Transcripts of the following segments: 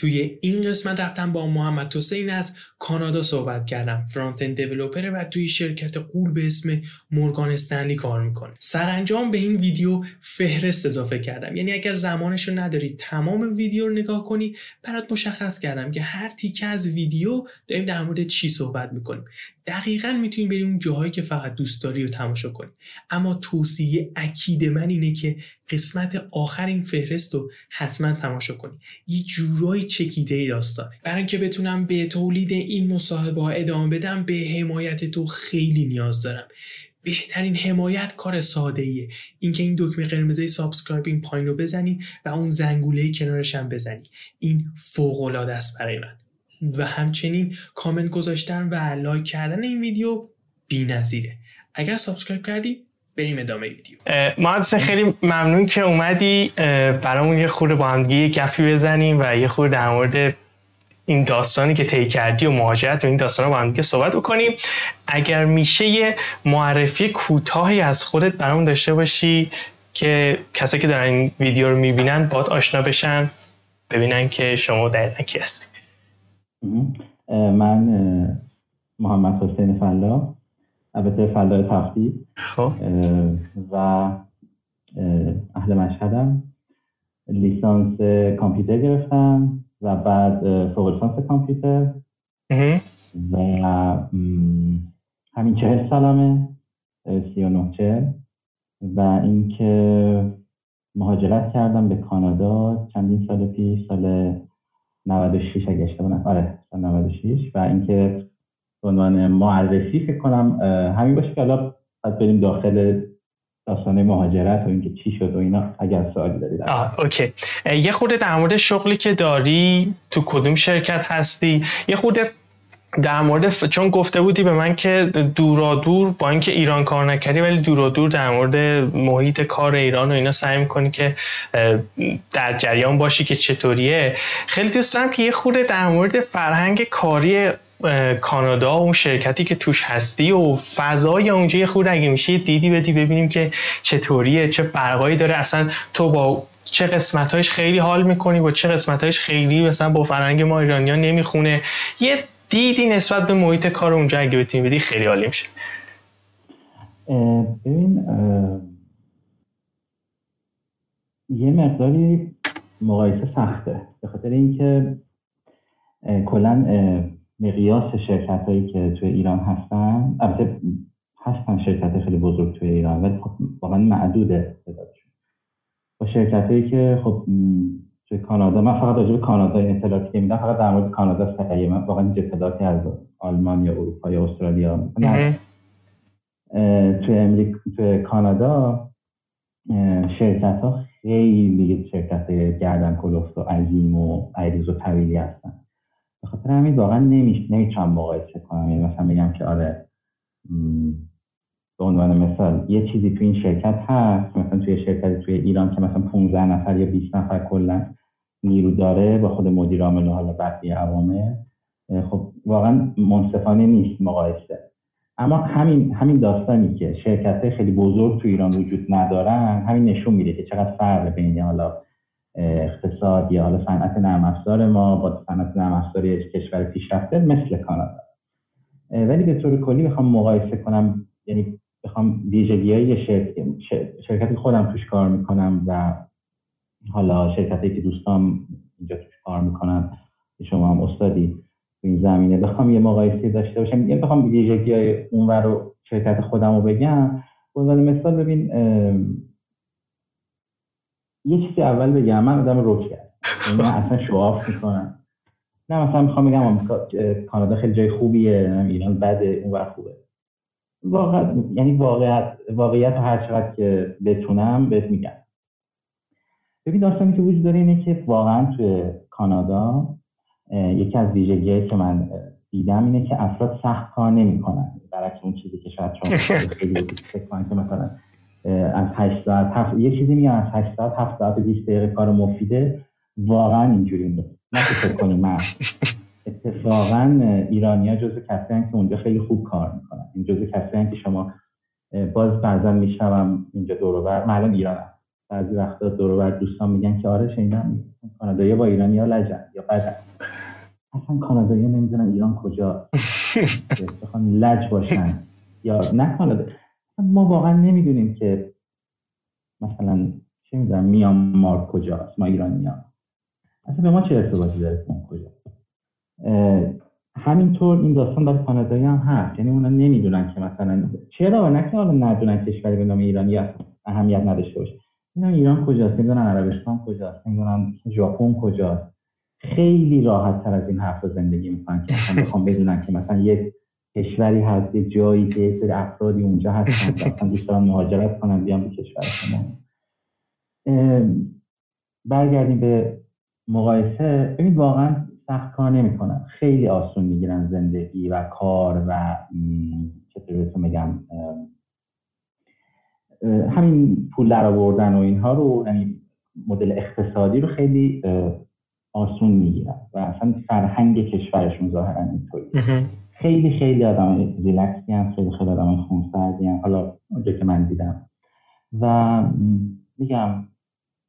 توی این قسمت رفتم با محمد حسین از کانادا صحبت کردم. فرانت اند و توی شرکت قول به اسم مورگان استنلی کار می‌کنه. سرانجام به این ویدیو فهرست اضافه کردم. یعنی اگر زمانش رو نداری تمام ویدیو رو نگاه کنی برات مشخص کردم که هر تیکه از ویدیو داریم در مورد چی صحبت می‌کنیم. دقیقا می‌تونی بری اون جاهایی که فقط دوست داری رو تماشا کنی. اما توصیه اکید من اینه که قسمت آخر این فهرست رو حتما تماشا کنی. یه جورایی چکیده‌ی داستانه. برای اینکه بتونم به تولید این مصاحبه ها ادامه بدم به حمایت تو خیلی نیاز دارم. بهترین حمایت کار ساده ایه اینکه این دکمه قرمزه subscribe این پایین رو بزنی و اون زنگوله کنارش هم بزنی. این فوق العاده است برای من. و همچنین کامنت گذاشتن و like کردن این ویدیو بی‌نظیره. اگر subscribe کردی بریم ادامه ویدیو. محمد خیلی ممنون که اومدی. برامون یه خورده با هم یه گپی بزنیم و یه خورده در مورد این داستانی که طی کردی و مهاجرت و این داستان رو با هم صحبت بکنیم. اگر میشه یه معرفی کوتاهی از خودت برامون داشته باشی که کسایی که دارن این ویدیو رو می‌بینن باید آشنا بشن ببینن که شما دقیقا کی هستی. من محمد حسین فلا البته فلا تفتی خب. و اهل مشهدم. لیسانس کامپیوتر گرفتم و بعد فوق لیسانس کامپیوتر. و همین چهل سالمه سی و نه چهل. و اینکه مهاجرت کردم به کانادا چندین سال پیش سال 96 اگه اشتباه آره سال 96 و اینکه به عنوان معرفی فکر کنم همین باشه که حالا باید بریم داخل داستان مهاجرت و اینکه چی شد و اینا اگر سوالی دارید اوکی. یه خورده در مورد شغلی که داری تو کدوم شرکت هستی؟ یه خورده در مورد چون گفته بودی به من که دورا دور با اینکه ایران کار نکردی ولی دورا دور در مورد محیط کار ایران و اینا سعی می‌کنی که در جریان باشی که چطوریه. خیلی دوست دارم که یه خورده در مورد فرهنگ کاری کانادا و اون شرکتی که توش هستی و فضای اونجا یه خورده اگه میشه دیدی بدی ببینیم که چطوریه چه فرقایی داره. اصلا تو با چه قسمتهایش خیلی حال می‌کنی با چه قسمتهایش خیلی مثلا با فرهنگ ما ایرانیان نمی‌خونه. یه دیدی نسبت به محیط کار اونجا اگه بتونی بدی خیلی عالی میشه. ببین یه مقداری مقایسه سخته. به خاطر اینکه کلا مقیاس شرکت هایی که توی ایران هستن البته هستن شرکت خیلی بزرگ توی ایران ولی خب واقعا معدوده تعدادشون. با شرکت هایی که خب توی کانادا. من فقط راجع به کانادا این اطلاعاتی که میدم فقط در مورد کانادا سعیه من واقعا این اطلاعاتی از آلمان یا اروپا یا استرالیا توی امریکا توی کانادا شرکت ها خیلی شرکت گردن کلفت و عظیم و عریض و طویلی هستن. به خاطر همین واقعا نمی‌تونم مقایسه کنم. یعنی مثلا بگم که آره به عنوان مثال یه چیزی تو این شرکت هست. مثلا توی شرکت توی ایران که مثلا 15 نفر یا 20 نفر کلا نیرو داره با خود مدیر عامل و حالا بقیه عوامل خب واقعا منصفانه نیست مقایسه. اما همین همین داستانی که شرکت خیلی بزرگ تو ایران وجود ندارن همین نشون میده که چقدر فرق بین حالا اقتصاد یا حالا صنعت نرم افزار ما با صنعت نرم افزار کشور پیشرفته مثل کانادا. ولی به طور کلی بخوام مقایسه کنم یعنی بخوام ویژگی های شرکت خودم توش کار می‌کنم و حالا شرکتی که دوستان اینجا توش کار می‌کنن شما هم استادی این زمینه بخوام یه مقایسه داشته باشم. یعنی بخوام ویژگی های اونور رو شرکت خودم رو بگم. به مثال ببین یه چیزی اول بگم. من آدم روکه یعنی من اصلا شواف می‌کنم. نه مثلا می‌خوام بگم کانادا خیلی جای خوبیه. ایران بده اون خوبه. واقع یعنی واقعیت واقعیت هر چقدر که بتونم بهت میگم. ببین داستانی که وجود داره اینه که واقعا توی کانادا یکی از ویژگیهایی که من دیدم اینه که افراد سخت کار نمی‌کنن. برعکس اون چیزی که شاید شما خیلی فکر که مثلا از 8 ساعت هفت یه چیزی میگم از 8 ساعت 7 ساعت و 20 دقیقه کار مفیده. واقعا اینجوری نیست. نه که فکر کنیم من اتفاقا ایرانیا جزو کسایی که اونجا خیلی خوب کار می‌کنن. این جزو کسایی که شما باز بعضا میشنوم اینجا دور و بر من الان ایرانم بعضی وقتا دور بر دوستان میگن که آره شنیدم کانادایی با ایرانی ها لجن یا بدن. اصلا کانادایی نمی‌دونن ایران کجا. بخوان لج باشن. یا نه کانادا. ما واقعا نمی‌دونیم که مثلا چه می‌دونم میانمار کجاست ما ایرانی ها اصلا به ما چه ارتباطی داره کجا؟ همینطور این داستان برای کانادایی هم هست. یعنی اونا نمی‌دونن که مثلا چرا نه که حالا ندونن کشوری به نام ایرانی اهمیت نداشته باشه. اینا ایران کجاست؟ نمی‌دونن عربستان کجاست؟ نمی‌دونن ژاپن کجاست؟ خیلی راحت تر از این حرف زندگی می‌کنن که مثلا بخوام بدونن که مثلا یک کشوری هست یک جایی که سری افرادی اونجا هستن مثلا دوست دارن مهاجرت کنن بیان به کشور شما. برگردیم به مقایسه. ببینید واقعا سخت کار نمی‌کنن. خیلی آسون می‌گیرن زندگی و کار و چطور بهتون میگم همین پول در آوردن و اینها رو یعنی مدل اقتصادی رو خیلی آسون می‌گیرن و اصلا فرهنگ کشورشون ظاهرا اینطوری خیلی خیلی آدم ریلکسی هم خیلی خیلی آدم خونسردی هم حالا اونجا که من دیدم. و میگم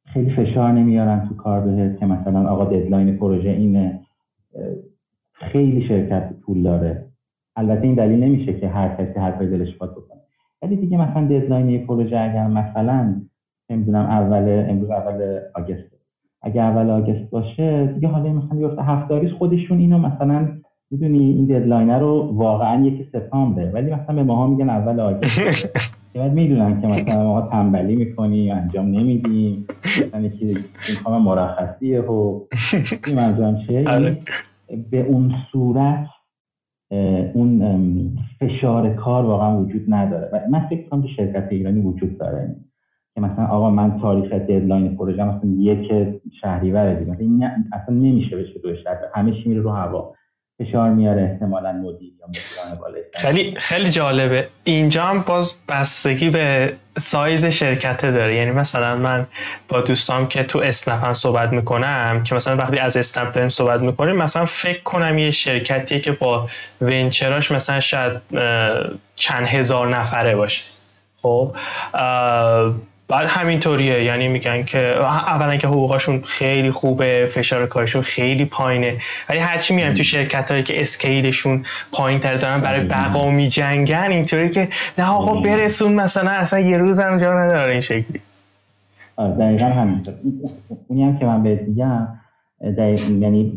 خیلی فشار نمیارن تو کار بهت که مثلا آقا deadline پروژه اینه. خیلی شرکت پول داره. البته این دلیل نمیشه که هر کسی هر کاری دلش بخواد ولی دیگه مثلا deadline پروژه اگر مثلا نمی‌دونم اول امروز اول August اگر اول August باشه دیگه حالا مثلا یه هفتاریز خودشون اینو مثلا می‌دونی این deadline رو واقعا یکی سپتامبره ولی مثلا به ماها میگن اول August. بعد می‌دونن که مثلا ما تنبلی می‌کنیم انجام نمیدیم. مثلا یکی این مرخصیه و این منظورم چیه؟ آره. به اون صورت اون فشار کار واقعا وجود نداره. و من فکر کنم تو شرکت ایرانی وجود داره. که مثلا آقا من تاریخ ددلاین پروژه مثلا یک شهریور دیگه. مثلا اصلا نمیشه بشه دو شهر. همه چی میره رو هوا. فشار میاره احتمالا مدیر یا خیلی خیلی جالبه. اینجا هم باز بستگی به سایز شرکته داره. یعنی مثلا من با دوستام که تو اسنپ صحبت می‌کنم که مثلا وقتی از اسنپ داریم صحبت می‌کنیم مثلا فکر کنم یه شرکتیه که با ونچراش مثلا شاید چند هزار نفره باشه. خب بعد همینطوریه. یعنی میگن که اولا که حقوقاشون خیلی خوبه فشار کارشون خیلی پایینه. ولی هرچی میان تو شرکت هایی که اسکیلشون پایین تر دارن برای بقا میجنگن اینطوری که نه آقا برسون مثلا اصلا یه روز هم جا نداره. این شکلی. دقیقا همینطور. اونی هم که من بهت میگم یعنی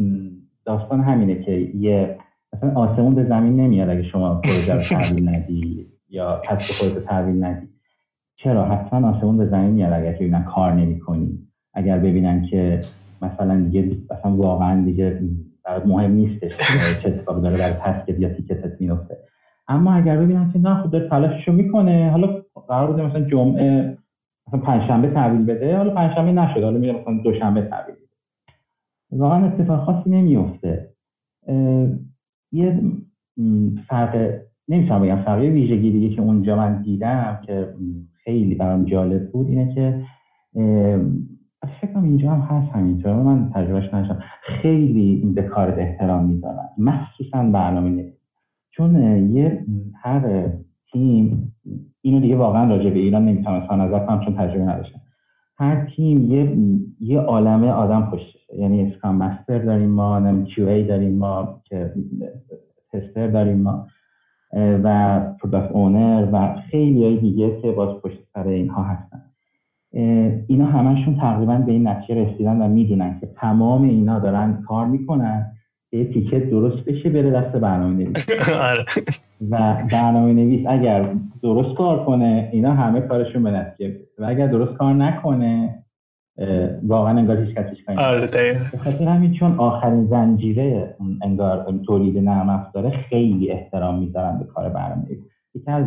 داستان همینه که یه مثلا آسمون به زمین نمیاد اگه شما پروژه رو تحویل ندی یا کسب خودت تحویل ندی. چرا؟ حتما آسمون به زمین میاد اگر که کار نمی‌کنی. اگر ببینن که مثلا دیگه مثلا واقعا دیگه برات مهم نیستش چه اتفاقی داره برای تسکت یا تیکتت میفته اما اگر ببینن که نه خود داره تلاششو می‌کنه. حالا قرار بوده مثلا جمعه مثلا پنجشنبه تحویل بده حالا پنجشنبه نشد حالا میره مثلا دوشنبه تحویل بده. واقعا اتفاق خاصی نمیفته یه فرق نمی‌تونم بگم فرق ویژگی دیگه که اونجا من دیدم که خیلی برام جالب بود اینه که فکر اینجا هم هست همینطور من تجربهش نشم خیلی به کارت احترام می‌ذارن. مخصوصا برنامه نویس. چون یه هر تیم اینو دیگه واقعا راجع به ایران نمی‌تونم اظهار نظر کنم چون تجربه نداشتم. هر تیم یه یه عالمه آدم پشتشه یعنی اسکام مستر داریم ما نم کیو ای داریم ما که تستر داریم ما. و product owner و خیلی های دیگه که باز پشت سر اینها هستن. اینا همشون تقریبا به این نتیجه رسیدن و می‌دونن که تمام اینا دارن کار می‌کنن که یه ticket درست بشه بره دست برنامه نویس آره. و برنامه نویس اگر درست کار کنه اینا همه کارشون به نتیجه و اگر درست کار نکنه واقعا انگار هیچ کسیش کنید آره خاطر همین چون آخرین زنجیره انگار تولید نرم افزاره خیلی احترام می‌ذارن به کار برنامه یکی از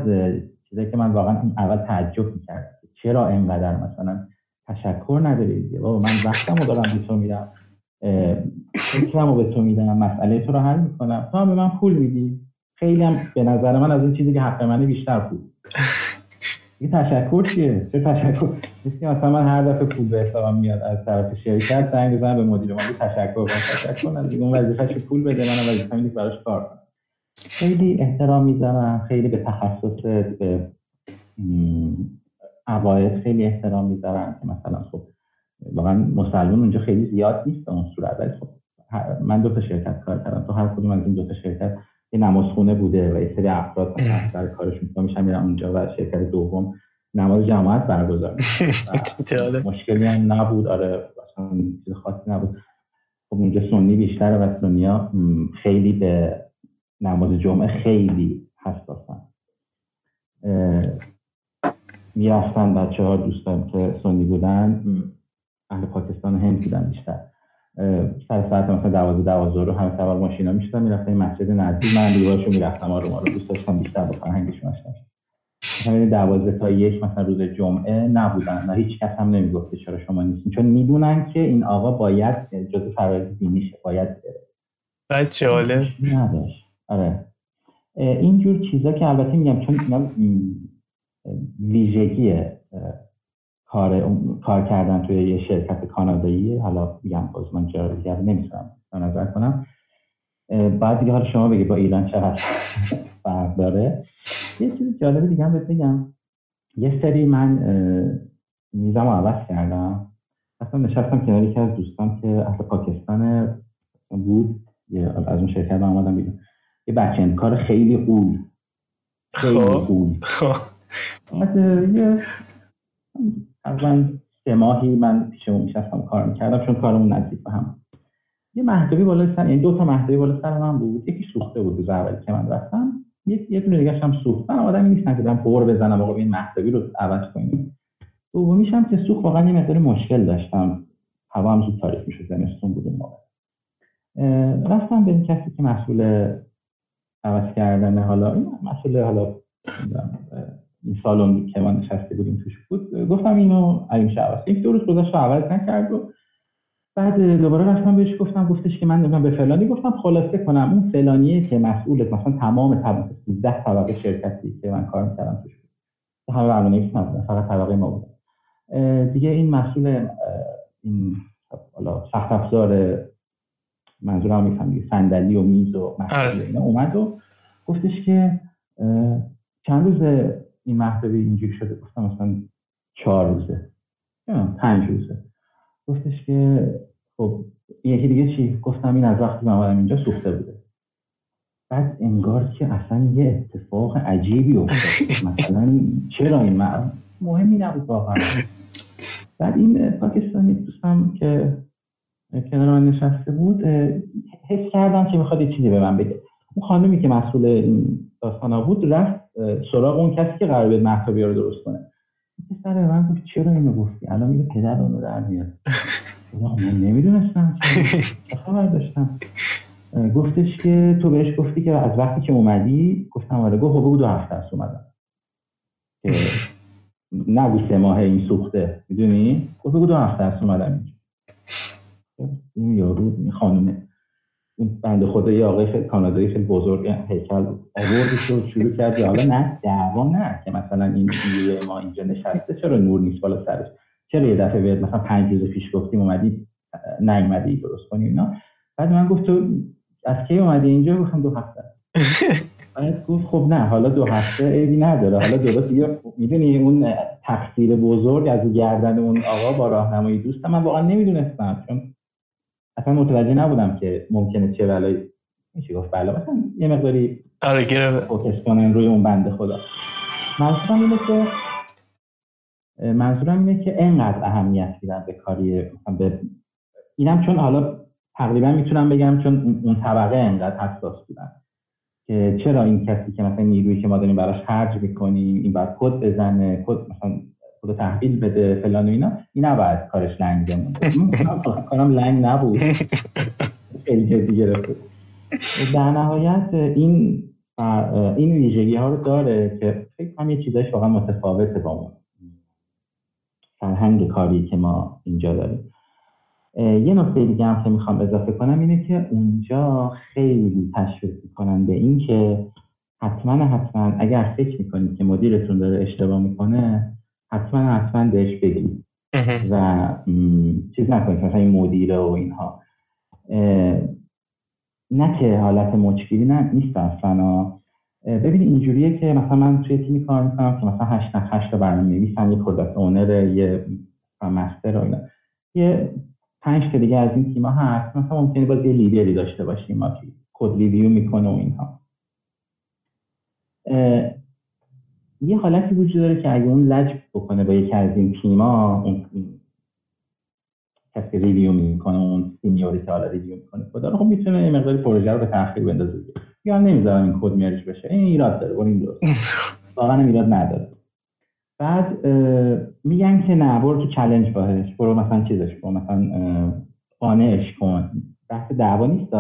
چیزایی که من واقعا اول تعجب می‌کرد چرا اینقدر مثلا تشکر نداری؟ بابا من وقتمو دارم به تو میدم. فکرمو به تو میدم. مسئله تو رو حل می‌کنم. تو هم به من پول میدی. خیلی هم به نظر من از اون چیزی که حق منه بیشتر پول. این تشکر چیه چه تشکر. نیستی مثلا من هر دفعه پول به حسابم میاد از طرف شرکت زنگ بزنم به مدیر مالی تشکر کنم. تشکر کنم دیگه. اون وظیفه‌ش پول بده منم وظیفه‌م اینه براش کار کنم. خیلی احترام می‌ذارم. خیلی به تخصص به عقاید خیلی احترام می‌ذارن که مثلا خب واقعا مسلمان اونجا خیلی زیاد نیست اون صورت. خب من دو تا شرکت کار کردم تو هر کدوم از این دو تا شرکت یه نمازخونه بوده و یه سری افراد در کارش میشن میرن اونجا و شرکت دوم نماز جماعت برگزار مشکلی هم نبود. آره چیز خاصی نبود. خب اونجا سنی بیشتره و سنیا خیلی به نماز جمعه خیلی حساسن. می‌رفتن بچه ها دوستان که سنی بودن اهل پاکستان و هند بودن بیشتر. سر ساعت مثلا دوازده دوازده رو همه سوار ماشینا می‌شدن می‌رفتن مسجد نزدیک. من دیوارشو می‌رفتم آروم آروم. دوست داشتم بیشتر با فرهنگشون آشنا همین دوازده تا یک مثلا روز جمعه نبودن و هیچ کس هم نمی‌گفته چرا شما نیستین. چون می‌دونن که این آقا باید جزء فرایض دینیشه باید باید چاله. نداشت. آره. اینجور چیزا که البته میگم چون اینا ویژگی کار کار کردن توی یه شرکت کانادایی حالا میگم باز من چرا دیگر نمی‌تونم نظر کنم. بعد دیگه حالا شما بگی با ایران چقدر فرق داره. یه چیز جالب دیگه هم بهت بگم. یه سری من میزم رو عوض کردم. اصلا نشستم کنار یکی از دوستان که اصلا پاکستان بود. از اون شرکت آمدم بیرون. یه بچه کار خیلی قول. خیلی خب. قول. خب. یه تقریبا سه ماهی من پیش اون میشستم کار می‌کردم چون کارمون نزدیک به هم یه مهدوی بالا سر یعنی دو تا مهدوی بالا سر من بود. یکی سوخته بود روز اولی که من رفتم. یه دونه دیگه هم سوخت من آدمی نیستم که برم بور بزنم آقا این مهدوی رو عوض کنیم. دومیش هم که سوخت واقعا یه مقدار مشکل داشتم. هوا هم زود تاریک میشه زمستون بود موقع. رفتم به این کسی که مسئول عوض کردن حالا مسئول حالا این سالن که ما نشسته بودیم توش بود گفتم اینو میشه عوض یک دو روز گذشت عوض نکرد و بعد دوباره رفتم بهش گفتم گفتش که من به فلانی گفتم. خلاصه کنم اون فلانیه که مسئول مثلا تمام طبقه 13 طبقه شرکتی که من کار می‌کردم توش بود. همه برنامه نبودن فقط طبقه ما بود دیگه این مسئول این حالا سخت افزار منظورم میفهم صندلی و میز و مسئول اینا اومد و گفتش که چند روز این مهدوی اینجوری شده. گفتم مثلا چهار روزه. پنج روزه. گفتش که خب یکی دیگه چی؟ گفتم این از وقتی من آمدم اینجا سوخته بوده. بعد انگار که اصلا یه اتفاق عجیبی افتاد. مثلا چرا این مهمی نبود واقعا. بعد این پاکستانی دوستم که کنار من نشسته بود حس کردم که می‌خواد یه چیزی به من بگه. اون خانمی که مسئول این داستان بود رفت سراغ اون کسی که قرار به محتابی رو درست کنه. پسر من گفت چرا اینو گفتی؟ الان میگه پدر اونو در میاد من نمی‌دونستم خبر داشتم گفتش که تو بهش گفتی که از وقتی که اومدی گفتم آره گفت بگو دو هفته است اومدم. نگو سه ماه این سوخته می‌دونی؟ گفت بگو دو هفته است اومدم این یارو خانومه. اون بنده خدا یه آقای خیلی کانادایی خیلی بزرگ هیکل آوردش رو شروع کرد حالا نه دعوا نه که مثلا این نیروی ما اینجا نشسته. چرا نور نیست بالا سرش؟ چرا یه دفعه بیاد مثلا پنج روز پیش گفتیم اومدی؟ نیومدی درست کنی اینا؟ بعد من گفت تو از کی اومدی اینجا؟ گفتم دو هفته. بعد گفت خب نه حالا دو هفته عیبی نداره. حالا درست می‌دونی اون تقصیر بزرگ از گردن اون آقا با راهنمایی دوستم من واقعا نمی‌دونستم چون اصلا متوجه نبودم که ممکنه چه بلایی میشه گفت؟ بلا مثلا یه مقداری آره فوکس کنن روی اون بنده خدا. منظورم اینه که منظورم اینه که انقدر اهمیت میدن به کاری مثلا به اینم چون حالا تقریبا می‌تونم بگم چون اون طبقه انقدر حساس بودن. که چرا این کسی که مثلا نیرویی که ما داریم براش خرج می‌کنیم این بعد کد بزنه کد مثلا خود تحویل بده فلان و اینا این نباید کارش لنگ بمونه. کارم لنگ نبود. خیلی جدی گرفته. در نهایت این این ویژگی ها رو داره که فکر کنم یه چیزایش واقعا متفاوته با ما. فرهنگ کاری که ما اینجا داریم. یه نکته دیگه هم که می‌خوام اضافه کنم اینه که اونجا خیلی تشویق می‌کنن به این که حتما حتما اگر فکر می‌کنید که مدیرتون داره اشتباه می‌کنه حتما حتما بهش بگید و چیز نکنید مثلا این مدیره و اینها. نه که حالت مچگیری نه نیست اصلا. ببین اینجوریه که مثلا من توی تیمی کار می‌کنم که مثلا هشت هشت برنامه نویسن یه product owner یه master و اینا. یه پنج تا دیگه از این تیما هست. مثلا ممکنه باز یه لیدری داشته باشیم ما code review می‌کنه و اینها. یه حالتی وجود داره که اگه اون لج بکنه با یکی از این تیما اون کسی review می‌کنه اون senior ی که حالا review می‌کنه کد خب می‌تونه یه مقدار پروژه رو به تاخیر بندازه یا نمی‌ذارم این کد merge بشه. این ایراد داره این درست. واقعا ایراد نداره. بعد میگن که نه برو تو challenge باش برو مثلا چیزش کن مثلا قانعش کن. بحث دعوا نیست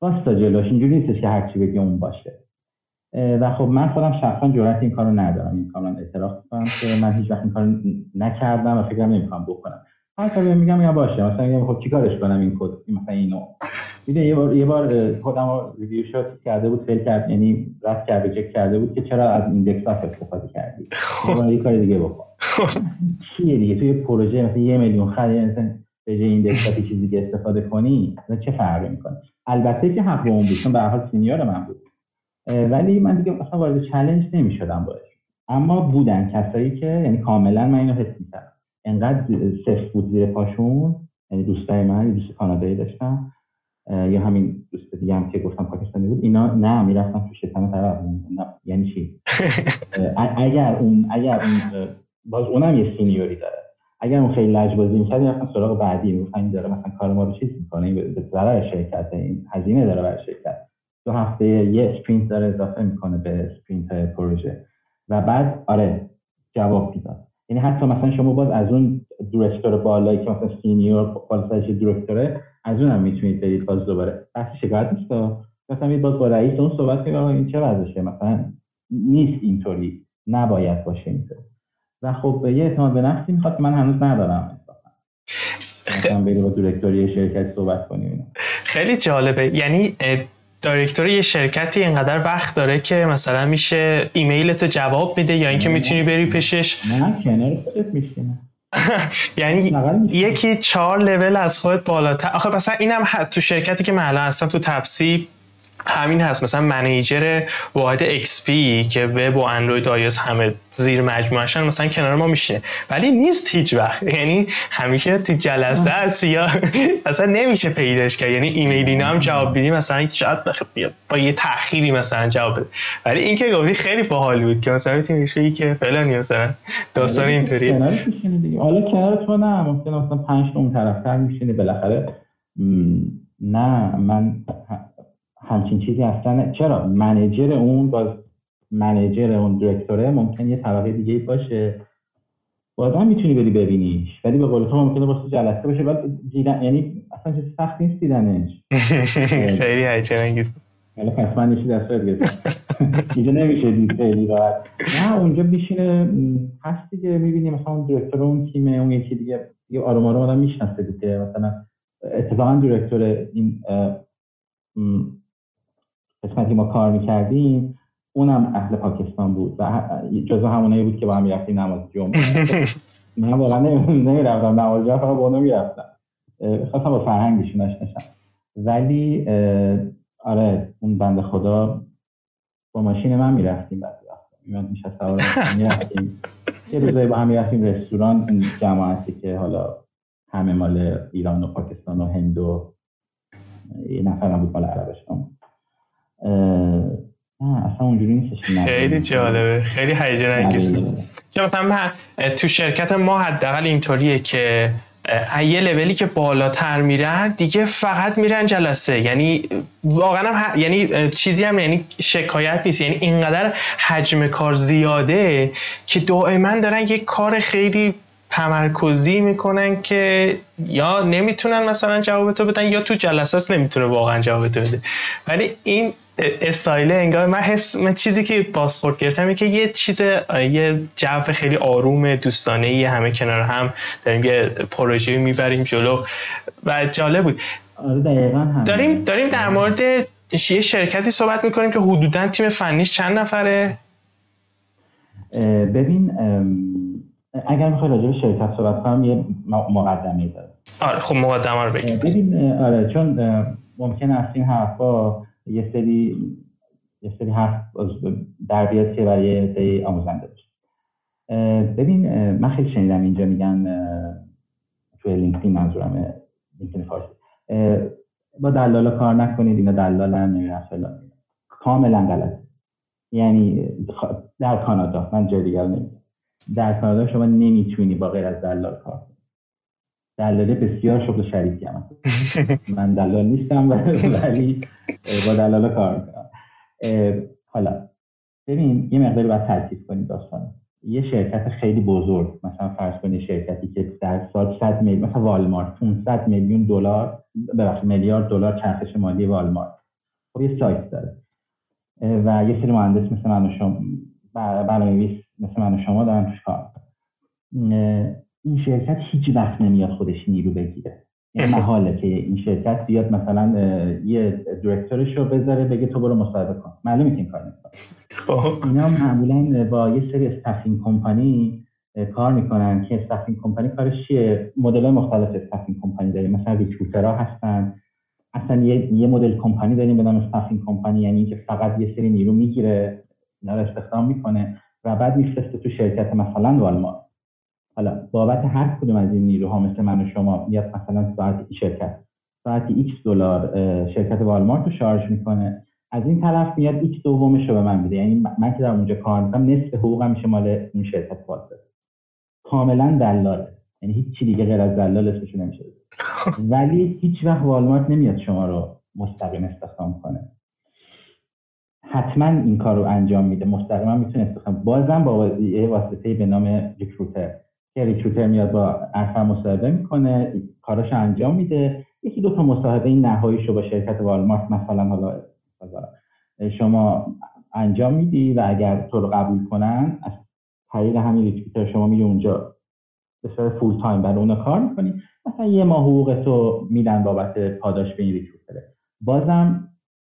واستا جلوش. اینجوری نیستش که هرچی بگی اون باشه. و خب من خودم شخصا جرأت این کارو ندارم. این کارو اعتراف می‌کنم که من هیچ وقت این کارو نکردم و فکرم نمی‌کنم بکنم. هر کاری میگم یا باشه. مثلا میگم خب چیکارش کنم این کد؟ مثلا اینو میده یه بار یه بار خودم review شات کرده بود fail کرد یعنی رد کرده چک کرده بود که چرا از index استفاده کردی. خب. یه کار دیگه بکن. چیه دیگه؟ توی پروژه مثلا یه میلیون خرید مثلا به جای index چیزی دیگه استفاده کنی چه فرقی می‌کنه؟ البته که حق اون بود چون به هر حال senior من بود. ولی من دیگه اصلا وارد چالش نمی‌شدم باش. اما بودن کسایی که یعنی کاملا من اینو حس می‌کردم. انقدر صفر بود زیر پاشون یعنی دوستای من دوست کانادایی داشتم یا همین دوست دیگه هم که گفتم پاکستانی بود اینا نه می‌رفتن تو شکم طرف. یعنی چی؟ اگر اون اگر اون باز اونم یه سینیوری داره. اگر اون خیلی لجبازی می‌کرد می‌رفتن سراغ بعدی می‌گفتن این داره مثلا کار ما رو چیز می‌کنه به ضرر شرکت این هزینه داره برای شرکت. دو هفته یه sprint داره اضافه می‌کنه به sprint پروژه. و بعد آره جواب می‌داد. یعنی حتی مثلا شما باز از اون director بالایی که مثلا senior بالاترش director ه از اونم می‌تونید برید باز دوباره. بحث شکایت نیست. مثلا باز با رئیس اون صحبت کنید این چه وضعشه؟ مثلا نیست اینطوری. نباید باشه اینطوری و خب یه اعتماد به نفسی می‌خواد که من هنوز ندارم مثلا برید با director ی شرکت صحبت کنیم. خیلی جالبه. یعنی دایرکتور یه شرکتی اینقدر وقت داره که مثلا میشه ایمیل تو جواب میده یا اینکه می‌تونی بری پیشش؟ نه کنار خودت میشینه یعنی یکی چهار لول از خودت بالاتر. آخه مثلا اینم تو شرکتی که من الان هستم تو تپسی همین هست. مثلا منیجر واحد XP که وب و اندروید و همه زیر مجموعهشن مثلا کنار ما میشه ولی نیست هیچ وقت. یعنی همیشه تو جلسه هست یا مثلا نمیشه پیداش کرد. یعنی ایمیلی هم جواب بدی مثلا شاید با یه تأخیری مثلا جواب بده. ولی این که گفتی خیلی باحال بود که مثلا می‌تونی بگی که فلانی مثلا. داستان اینطوری حالا کنار تو نه. ممکن مثلا 5 اون طرفتر میشینی. بالاخره نه. من همچین چیزی اصلا چرا؟ منیجر اون باز منیجر اون دایرکتوره ممکن یه طبقه دیگه باشه. بازم می‌تونی بری ببینیش. ولی به قول تو ممکنه واسه جلسه باشه. بعد دیدن یعنی اصلا چیز سخت نیست دیدنش. خیلی هیجان انگیز حالا پس من نشی دست اینجا نمیشه دید خیلی راحت. نه اونجا میشینه هست دیگه می‌بینی مثلا اون دایرکتور اون تیم اون یکی دیگه یه آروم آروم آدم می‌شناسه دیگه. مثلا اتفاقا دایرکتور این قسمتی ما کار می‌کردیم اونم اهل پاکستان بود و جزو همونایی بود که با هم می‌رفتیم نماز جمعه. من واقعا نمی‌رفتم نماز جمعه فقط با اونو می‌رفتم. خواستم با فرهنگشون آشناشم. ولی آره اون بند خدا با ماشین من می‌رفتیم بعد من میشه سوار می‌رفتیم. یه روزایی با هم می‌رفتیم رستوران این جماعتی که حالا همه مال ایران و پاکستان و هند و یه نفر هم بود مال عربستان. نه اصلا اونجوری نیستش خیلی جالبه خیلی هیجان انگیزه که مثلا تو شرکت ما حداقل اینطوریه که یه لولی که بالاتر میرن دیگه فقط میرن جلسه. یعنی واقعا هم یعنی چیزی هم یعنی شکایت نیست. یعنی اینقدر حجم کار زیاده که دائما دارن یه کار خیلی تمرکزی می‌کنن که یا نمی‌تونن مثلا جواب تو بدن یا تو جلسه نمی‌تونه واقعا جواب بده. ولی این استایل انگار من حس من چیزی که بازخورد گرفتم که یه چیز یه جو خیلی آروم دوستانه ای همه کنار هم داریم یه پروژه می‌بریم جلو و جالب بود. آره داریم داریم در مورد یه شرکتی صحبت می‌کنیم که حدودا تیم فنیش چند نفره؟ ببین اگر می‌خوای راجع به شرکت صحبت کنم یه مقدمه داره آره خب مقدمه رو بگیم ببین آره چون ممکن است این حرفا یه سری یه سری حرف در بیاد که برای دی آموزنده باشه. ببین من خیلی شنیدم اینجا میگن توی لینکدین منظورم لینکدین فارسی. با دلالا کار نکنید اینا دلالن نمی‌دونم فلان. کاملا غلطه. یعنی در کانادا من جای دیگر نمی‌دونم. در کانادا شما نمی‌تونی با غیر از دلال کار کنی. دلاله بسیار شغل شریفی هم من دلال نیستم ولی با دلالا کار می‌کنم. حالا ببین یه مقداری باید ترکیب کنید داستان. یه شرکت خیلی بزرگ مثلا فرض کنید شرکتی که در سال 100 میلیون مثلا والمارت 500 میلیون دلار ببخشید میلیارد دلار چرخش مالی والمارت. خب یه سایت داره. و یه سری مهندس مثل من و شما برنامه‌نویس مثل من و شما دارن توش کار این شرکت هیچ وقت نمیاد خودش نیرو بگیره. این محاله که این شرکت بیاد مثلا یه director ش رو بذاره بگه تو برو مصاحبه کن. معلومه که این کار نمی‌کنه. خب. اینا معمولا با یه سری staffing company کار می‌کنن که staffing company کارش چیه؟ مدل مختلف staffing company داریم. مثلا recruiter ها هستن. اصلا یه, یه مدل کمپانی داریم به نام استافینگ کمپانی یعنی که فقط یه سری نیرو می‌گیره. اینا رو استخدام می‌کنه. و بعد میفرسته تو شرکت مثلا والمارت. حالا بابت هر کدوم از این نیروها مثل من و شما میاد مثلا ساعت شرکت ساعتی x دلار شرکت والمارت رو شارژ می‌کنه. از این طرف میاد x دومش رو به من میده. یعنی من که در اونجا کار می‌کنم نصف حقوقم میشه مال اون شرکت واسه کاملا دلاله. یعنی هیچ چی دیگه غیر از دلال اسمش نمیشه ولی هیچ وقت والمارت نمیاد شما رو مستقیم استخدام کنه. حتما این کار رو انجام میده. مستقیما می‌تونه استخدام بازم با یه واسطه به نام ریکروتر. که ریکروتر میاد با ارفر مصاحبه می‌کنه کاراش انجام میده. یکی دو تا مصاحبه این نهاییشو با شرکت والمارت مثلا حالا شما انجام میدی و اگر تو رو قبول کنن از طریق همین recruiter شما میری اونجا به صورت full time برای اونا کار می‌کنی. مثلا یه ماه حقوق تو میدن بابت پاداش به این recruiter ه. بازم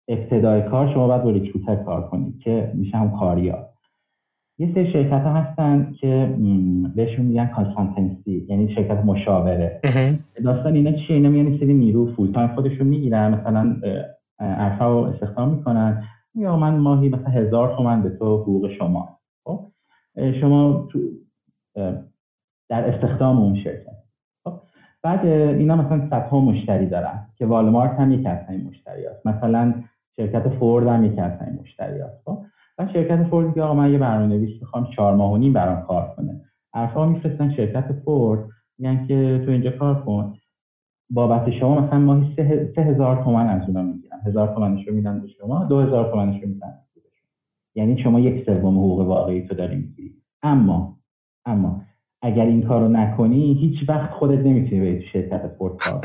ابتدای کار شما باید با recruiter کار کنید که میشه هم کاریا. یه سری شرکت ها هستن که بهشون میگن consultancy یعنی شرکت مشاوره. داستان اینا چیه؟ اینا میگن سری نیرو full time خودشون می‌گیرن مثلا ارفا رو استخدام می‌کنن. یا من ماهی مثلا هزار تومن به تو حقوق شما. خب؟ شما تو در استخدام اون شرکت. خب؟ بعد اینا مثلا صدها مشتری دارن که والمارت هم یکی از این مشتری هست. مثلا شرکت فورد هم یکی از این مشتری هست و شرکت فورد که آقا من یه برنامه نویس می‌خوام چهار ماه و نیم برام کار کنه. ارفا میفرستن شرکت فورد میگن که تو اینجا کار کن. بابت شما مثلا ماهی سه, هزار تومن از اونا می‌گیرن. هزار تومنش رو میدن به شما دو هزار تومنش رو میدن یعنی شما یک سوم حقوق واقعی تو داری می‌گیری. اما اما اگر این کارو نکنی هیچ وقت خودت نمی‌تونی تو شرکت فورد کار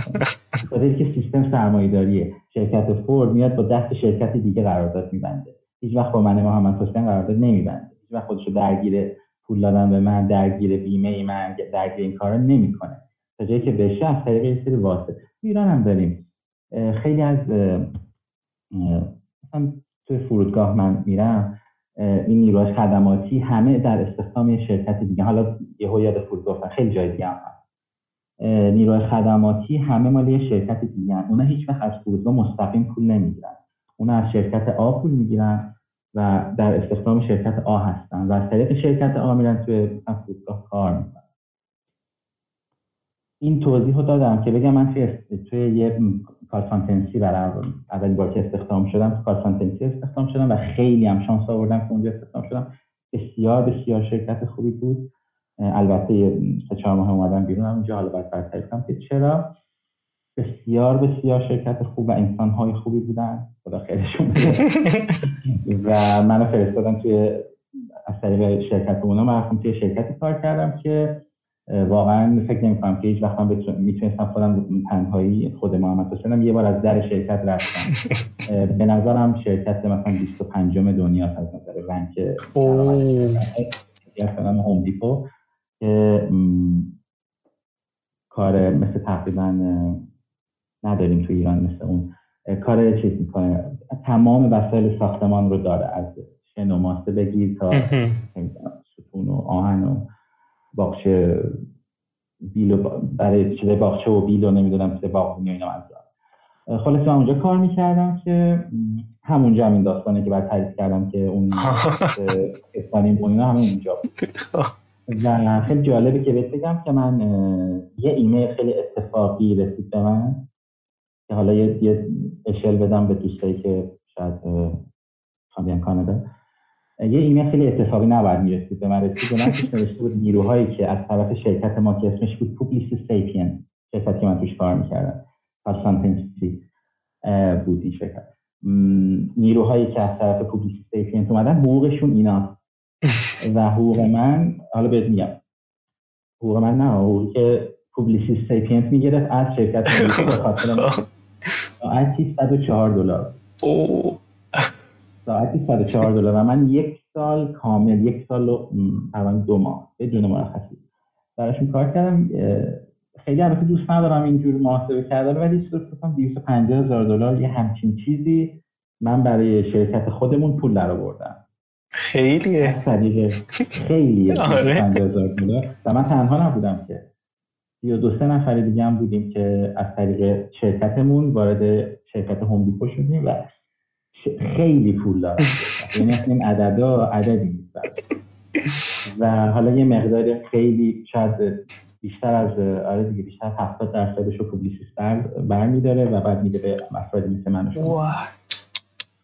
کنی. که سیستم سرمایه‌داریه. شرکت فورد میاد با دست شرکت دیگه قرارداد میبنده. هیچ وقت با من محمد حسین قرارداد نمیبنده. هیچ وقت خودشو درگیر پول دادن به من درگیر بیمه من درگیر این کارا نمی‌کنه. تا جایی که بشه از طریق سری واسطه. ایران هم داریم. خیلی از مثلا توی فرودگاه من میرم. این نیروهای خدماتی همه در استخدام یه شرکت دیگه. حالا یه یاد فرودگاه خیلی جای دیگه هم هست. نیروهای خدماتی همه مال یه شرکت دیگه هم. اونا هیچ وقت از فرودگاه مستقیم پول نمی‌گیرن. اونا از شرکت آ پول می‌گیرن و در استخدام شرکت آ هستن و از طریق شرکت آ میرن توی فرودگاه کار می‌کنن. این توضیح رو دادم که بگم من توی, توی یه کارسانتنسی برای اول بار که استخدام شدم تو کارسانتنسی استخدام شدم و خیلی هم شانس آوردم که اونجا استخدام شدم. بسیار بسیار شرکت خوبی بود. البته سه چهار ماه اومدم بیرون هم اینجا حالا باید برطرف کنم که چرا؟ بسیار بسیار شرکت خوب و انسان های خوبی بودن. خدا خیرشون و منو فرستادن توی از طریق شرکت اونا من توی شرکتی کار کردم که واقعا فکر نمی کنم که هیچ وقت من می‌تونستم خودم تنهایی خود محمد حسینم یه بار از در شرکت رفتم. به نظرم شرکت مثلا 25 دنیا از نظر رنک مثلا هوم دیپو که کار مثل تقریبا نداریم تو ایران مثل اون. کار چیز می‌کنه. تمام وسایل ساختمان رو داره. از شن و ماسه بگیر تا ستون و آهن و باغچه بیل برای چیز باغچه و بیل و نمی‌دونم چیز باغبونی و اینا خلاص من اونجا کار می‌کردم که همونجا همین داستانه که بعد تعریف کردم که اون اسپانی مونینا همه اونجا و خیلی جالبه که بهت بگم که من یه ایمیل خیلی اتفاقی رسید به من که حالا یه, یه اشل بدم به دوستایی که شاید کانادا یه ایمیل خیلی اتفاقی نباید می‌رسید. به من رسید. و من نوشته بود نیروهایی که از طرف شرکت ما که اسمش بود پوبلیس سیپین شرکتی که من توش کار می‌کردم. کانسانتنسی بود این شرکت. نیروهایی که از طرف پوبلیس سیپین اومدن حقوقشون اینا. و حقوق من حالا بهت میگم. حقوق من نه حقوقی که پوبلیسی سیپینت می‌گرفت از شرکت به خاطر ساعتی 104 دلار. ساعتی 104 دلار و من یک سال کامل یک سال و دو ماه بدون مرخصی براشون کار کردم. خیلی البته دوست ندارم اینجور محاسبه کردن ولی کنم 250 هزار دلار یه همچین چیزی من برای شرکت خودمون پول در آوردم خیلیه خیلیه. آره. دلار. و من تنها نبودم که. یا دو سه نفر دیگه هم بودیم که از طریق شرکتمون وارد شرکت هوم دیپو شدیم و خیلی پول دارم. یعنی این عددا عددی نیست و حالا یه مقدار خیلی شاید بیشتر از آره دیگه بیشتر 70 درصدش رو پوبلیسیست بر برمیداره و بعد میده به افرادی مثل من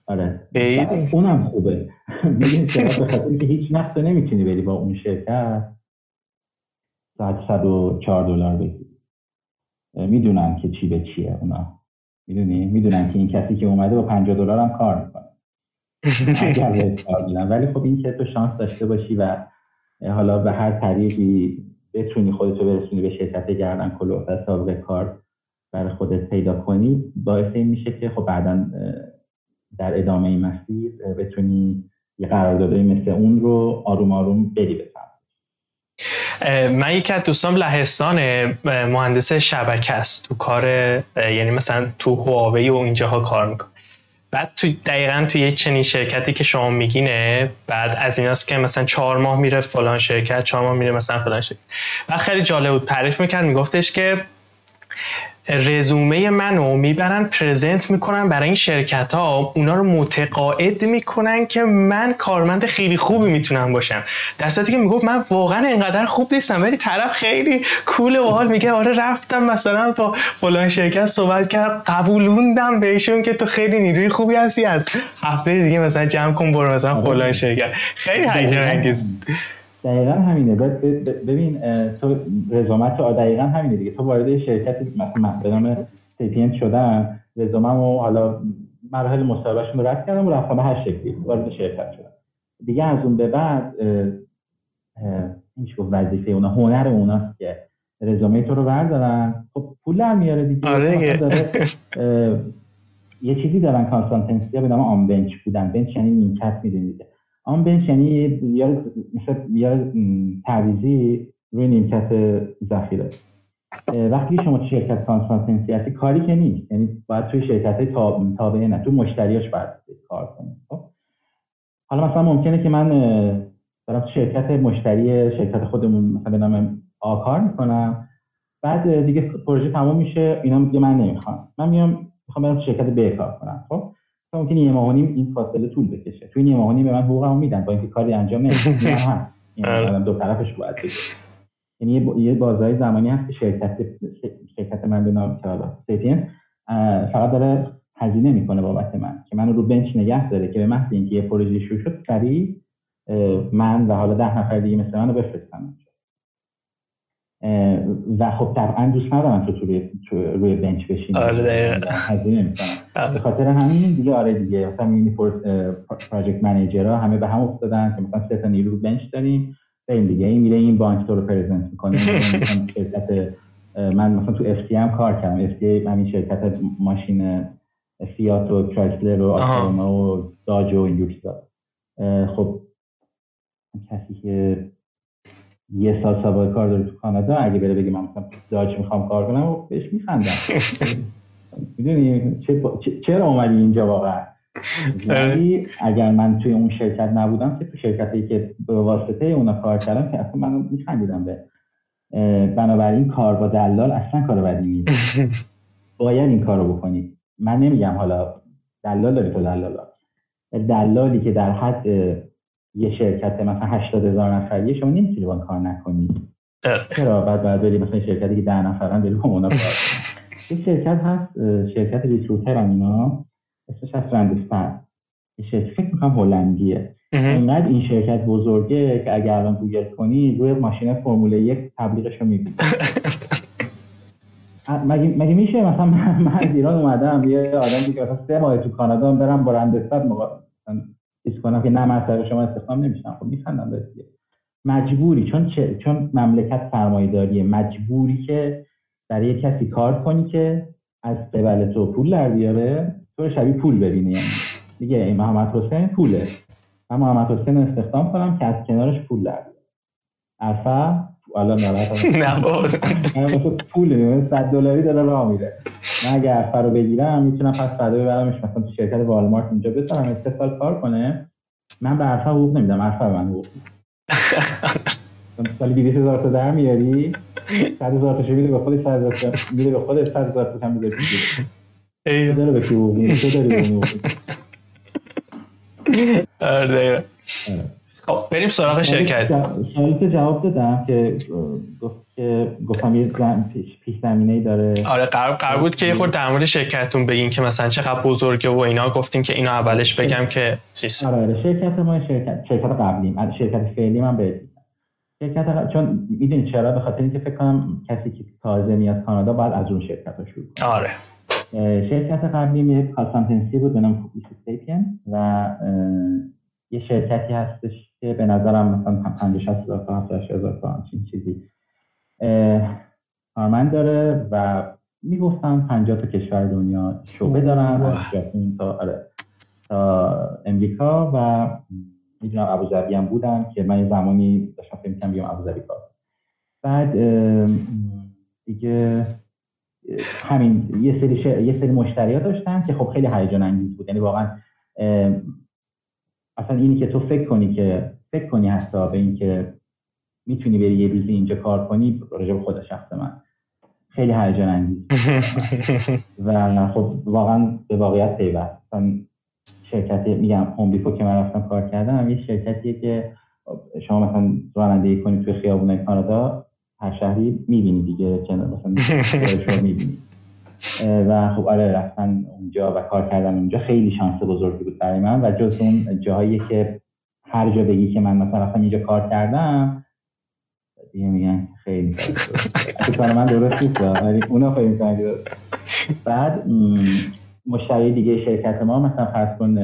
آره. اونم خوبه. می‌دونی چرا؟ به خاطر که هیچ وقت نمی‌تونی بری با اون شرکت. ساعت 104 دلار بگیری. می‌دونن که چی به چیه اونا. می‌دونی؟ می‌دونن که این کسی که اومده با 50 دلار هم کار می‌کنه. ولی خب این که تو شانس داشته باشی و حالا به هر طریقی بتونی خودتو برسونی به شرکت گردن کلوف و سابقه کار برای خودت پیدا کنی باعث این میشه که خب بعدا در ادامه این مسیر بتونی یه قراردادی مثل اون رو آروم آروم بری بسن من یکی از دوستان لهستان مهندس شبکه است. تو کار یعنی مثلا تو هواوی و اینجاها کار می‌کنه. بعد تو دقیقا تو یه چنین شرکتی که شما میگینه بعد از ایناست که مثلا چهار ماه میره فلان شرکت چهار ماه میره مثلا فلان شرکت. و خیلی جالب بود تعریف می‌کرد میگفتش که رزومه منو می‌برن پرزنت می‌کنن برای این شرکت ها اونا رو متقاعد می‌کنن که من کارمند خیلی خوبی می‌تونم باشم. در صورتی که می‌گفت من واقعا انقدر خوب نیستم ولی طرف خیلی کول و حال میگه آره رفتم مثلا با فلان شرکت صحبت کرد قبولوندم بهشون که تو خیلی نیروی خوبی هستی از هفته دیگه مثلا جمع کن برو مثلا فلان شرکت. خیلی هیجان انگیز دقیقا همینه. ببین تو رزومت تو دقیقا همینه دیگه. تو وارد شرکت مثلا به نام سیپینت شدن رزومم و حالا مراحل مصاحبهشون رو رد کردم و رفتم به هر شکلی وارد شرکت شدم. دیگه از اون به بعد این گفت؟ وظیفه اونا هنر اوناست که رزومه تو رو بردارن. خب پول در میاره دیگه. آره یه چیزی دارن consultancy به نام on bench بودن. bench یعنی نیمکت می‌دونید آن بنچ یعنی مثل تعویزی روی نیمکت ذخیره. وقتی شما تو شرکت کانسانتنسی هستی کاری که نیست یعنی باید توی شرکت های تابعه نه تو مشتریاش باید کار کنید خب؟ حالا مثلا ممکنه که من دارم تو شرکت مشتری شرکت خودمون مثلا به نام آ کار می‌کنم بعد دیگه پروژه تموم میشه اینا میگه من نمی‌خوام. من میام می‌خوام برم شرکت ب کار کنم خب؟ ممکن یه ماه این فاصله طول بکشه. توی یه ماه به من حقوقمو میدن. با اینکه کاری انجام نمیدن. یعنی دو طرفش باید بشه یعنی یه بازار زمانی هست که شرکت شرکت من به نام حالا فقط داره هزینه می‌کنه بابت من که منو رو بنچ نگه داره که به محض اینکه یه پروژه شروع شد سریع من و حالا ده نفر دیگه مثل منو بفرستم. و خب طبعا دوست ندارم تو روی, روی بنچ بشین آره آره. به خاطر همین دیگه آره دیگه. مثلا می‌بینی project manager همه به هم افتادن که مثلا سه تا نیرو bench داریم. این دیگه. این میره این بانک تو رو present می‌کنه. شرکت من مثلا تو اف هم کار کردم. اف همین شرکت ماشین فیات و کرایسلر و آتوما و داج و اینجور خب کسی که یه سال سابقه کار داره تو کانادا اگه بره بگه من مثلا داج می‌خوام کار کنم و بهش میخندم. می‌دونی؟ چرا اومدی اینجا واقعا؟ ولی اگر من توی اون شرکت نبودم که تو شرکتی که به واسطه اونا کار کردم که اصلا من میخندیدم به. بنابراین کار با دلال اصلا کار بدی نیست. باید این کار رو بکنی. من نمیگم حالا دلال داری تو دلال. دلالی که در حد یه شرکت مثلا 80 هزار نفریه شما نمی‌تونی با کار نکنی. چرا؟ بعد بعد بری مثلا شرکتی که ده نفرن بری با اونا کار این شرکت هست شرکت ریکروتر هم اینا. اسمش هست رندستن شرکت فکر می‌کنم هلندیه. اینقدر این شرکت بزرگه که اگر الان گوگل کنی روی ماشین فرمول یک تبلیغش رو می‌بینی. مگه, مگه میشه مثلا من, از ایران اومدم یه آدم که مثلا سه ماه تو کانادا برم با رندستد چیز کنم که نه من شما استخدام نمیشم. خب میخندم دیگه. مجبوری چون چون مملکت سرمایه‌داریه مجبوری که برای کسی کار کنی که از قبل تو پول در بیاره تو شبیه پول ببینی یعنی دیگه این محمد حسین پوله. من محمد حسین استخدام کنم که از کنارش پول در بیاره. الان نه پول 100 دلاری داره راه میره. من اگه عرفه رو بگیرم می‌تونم پس فردا ببرمش مثلا تو شرکت والمارت اونجا بذارم سه سال کار کنه. من به عرفه حقوق نمیدم عرفه من حقوق سالی 200 هزار تا در میاری 100 هزار تا میده به خودش 100 هزار تا میده به خودش 100 هزار تا هم میده ای. داره به حقوق تو داری آره. خب بریم سراغ شرکت. سوالی جواب دادم که گفت که گفتم یه پیش زمینه داره. آره قرار قرار بود که یه خورده در مورد شرکتتون بگین که مثلا چقدر بزرگه و اینا. گفتیم که اینا اولش بگم که چیز. آره آره. شرکت ما شرکت شرکت قبلی شرکت فعلی من به شرکت چون می‌دونی چرا؟ به خاطر اینکه فکر کنم کسی که تازه میاد کانادا باید از اون شرکت رو شروع کنه. آره. شرکت قبلی یه کانسالتنسی بود به نام و یه شرکتی هستش که به نظرم مثلا 50 60 هزار تا 70 هزار تا همچین چیزی کارمند داره و می‌گفتن 50 تا کشور دنیا شعبه دارن از ژاپن تا آره تا امریکا و می‌دونم ابوظبی هم بودن که من یه زمانی داشتم فکر می‌کردم بیام ابوظبی کار بعد دیگه همین یه سری یه سری مشتریات داشتن که خب خیلی هیجان انگیز بود. یعنی واقعا اصلا اینی که تو فکر کنی که فکر کنی حتی به اینکه می‌تونی بری یه روزی اینجا کار کنی راجع به خود شخص من خیلی هیجان انگیز. و خب واقعا به واقعیت پیوست. شرکت میگم هوم که من رفتم کار کردم یه شرکتیه که شما مثلا رانندگی کنی توی خیابون کانادا هر شهری می‌بینی دیگه مثلا می‌بینی. و خب آره رفتن اونجا و کار کردن اونجا خیلی شانس بزرگی بود برای من و جز اون جاهایی که هر جا بگی که من مثلا رفتم اینجا کار کردم دیگه میگن خیلی کار من درست نیست ولی اونا خیلی بعد مشتری دیگه شرکت ما مثلا فرض کن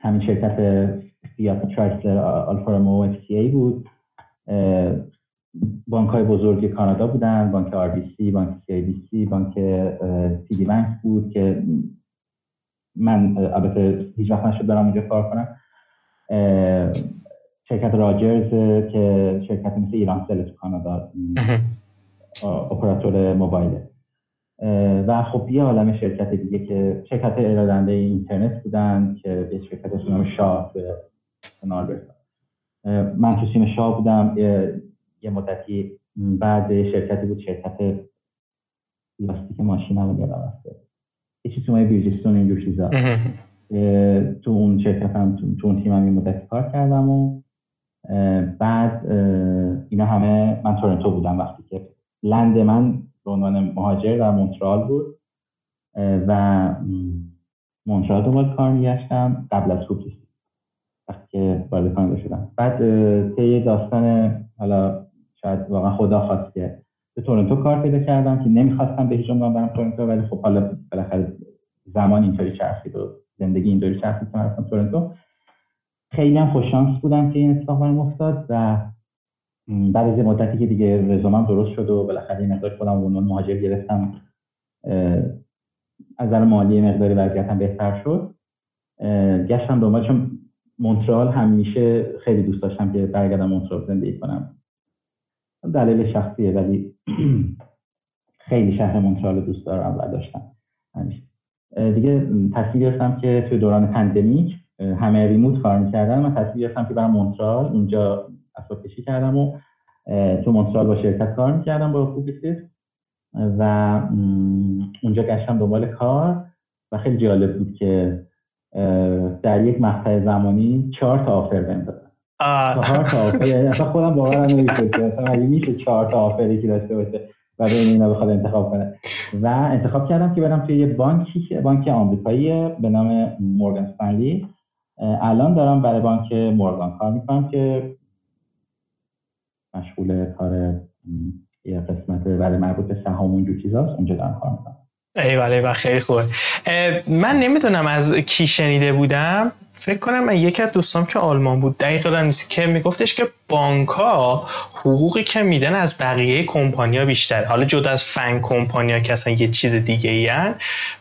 همین شرکت فیات کرایسلر آلفا اف بود. بانک های بزرگ کانادا بودن بانک RBC بانک CIBC بانک TD بانک بود که من البته هیچ وقت نشد برم اونجا کار کنم. شرکت راجرز که شرکت مثل ایران سل تو کانادا اپراتور موبایله. و خب یه عالم شرکت دیگه که شرکت ارادنده اینترنت بودن که به شرکت نام شاه من تو سیم شاه بودم یه مدتی بعد شرکتی بود شرکت لاستیک ماشین هم یادم رفته یه چیزی توی بیرجستون اینجور چیزا. تو اون شرکت هم تو, اون تیم هم یه مدتی کار کردم و بعد اینا همه من تورنتو بودم وقتی که لند من به عنوان مهاجر در مونترال بود. و مونترال دوباره کار میگشتم قبل از کوپیس وقتی که وارد کانادا شدم. بعد طی داستان حالا شاید واقعا خدا خواست که به تورنتو کار پیدا کردم که نمی‌خواستم به هیچ عنوان برم تورنتو ولی خب حالا بالاخره زمان اینطوری چرخید و زندگی اینطوری چرخید که رفتم تورنتو. خیلی هم خوششانس بودم که این اتفاق برام افتاد و بعد از مدتی که دیگه رزومم درست شد و بالاخره این مقدار خودم عنوان مهاجر گرفتم از نظر مالی مقداری وضعیتم بهتر شد. گشتم دنبال چون مونترال همیشه خیلی دوست داشتم که برگردم مونترال زندگی کنم. دلیل شخصیه ولی خیلی شهر مونترال دوست دارم و داشتم. همیشه. دیگه تصمیم گرفتم که توی دوران pandemic همه remote کار می‌کردن من تصمیم گرفتم که برم مونترال اونجا اسباب کشی کردم و تو مونترال با شرکت کار می‌کردم با Publicis. و اونجا گشتم دنبال کار و خیلی جالب بود که در یک مقطع زمانی چهار تا offer بهم offer. یعنی اصلا خودم باورم نمیشه مثلا میشه چهار تا offer ی که داشته باشه و بین اینا بخواد انتخاب کنه. و انتخاب کردم که برم توی یه بانکی بانک آمریکایی به نام مورگان استنلی. الان دارم برای بانک مورگان کار می‌کنم که مشغول کار یه قسمت برای مربوط به سهام اونجور چیزاست. اونجا دارم کار می‌کنم. ای و خیلی خوب من نمی‌دونم از کی شنیده بودم. فکر کنم من یکی از دوستام که آلمان بود دقیقا نیست. که میگفتش که بانک ها حقوقی که میدن از بقیه کمپانیا بیشتر. حالا جدا از فن کمپانیا که اصلا یه چیز دیگه ای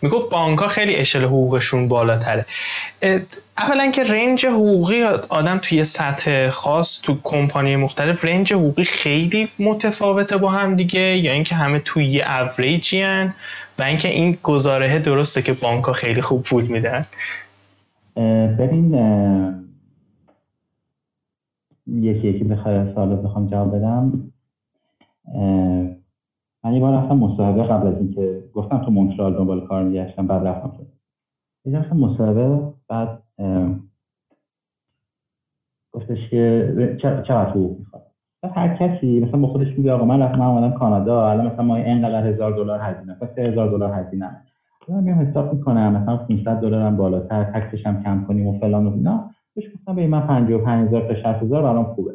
می‌گفت بانک ها خیلی اشل حقوقشون بالاتره. اولا که رنج حقوقی آدم توی سطح خاص تو کمپانی مختلف رنج حقوقی خیلی متفاوته با هم دیگه یا اینکه همه توی یه و اینکه این گزاره درسته که بانک ها خیلی خوب پول میدن. ببین یکی یکی بخواه سوالات بخوام جواب بدم. من یه بار رفتم مصاحبه قبل از اینکه گفتم تو مونترال دنبال کار میگشتم بعد رفتم تو یه رفتم مصاحبه بعد گفتش که چقدر حقوق می‌خواد؟ هر کسی مثلا با خودش میگه آقا من رفتم اومدم کانادا الان مثلا ما اینقدر هزار دلار هزینه مثلا 3000 دلار هزینه. من میام حساب می‌کنم مثلا 500 دلار هم بالاتر تکسش هم کم کنیم و فلان و اینا. بهش گفتم به من 55000 تا 60000 برام خوبه.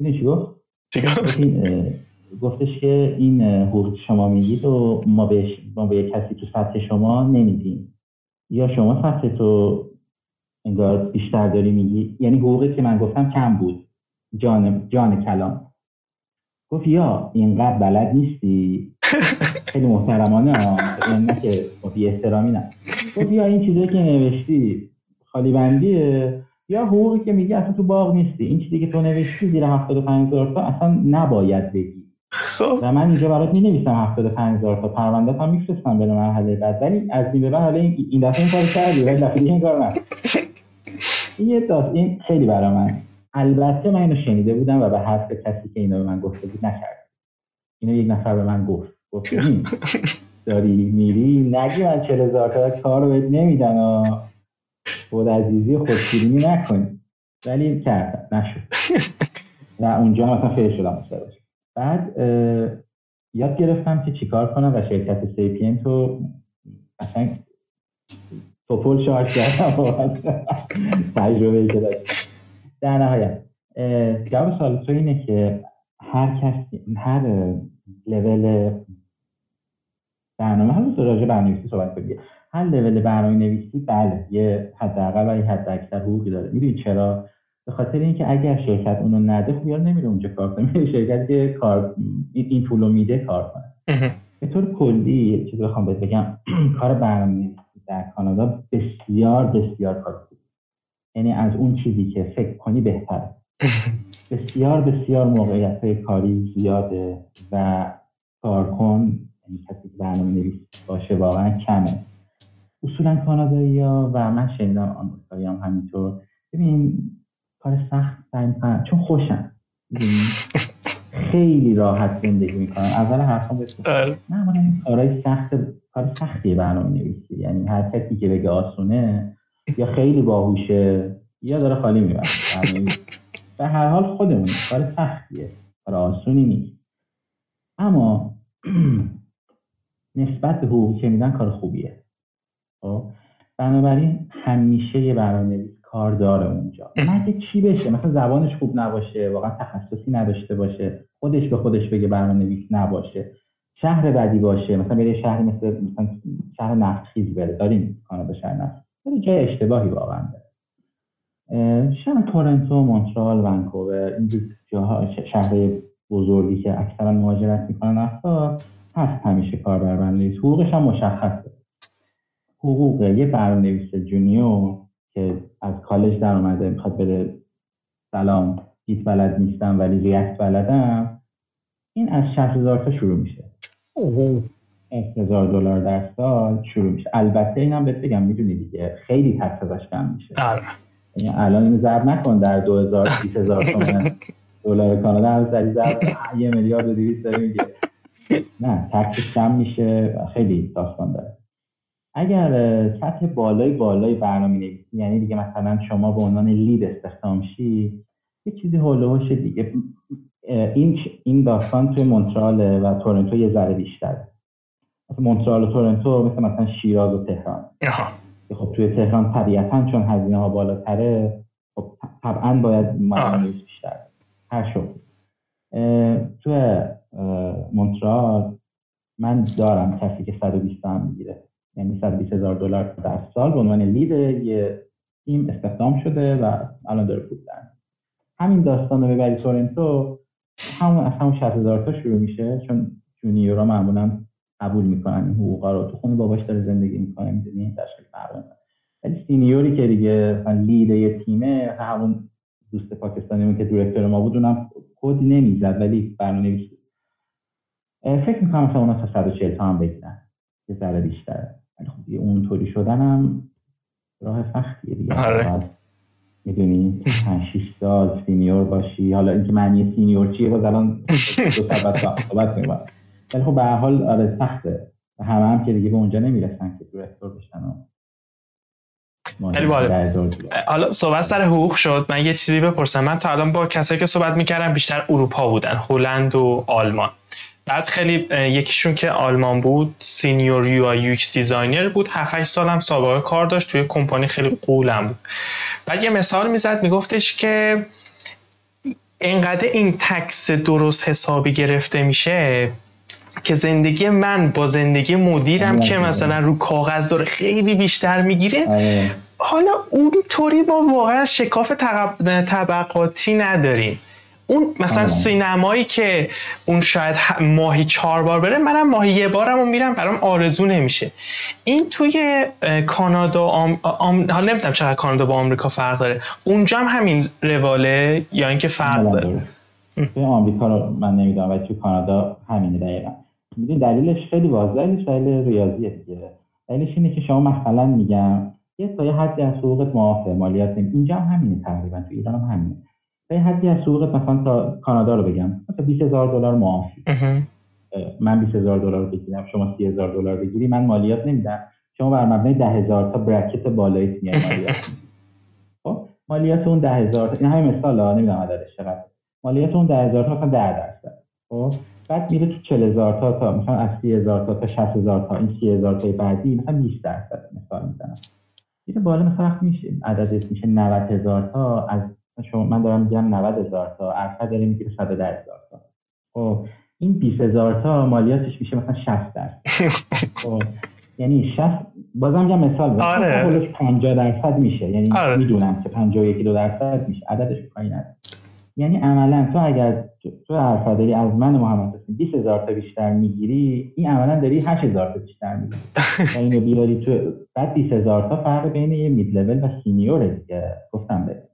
این چی گفت؟ گفتش که این حقوق شما میگید و ما به ما به کسی تو سطح شما نمیدیم. یا شما سطح تو انگار بیشتر داری میگی؟ یعنی حقوقی که من گفتم کم بود. جان, جان کلام. گفت یا اینقدر بلد نیستی؟ خیلی محترمانه یعنی نه که بی احترامی نه. گفت یا این چیزایی که نوشتی خالی بندیه. یا حقوقی که میگی اصلا تو باغ نیستی. این چیزی که تو نوشتی زیر 75 هزار تا اصلا نباید بگی. خب. و من اینجا برات می نویسم 75 هزار تا. پرونده هم میفرستم به مرحله بعد. ولی از این به بعد حالا این دفعه این کار کردی. ولی دفعه این کار من این یه داست این خیلی برای من. البته من اینو شنیده بودم و به حرف کسی که اینو به من گفته بود نکرد. اینو یک نفر به من گفت. گفت داری میری؟ نگی من چل هزار کار رو بهت نمیدن و خود عزیزی خودشیرینی نکنی. ولی کرد. نشد. و اونجا مثلا فیل شدم بعد یاد گرفتم که چیکار کنم و شرکت سیپین تو اصلا توپل شارژ کردم. تجربه که داشتم. در نهایت جواب سوال تو اینه که هر کسی هر لول برنامه هم راجع برنامه‌نویسی صحبت کنیم. هر لول برنامه نویسی بله یه حداقل و یه حد اکثر حقوقی داره. می‌دونی چرا؟ به خاطر اینکه اگر شرکت اونو نده خب یار نمیره اونجا کار کنه. شرکتی که کار این پولو میده کار کنه. به طور کلی چیزی بخوام بگم کار برنامه در کانادا بسیار بسیار کار یعنی از اون چیزی که فکر کنی بهتره. بسیار بسیار موقعیت های کاری زیاده و کارکن یعنی کسی که برنامه نویس باشه واقعا کمه. اصولا کانادایی ها و من شنیدم آمریکایی هم همینطور. ببین کار سخت سعی چون خوشم خیلی راحت زندگی می‌کنن. اول حرفم بله. نه من کارهای سخت کار سختیه برنامه نویسی یعنی هر کسی که بگه آسونه یا خیلی باهوشه یا داره خالی می‌بره. یعنی به هر حال خودمون کار سختیه کار آسونی نیست. اما نسبت به حقوقی که میدن کار خوبیه. خب؟ بنابراین همیشه یه برنامه‌نویس کار داره اونجا مگه چی بشه؟ مثلا زبانش خوب نباشه واقعا تخصصی نداشته باشه خودش به خودش بگه برنامه‌نویس نباشه. شهر بدی باشه مثلا بره شهری مثل مثلا شهر نفتخیز بره. داریم کانادا شهر نفت. ولی جای اشتباهی واقعا داره. شهر تورنتو مونترال ونکوور این جاها شهر بزرگی که اکثرا مهاجرت می‌کنن افراد هست همیشه کار برنامه‌نویس حقوقش هم مشخصه حقوق یه برنامه‌نویس جونیور که از کالج در اومده می‌خواد بده سلام گیت بلد نیستم ولی ریاکت بلدم این از 60 هزار تا شروع میشه. هزار دلار در سال شروع میشه. البته اینم بهت بگم می‌دونی دیگه خیلی تکس ازش کم میشه. آره. الان اینو ضرب نکن در 2000 هزار تومن دلار کانادا. هم سری ضرب یه میلیارد و 200 داره میگه نه تکسش کم میشه خیلی داستان داره. اگر سطح بالای بالای برنامه نویسی یعنی دیگه مثلا شما به عنوان لید استخدام شی یه چیزی هولوش دیگه. این این داستان توی مونترال و تورنتو یه ذره بیشتره. مثلا مونترال و تورنتو مثل مثلا شیراز و تهران. خب توی تهران طبیعتا چون هزینه ها بالاتره خب طبعا باید مدرنیز بیشتر. هر شغل. توی مونترال من دارم کسی که 120 هم می‌گیره. یعنی 120 هزار دلار در سال به عنوان لید یه تیم استخدام شده و الان داره پول همین داستان رو ببری تورنتو همون از همون 60 هزار تا شروع میشه چون جونیورا معمولا قبول می‌کنن این حقوقا رو. تو خونه باباش داره زندگی می‌کنه می‌دونی؟ تشکیل فرق ولی سینیوری که دیگه لید یه تیمه همون دوست پاکستانی که دایرکتور ما بود اونم کدی نمی‌زد ولی برنامه فکر می‌کنم مثلا اونا تا 140 تا هم بگیرن. یه ذره بیشتره ولی خب دیگه اونطوری شدن هم راه سختیه دیگه. آره. می‌دونی؟ 5 6 سال senior باشی. حالا اینکه معنی senior چیه؟ باز الان دو ساعت صحبت کنیم. ولی خب به هر حال آره سخته. و همه هم که دیگه به اونجا نمی‌رسن که director بشن و حالا صحبت سر حقوق شد. من یه چیزی بپرسم. من تا الان با کسایی که صحبت می‌کردم بیشتر اروپا بودن هلند و آلمان. بعد خیلی یکیشون که آلمان بود senior UI UX designer بود. 7 سالم سابقه کار داشت. توی کمپانی خیلی غولم بود. بعد یه مثال می‌زد میگفتش که اینقدر این tax درست حسابی گرفته میشه که زندگی من با زندگی مدیرم که مثلا رو کاغذ داره خیلی بیشتر می‌گیره. آره. حالا اونطوری ما واقعا شکاف طبقاتی نداریم. اون مثلا آه. سینمایی که اون شاید ماهی چهار بار بره منم ماهی یه بارم میرم برام آرزو نمیشه. این توی کانادا آم... آم... حالا نمی‌دونم چقدر کانادا با آمریکا فرق داره. اونجا هم همین رواله یا اینکه فرق داره. توی آمریکا رو من نمی‌دونم ولی توی کانادا همینه دقیقا. می‌دونی دلیلش خیلی واضحه دلیل ریاضیه دیگه. دلیلش اینه که شما مثلا میگم یه تا یه حدی از حقوقت معافه مالیات اینجا هم همینه تقریبا تو ایران هم همینه. به حدی از حقوقت مثلا تا کانادا رو بگم مثلا 20000 دلار معافی. من 20000 دلار بگیرم شما 30000 دلار بگیری من مالیات نمیدم. شما بر مبنای 10000 تا برکت بالایی میاد مالیات خب مالیات اون 10000 تا این همین مثال ها نمی‌دونم عددش چقدر مالیات اون 10000 تا مثلا 10 درصد. خب بعد میره تو 40000 تا تا مثلا از 30000 تا تا 60000 تا این 30000 تا بعدی مثلا 20 درصد مثال می‌زنم. میره بالا مثلا میشه عددش میشه 90000 تا از شما من دارم میگم 90 هزار تا. عرفه داره می‌گیره 110 هزار تا. خب این 20 هزار تا مالیاتش میشه مثلا 60 درصد. خب یعنی 60 بازم میگم مثال بزنم. آره. 50 درصد میشه. یعنی آره. می‌دونم که 51 دو درصد میشه. عددش پایین است. یعنی عملا تو اگر تو عرفه داری از من محمد حسین 20 هزار تا بیشتر می‌گیری این عملا داری 8 هزار تا بیشتر می‌گیری. و اینو بیاری تو بعد 20 هزار تا فرق بین یه مید لول و سینیور دیگه. گفتم بهت.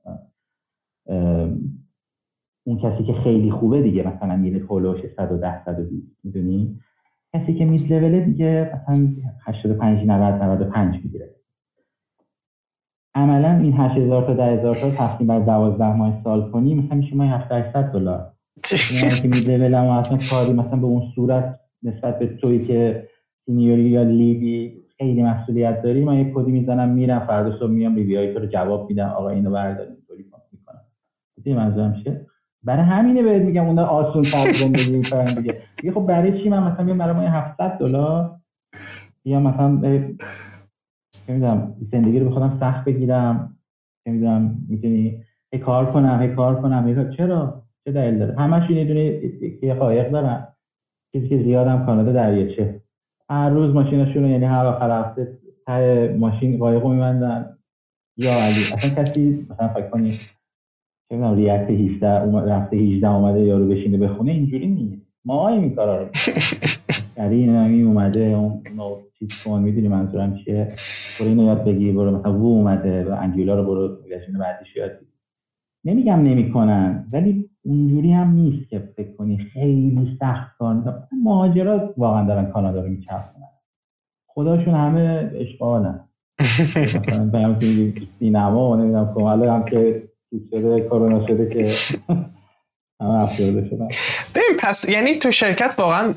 اون کسی که خیلی خوبه دیگه مثلا میره هولوش 110 120 می‌دونی؟ کسی که مید لوله دیگه مثلا 85 90 95 می‌گیره. عملا این 8000 تا 10000 تا تقسیم بر 12 ماه سال کنی مثلا میشه ماه 700 دلار. یعنی که مید لول هم اصلا کاری مثلا به اون صورت نسبت به توی که سینیوری یا لیبی خیلی مسئولیت داری من یه کدی می‌زنم میرم فردا صبح میام ریویای تو رو جواب میدم آقا اینو بردارید دیدی منظورم چیه؟ برای همینه بهت میگم اون آسون تر زندگی می‌کنن دیگه. خب برای چی من مثلا بیام برای ما 700 دلار؟ یا مثلا نمی‌دونم زندگی رو به خودم سخت بگیرم. نمی‌دونم می‌تونی هی کار کنم هی کار کنم هی چرا؟ چه دلیل داره؟ همش یه دونه یه قایق دارن چیزی که زیادم کانادا دریاچه. هر روز ماشینشون یعنی هر آخر هفته ته ماشین قایقو میبندن. یا علی. اصلا کسی مثلا فکر کنی چه می‌دونم ریاکت 17 رفته 18 اومده یارو بشینه بخونه اینجوری نیست. ما این کارا رو. یعنی این اومده اون چیز کن می‌دونی منظورم چیه؟ برو اینو یاد بگی برو مثلا وو اومده و انگولا رو برو گشتین بعدیش یاد نمیگم نمی‌کنن ولی اونجوری هم نیست که فکر کنی خیلی سخت کار مهاجرات واقعا دارن کانادا رو میچرخونن. خداشون همه اشغالن. مثلا سینما و نمی‌دونم هم که شده کرونا شده که ببین پس یعنی تو شرکت واقعا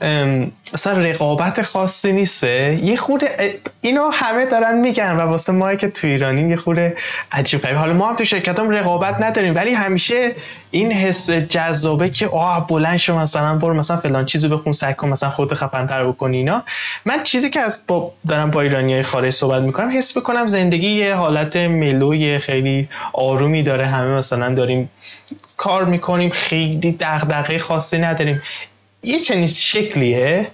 مثلا رقابت خاصی نیسته. یه خورده اینو همه دارن میگن و واسه ما که تو ایرانیم یه خورده عجیب غریب. حالا ما هم تو شرکت هم رقابت نداریم ولی همیشه این حس جذابه که آه بلند شو مثلا برو مثلا فلان چیزو بخون سعی کن مثلا خودت خفن‌تر بکنی اینا. من چیزی که از با دارم با ایرانیای خارج صحبت می‌کنم حس بکنم زندگی یه حالت ملوی خیلی آرومی داره. همه مثلا داریم کار می‌کنیم خیلی دغدغه خاصی نداریم. یه چنین شکلیه؟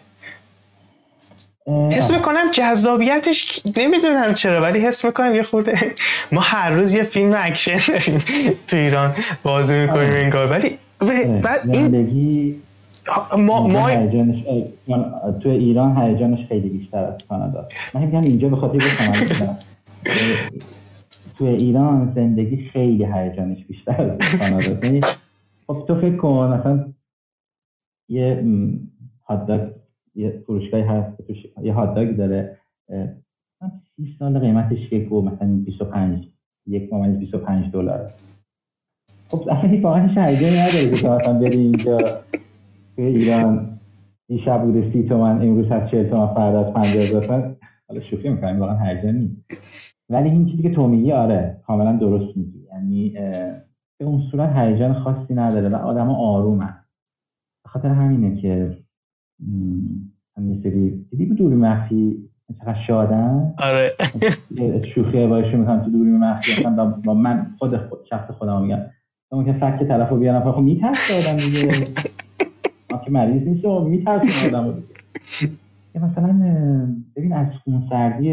حس می‌کنم جذابیتش نمی‌دونم چرا ولی حس می‌کنم یه خورده ما هر روز یه فیلم اکشن داریم تو ایران بازی می‌کنیم این کار ولی بعد این ما ما تو ایران هیجانش خیلی بیشتر از کانادا. من میگم اینجا به خاطر تو ایران زندگی خیلی هیجانش بیشتر از کانادا خب تو فکر کن مثلا یه هات یه فروشگاهی هست یه هات داره سی سال قیمتش یک و مثلا 25 یک ممیز 25 دلار. خب اصلا واقعا هیجانی نداره که تو مثلا بری اینجا توی ایران این شب بوده سی تومن امروز هست 40 تومن فردا از 50 هزار حالا شوخی می‌کنیم واقعا هیجانی ولی این چیزی که تو میگی آره کاملا درست میگی. یعنی به اون صورت هیجان خاصی نداره و آدم آرومن. به خاطر همینه که هم یه سری دیدی به دوری مخفی چقدر شادن؟ آره. شوخی بایشو می‌کنم تو دوری مخفی با من خود, خود شخص خودم میگم. اون که فکر طرف رو بیارم خب میترسه آدم دیگه. ما که مریض نیست و میترسه آدم دیگه. مثلا ببین از خون سردی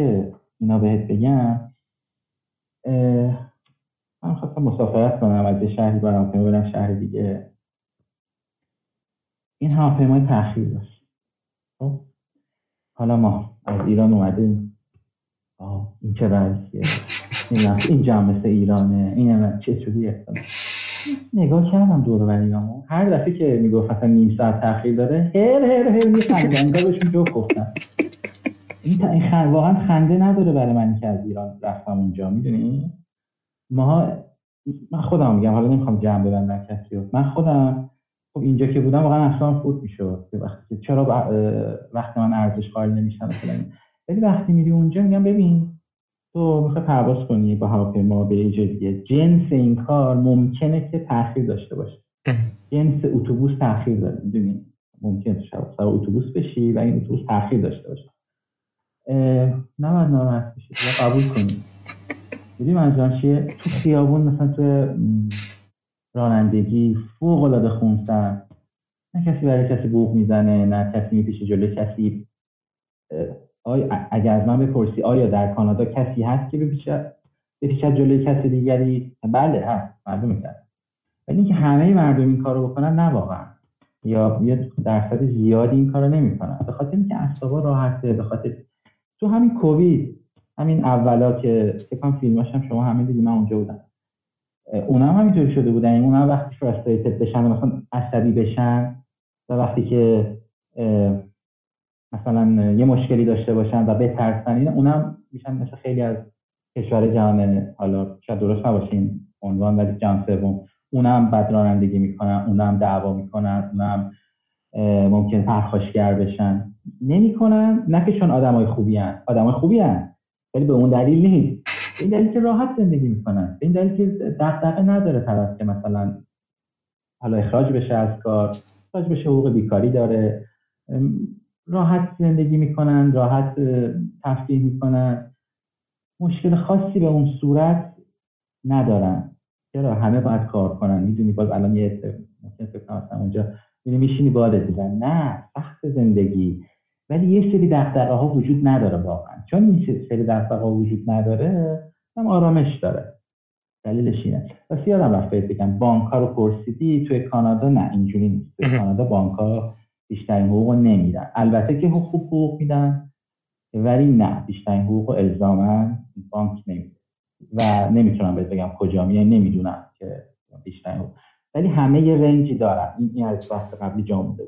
اینا بهت بگم من خواستم مسافرت کنم از شهری برم کنم برم شهر دیگه. این هواپیمای تاخیر داشت. خب حالا ما از ایران اومدیم. این چه رئیسیه این جمع مثل ایرانه این چه شدی نگاه کردم دور بریامو هر دفعه که می‌گفت مثلا نیم ساعت تاخیر داره هر هر هر میخندن انگار بهشون جو گفتن این خن... واقعا خنده نداره برای من که از ایران رفتم اونجا می‌دونی؟ ما من خودم میگم حالا نمی‌خوام جمع ببندم کسی من خودم خب اینجا که بودم واقعا اصلا فوت می‌شد. وقتی چرا وقت من ارزش قائل نمیشم ولی وقتی میری اونجا میگم ببین تو می‌خوای پرواز کنی با هواپیما به یه دیگه. جنس این کار ممکنه که تاخیر داشته باشه. جنس اتوبوس تاخیر داره می‌دونی؟ ممکن تو اتوبوس بشی و این اتوبوس تاخیر داشته باشه. نباید ناراحت بشید یا قبول کنید دیدی منظورم چیه؟ تو خیابون مثلا تو رانندگی فوق العاده خونسن نه کسی برای کسی بوق می‌زنه نه کسی میپیشه جلوی کسی. اگر از من بپرسی آیا در کانادا کسی هست که بپیشه بپیشه جلوی کسی دیگری؟ بله هست. مردم کرد ولی اینکه همه مردم این کارو بکنن نه واقعا. یا یه درصد زیادی این کارو نمی‌کنن. به خاطر اینکه اعصابا راحته به خاطر تو همین کووید همین اولا که فکر فیلماش هم شما همین دیدین من اونجا بودم. اونا هم همینطوری شده بودن. یعنی اونا وقتی فرستریتد بشن مثلا عصبی بشن و وقتی که مثلا یه مشکلی داشته باشن و بترسن اینا اونا میشن مثل خیلی از کشور جهان. حالا شاید درست نباشین عنوان ولی جهان سوم. اونا هم بد رانندگی می‌کنن اونا هم دعوا می‌کنن هم ممکن پرخاشگر بشن. نمی‌کنن نه که چون آدمای خوبی هن. آدمای خوبی هن. ولی به اون دلیل نیست. به این دلیل که راحت زندگی می‌کنن. به این دلیل که دغدغه نداره طرف که مثلا حالا اخراج بشه از کار اخراج بشه حقوق بیکاری داره. راحت زندگی می‌کنن راحت تفریح می‌کنن. مشکل خاصی به اون صورت ندارن. چرا؟ همه باید کار کنن. می‌دونی باز الان یه ممکن فکر اونجا میشینی بادت نه سخت زندگی. ولی یه سری دغدغه ها وجود نداره واقعا. چون این سری دغدغه ها وجود نداره هم آرامش داره. دلیلش اینه. پس یادم رفت بگم بانک ها رو پرسیدی توی کانادا نه اینجوری نیست. توی کانادا بانک ها بیشترین حقوق نمیدن. البته که خوب حقوق میدن ولی نه بیشترین حقوق الزاما بانک نمیده. و نمی‌تونم بهت بگم کجا میای نمی‌دونم که بیشترین ولی همه یه رنجی دارن. این از بحث قبلی جا بود.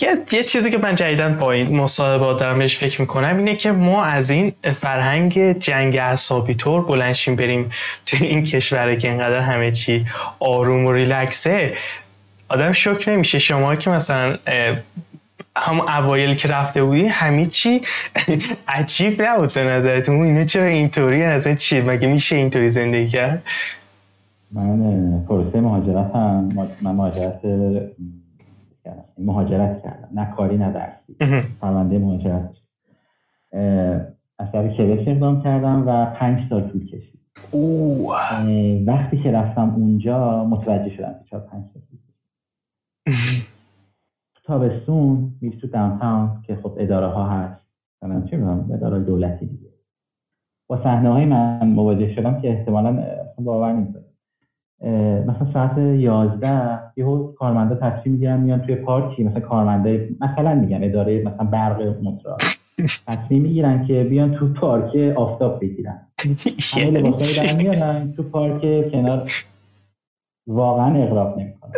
یه،, یه چیزی که من جدیدن با این مصاحبه دارم بهش فکر می‌کنم اینه که ما از این فرهنگ جنگ اعصابی طور بلنشیم بریم توی این کشوره که اینقدر همه چی آروم و ریلکسه. آدم شک نمیشه. شما که مثلا هم اوایل که رفته بودی همه چی عجیب نبود به نظرتون. اینه چرا اینطوری از چی؟ مگه میشه اینطوری زندگی کرد؟ من پروسه مهاجرت هم من مهاجرت مهاجرت کردم نه کاری نه درسی. پرونده مهاجرت. از سر کبش اقدام کردم و پنج سال طول کشید. وقتی که رفتم اونجا متوجه شدم که چرا پنج سال تابستون میری تو داونتاون که خب اداره ها هست. مثلا چه می‌دونم اداره دولتی دیگه. با صحنه های من مواجه شدم که احتمالا باور نمی‌کنه مثلا ساعت 11 یهو کارمندا تصمیم می‌گیرن میان توی پارکی مثلا کارمنده مثلا میگم اداره مثلا برق مترا تصمیم می‌گیرن که بیان تو پارک آفتاب بگیرن. همه تو پارک کنار. واقعا اقراق نمی‌کنن.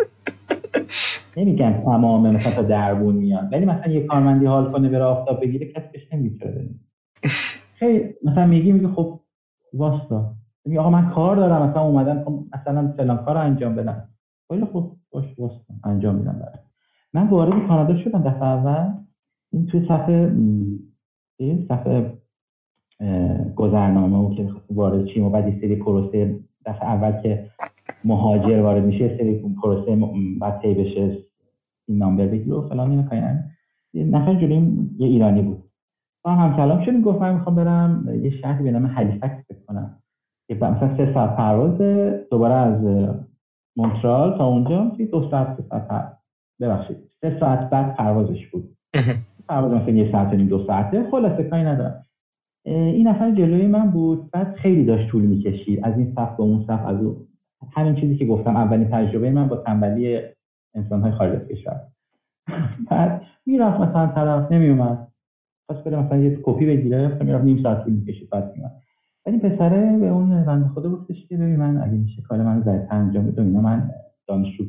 نمیگم تمام مثلا تا دربون میاد ولی مثلا یه کارمندی حال کنه بره آفتاب بگیره کسی بهش نمی‌تونه خیلی مثلا میگی میگه خب واستا میگه آقا من کار دارم مثلا اومدن خب مثلا فلان کار انجام بدم خیلی خب باش واستا انجام میدم برای من وارد کانادا شدم دفعه اول. این توی صفحه این صفحه گذرنامه و که وارد چیم و بعد سری پروسه دفعه اول که مهاجر وارد میشه سری پروسه بعد طی بشه این نامبر بگیر و فلان اینو کاری یه نفر جلوی یه ایرانی بود. با هم کلام شدیم گفت من می‌خوام برم یه شهری به نام هلیفکس بکنم مثلا سه ساعت پرواز دوباره از مونترال تا اونجا دو ساعت سه ساعت ببخشید. سه ساعت بعد پروازش بود. پرواز مثلا یه ساعت نیم دو ساعته. خلاصه کاری ندارم. این نفر جلوی من بود. بعد خیلی داشت طول می‌کشید. از این صف به اون صف از اون همین چیزی که گفتم اولین تجربه من با تنبلی انسان های خارج از کشور. بعد می‌رفت مثلا طرف نمیومد پس بره مثلا یه کپی بگیره می‌رفت نیم ساعت طول می‌کشید بعد میومد ولی پسره به اون بنده خدا گفتش که ببین من اگه میشه کار من زای انجام بده اینا من دانشجو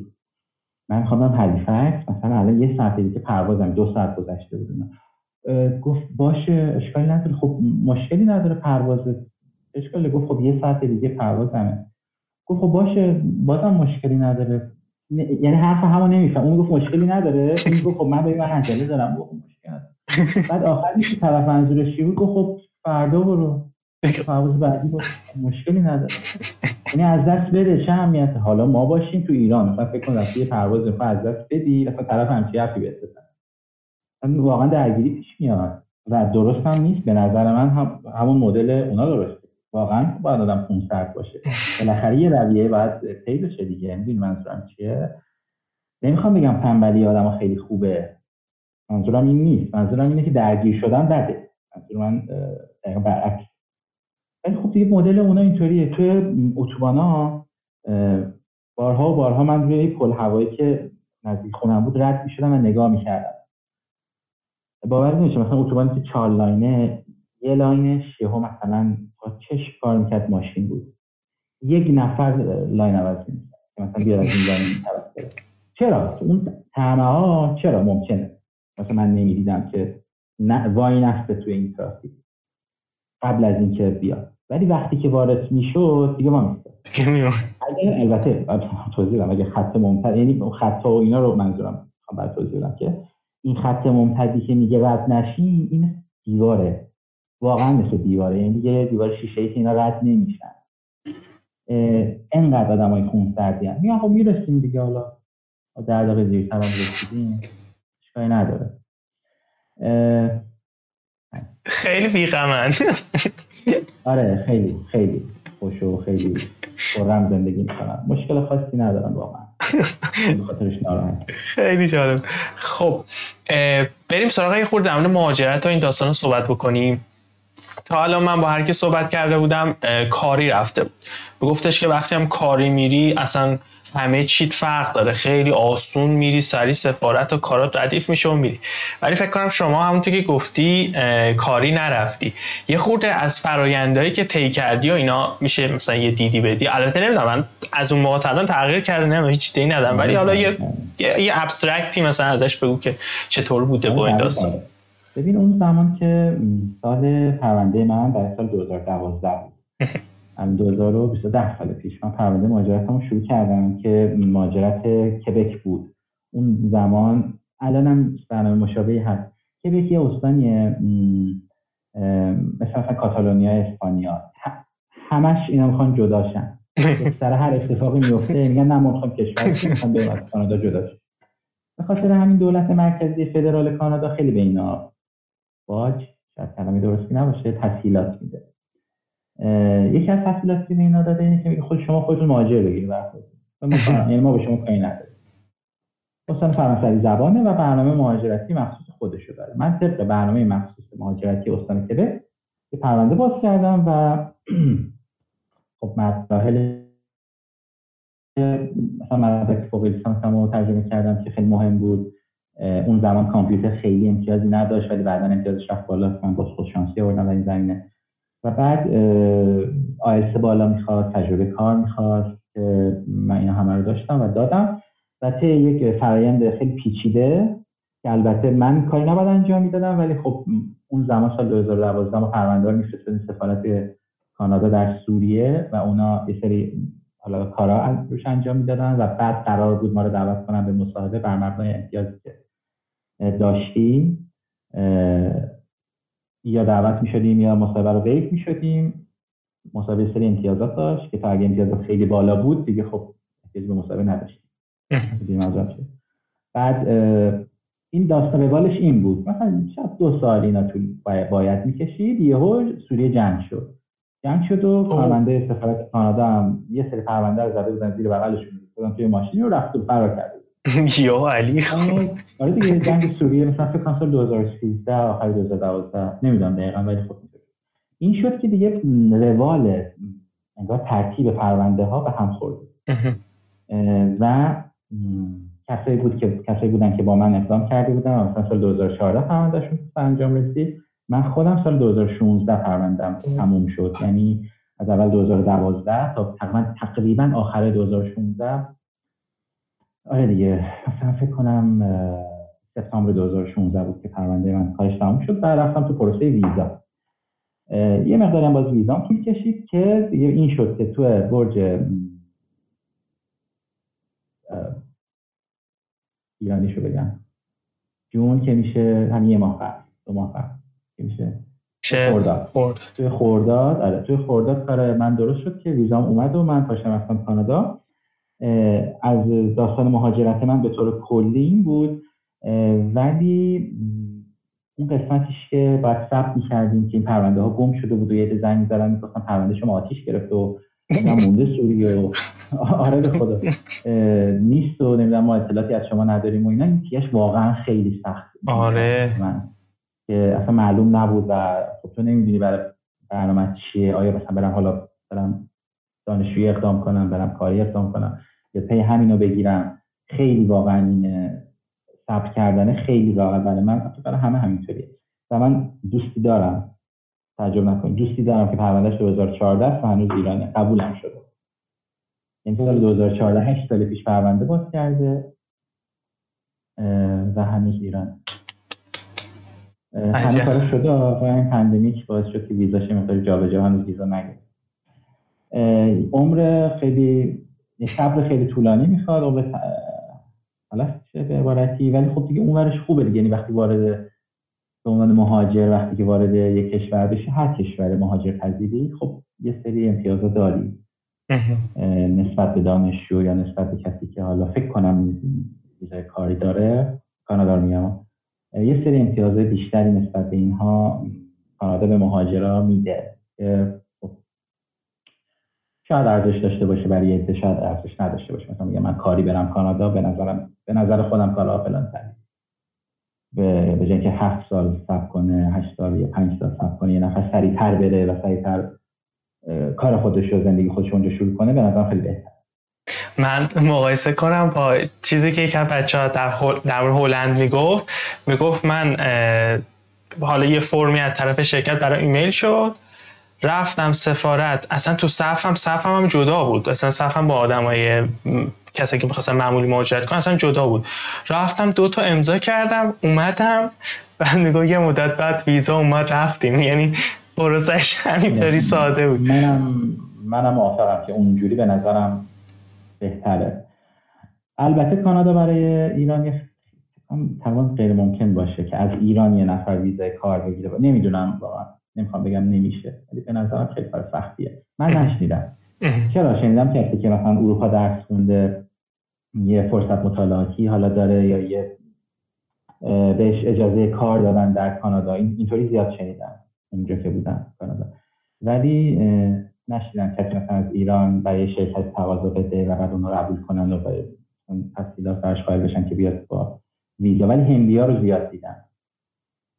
من خواهم هلیفکس مثلا الان یه ساعت دیگه پروازم دو ساعت گذشته بود گفت باشه اشکالی نداره. خب مشکلی نداره پرواز. اشکالی گفت خب یه ساعت دیگه پروازمه. گفت خب باشه بازم مشکلی نداره. یعنی حرف همو نمیفهم. اون گفت مشکلی نداره. این گفت خب من به من عجله دارم. گفت مشکل بعد آخری که طرف منظورش بود؟ گفت خب فردا برو. پرواز بعدی مشکلی نداره. یعنی از دست بده چه اهمیت حالا ما باشیم تو ایران مثلا فکر کن رفتی پرواز می‌خوای از دست بدی مثلا طرف همچی حرفی بهت بزنه. واقعا درگیری پیش میاد. و درست هم نیست. به نظر من هم همون مدل اونا درسته. واقعا باید آدم خونسرد باشه. بالاخره یه رویه باید پی بشه دیگه. می‌دونی منظورم چیه؟ نمی‌خوام بگم تنبلی آدم خیلی خوبه. منظورم این نیست. منظورم اینه که درگیر شدن بده. منظور من برعکس. ولی خب دیگه مدل اونا اینطوریه. توی اتوبانا بارها و بارها من روی پل هوایی که نزدیک خونم بود رد می‌شدم و نگاه می‌کردم. باور نمیشه مثلا اتوبانی که چهار لاینه یه لاینش یهو مثلا با چشم کار می‌کرد ماشین بود. یک نفر لاین عوض می‌کرد مثلا بیاد از این لاین چرا؟ اون تعمه ها چرا؟ ممکنه. مثلا من نمی‌دیدم که نه وای نسته توی این ترافیک. قبل از اینکه بیاد. ولی وقتی که وارد می‌شد دیگه ما میستاد البته توضیح بدم اگه خط ممتد یعنی خط و اینا رو منظورم بعد توضیح بدم که این خط ممتدی که میگه رد نشی این دیواره. واقعا مثل دیواره. یعنی دیگه دیوار شیشه ای که اینا رد نمیشن. انقدر آدم های خون سردی هم میگن خب می‌رسیم دیگه حالا. در دقیقه زیر تمام رسیدیم. اشکایی نداره. خیلی بیغمن. آره خیلی خیلی. خوش و خیلی خورم زندگی می‌کنم. مشکل خاصی ندارم واقعا. خیلی جالب. خب بریم سراغ یه خورده در مهاجرت و این داستان رو صحبت بکنیم. تا حالا من با هر کی صحبت کرده بودم کاری رفته بود. گفتش که وقتی هم کاری میری اصلا همه چیت فرق داره. خیلی آسون میری سری سفارت و کارات ردیف میشه و میری. ولی فکر کنم شما همونطور که گفتی کاری نرفتی. یه خورده از فرایندهایی که طی کردی و اینا میشه مثلا یه دیدی بدی. البته نمی‌دونم من از اون موقع تا تغییر کرده نه هیچ دیدی ندم ولی حالا یه یه ابسترکتی مثلا ازش بگو که چطور بوده با این داستان. ببین اون زمان که سال پرونده من در سال 2012 بود. هم 2010 سال پیش من پرونده مهاجرتمو شروع کردم که مهاجرت کبک بود. اون زمان الانم برنامه مشابهی هست. کبک یه استانیه مثل کاتالونیا اسپانیا. همش اینا می‌خوان جداشن سر هر اتفاقی میفته میگن نه ما می‌خوام کشور می‌خوام از کانادا جدا به خاطر همین دولت مرکزی فدرال کانادا خیلی به اینا باج شاید کلمه درستی نباشه تسهیلات میده. یکی از تسهیلاتی که به اینا داده اینه که میگه خود شما خودتون مهاجر بگیرید یعنی ما به شما کاری نداریم. استان فرانسوی زبانه و برنامه مهاجرتی مخصوص خودشو داره. من طبق برنامه مخصوص مهاجرتی استان کبک یه پرونده باز کردم و خب مراحل مثلا مدرک فوق لیسانسمو ترجمه کردم که خیلی مهم بود. اون زمان کامپیوتر خیلی امتیازی نداشت ولی بعدا امتیازش رفت بالا. من باز خود شانسی آوردم در این زمینه. و بعد آیلتس بالا می‌خواد تجربه کار می‌خواد که من اینا همه رو داشتم و دادم. و طی یک فرایند خیلی پیچیده که البته من کاری نباید انجام می‌دادم ولی خب اون زمان سال 2012 ما پرونده رو سفارت کانادا در سوریه و اونا یه سری حالا کارا روش انجام می‌دادن و بعد قرار بود ما رو دعوت کنن به مصاحبه بر مبنای امتیازی که داشتیم. یا دعوت می‌شدیم یا مصاحبه رو ویف می‌شدیم. مصاحبه سری امتیازات داشت که تا اگه امتیازات خیلی بالا بود دیگه خب احتیاج به مصاحبه نداشتیم. بعد این داستان بالش این بود. مثلا شاید دو سال اینا طول باید می‌کشید یهو سوریه جنگ شد. جنگ شد و پرونده سفارت کانادا هم یه سری پرونده رو زده بودن زیر بغلشون. بودن توی ماشین رو رفت و فرار کرده یا علی آره دیگه جنگ سوریه مثلا فکر کنم سال 2013 آخر 2012 نمی‌دونم دقیقا ولی خب این شد که دیگه روال انگار ترتیب پرونده ها به هم خورد. و کسایی بود که کسایی بودن که با من اقدام کرده بودن مثلا سال 2014 پروندهشون انجام رسید. من خودم سال 2016 پروندم تموم شد. یعنی از اول 2012 تا تقریبا تقریبا آخر 2016 آره دیگه مثلا فکر کنم سپتامبر 2016 بود که پرونده من کارش تموم شد و رفتم تو پروسه ویزا. یه مقداری هم باز ویزا طول کشید که دیگه این شد که تو برج ایرانیشو بگم. جون که میشه همین یه ماه دو ماه میشه. خورداد توی خورداد آره توی خورداد کار من درست شد که ویزام اومد و من پاشم رفتم کانادا. از داستان مهاجرت من به طور کلی این بود ولی اون قسمتیش که باید ثبت می‌کردیم که این پرونده ها گم شده بود و یه زنگ می‌زدن می‌گفتن پرونده شما آتیش گرفت و مونده سوری و آره به خدا. نیست و نمی‌دونم ما اطلاعاتی از شما نداریم و اینا. این واقعا خیلی سخت آره. من که اصلا معلوم نبود و خب تو نمی‌دونی برای برنامه چیه. آیا مثلا برم حالا برم دانشجویی اقدام کنم برم کاری اقدام کنم. یا پی همینو بگیرم. خیلی واقعا این صبر کردن خیلی راحت. برای من برای همه همینطوریه. و من دوستی دارم. تعجب نکنید. دوستی دارم که پروندهش 2014 و هنوز ایرانه. قبولم شده. این یعنی سال 2014 8 سال پیش پرونده باز کرده. و هنوز ایرانه. همه کار شده. و این پندمیک باعث شد که ویزاش مقدار جابجا هنوز ویزا نگرفت. عمر خیلی صبر خیلی طولانی می‌خواد عمر حالا به عبارتی ولی خب دیگه اونورش خوبه دیگه. یعنی وقتی وارد به عنوان مهاجر وقتی که وارد یک کشور بشه هر کشور مهاجر پذیری خب یه سری امتیازات داری. نسبت به دانشجو یا نسبت به کسی که حالا فکر کنم ویزای کاری داره کانادا رو میگم. یه سری امتیاز بیشتری نسبت به اینها کانادا به مهاجرا میده. شاید ارزش داشته باشه برای یه شاید ارزش نداشته باشه. مثلا میگه من کاری برم کانادا به نظرم به نظر خودم کارا فلان تری به به که هفت سال صبر کنه هشت سال یا پنج سال صبر کنه یه نفر سریعتر بره و سریعتر کار خودش رو زندگی خودش اونجا شروع کنه به نظرم خیلی بهتر من مقایسه کنم با چیزی که یک بچه ها در, در هلند می‌گفت. می‌گفت من حالا یه فرمی از طرف شرکت برای ایمیل شد. رفتم سفارت اصلا تو صفم صفم هم جدا بود. اصلا صفم با آدمای کسایی که می‌خواستن معمولی مهاجرت کنن اصلا جدا بود. رفتم دو تا امضا کردم اومدم بعد نگاه یه مدت بعد ویزا اومد رفتیم. یعنی پروسش همینطوری ساده بود. منم منم موافقم که اونجوری به نظرم بهتره. البته کانادا برای ایران تقریبا غیر ممکن باشه که از ایران یه نفر ویزای کار بگیره. نمی‌دونم واقعا. نمی‌خوام بگم نمیشه ولی به نظرم خیلی کار سختیه. من نشنیدم. چرا؟ شنیدم کسی که مثلا اروپا درس خونده یه فرصت مطالعاتی حالا داره یا یه بهش اجازه کار دادن در کانادا. اینطوری زیاد شنیدم. اونجا که بودم کانادا. ولی نشیدم کسی مثلا از ایران برای شرکت تقاضا بده و بعد اونها قبول کنن و باید تحصیلات برش قائل بشن که بیاد با ویزا. ولی هندیا رو زیاد دیدم.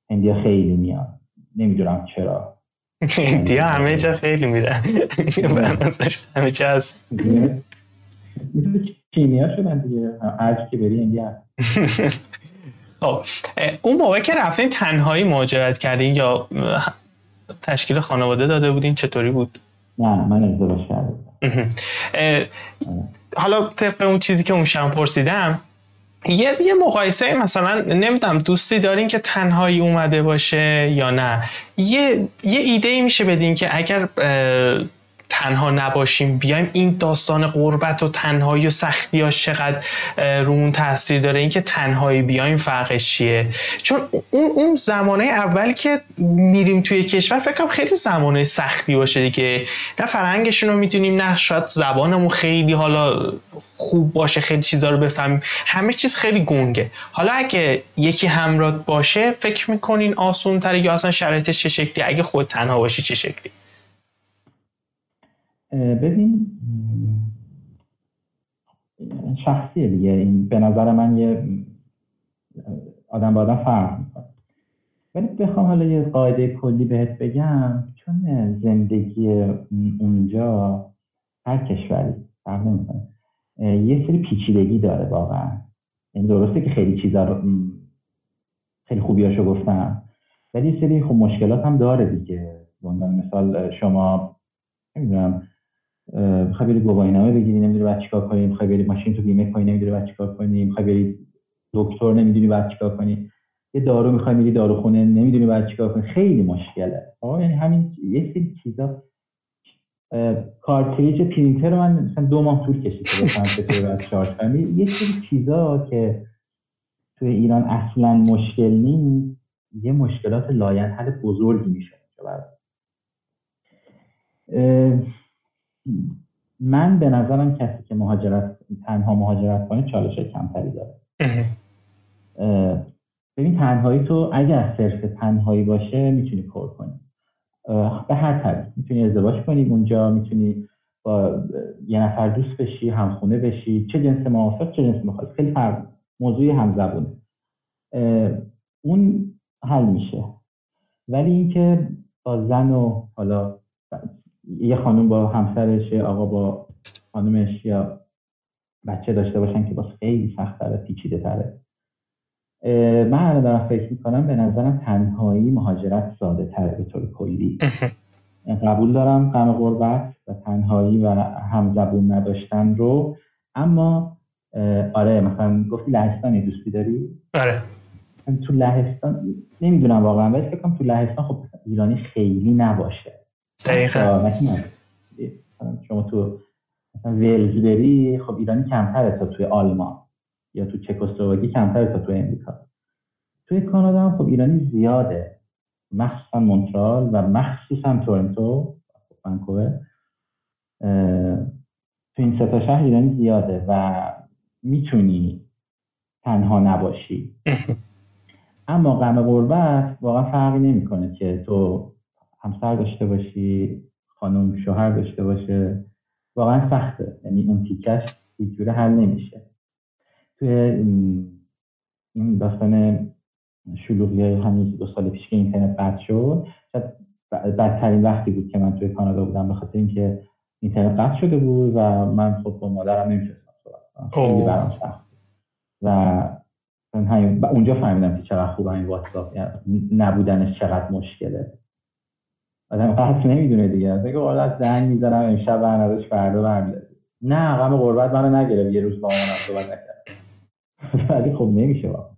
هندیا خیلی میاد نمی‌دونم چرا. هندیا همه جا خیلی میرن همه جا هست. چینی شدن دیگه. هر که بری هندیا خب اون موقع که رفتین تنهایی مهاجرت کردین یا تشکیل خانواده داده بودین چطوری بود؟ نه من ازدواج کردم. حالا طبق اون چیزی که اون شم پرسیدم یه یه مقایسه مثلا نمی‌دونم دوستی دارین که تنهایی اومده باشه یا نه. یه یه ایده ای میشه بدین که اگر تنها نباشیم بیایم این داستان قربت و تنهایی و سختی ها چقدر رومون تاثیر داره. اینکه تنهایی بیایم فرقش چیه؟ چون اون اون زمانه اول که میریم توی کشور فکر کنم خیلی زمانه سختی باشه دیگه. نه فرهنگشون رو می‌دونیم نه شاید زبانمون خیلی حالا خوب باشه خیلی چیزا رو بفهمیم. همه چیز خیلی گنگه. حالا اگه یکی همراه باشه فکر می‌کنین آسون یا اصلا شرایطش چه شکلی؟ اگه خود تنها باشی چه شکلی؟ ببین شخصیه دیگه. این به نظر من یه آدم با آدم فرق ولی بخوام حالا یه قاعده کلی بهت بگم چون زندگی اونجا هر کشوری فرق نمی‌کنه. یه سری پیچیدگی داره واقعا. یعنی درسته که خیلی چیزا رو خیلی خوبیاشو گفتم ولی یه سری خب مشکلات هم داره دیگه. مثال شما نمی‌دونم می‌خوای بری گواهی نامه بگیری نمی‌دونی بعد چیکار کنی می‌خوای بری ماشین تو بیمه کنی نمی‌دونی بعد چیکار کنی می‌خوای بری دکتر نمی‌دونی بعد چیکار کنی. یه دارو می‌خوای میری داروخونه نمی‌دونی بعد چیکار کنی. خیلی مشکله. آقا یعنی همین یه سری چیزا. کارتریج پرینتر من مثلا دو ماه طول کشید که بفهم شارژ کنم. یه سری چیزا که توی ایران اصلا مشکل نیست. یه مشکلات لاینحل بزرگی میشه من به نظرم کسی که مهاجرت تنها مهاجرت کنه چالش کمتری داره. ببین تنهایی تو اگر صرف تنهایی باشه می‌تونی کار کنی. به هر طریق. می‌تونی ازدواج کنی اونجا می‌تونی با یه نفر دوست بشی همخونه بشی چه جنس موافق چه جنس مخالف. خیلی فرق موضوع همزبونه. اون حل میشه. ولی اینکه با زن و حالا یه خانم با همسرش آقا با خانمش یا بچه داشته باشن که باز خیلی سخت تره پیچیده تره من الان دارم فکر می‌کنم به نظرم تنهایی مهاجرت ساده تره به طور کلی. قبول دارم غم غربت و تنهایی و همزبون نداشتن رو. اما آره مثلا گفتی لهستانی دوستی داری؟ آره. تو لهستان نمی‌دونم واقعا ولی فکر کنم تو لهستان خب ایرانی خیلی نباشه. دقیقا. شما تو مثلا ولز بری خب ایرانی کمتره تا توی آلمان یا تو چکسلواکی کمتره تا توی امریکا. توی کانادا هم خب ایرانی زیاده. مخصوصا مونترال و مخصوصا تورنتو ونکوور. تو این سه شهر ایرانی زیاده و می‌تونی تنها نباشی. اما غم غربت واقعا فرقی نمی‌کنه که تو همسر داشته باشی خانم شوهر داشته باشه واقعا سخته. یعنی اون تیکش هیچ جوره حل نمیشه. توی این داستان شلوغی های همین دو سال پیش که اینترنت قطع شد بدترین وقتی بود که من توی کانادا بودم به خاطر اینکه اینترنت قطع شده بود و من خب با مادرم نمی‌تونستم صحبت کنم. خیلی برام سخت و اونجا فهمیدم که چقدر خوب این واتساپ یعنی نبودنش چقدر مشکله. آدم قصد نمی‌دونه دیگه. بگه والا از زنگ می‌زنم امشب برنامه‌اش فردا برمیاد نه غم غربت منو نگرفت. یه روز با من صحبت نکرد ولی خب نمیشه واقعا.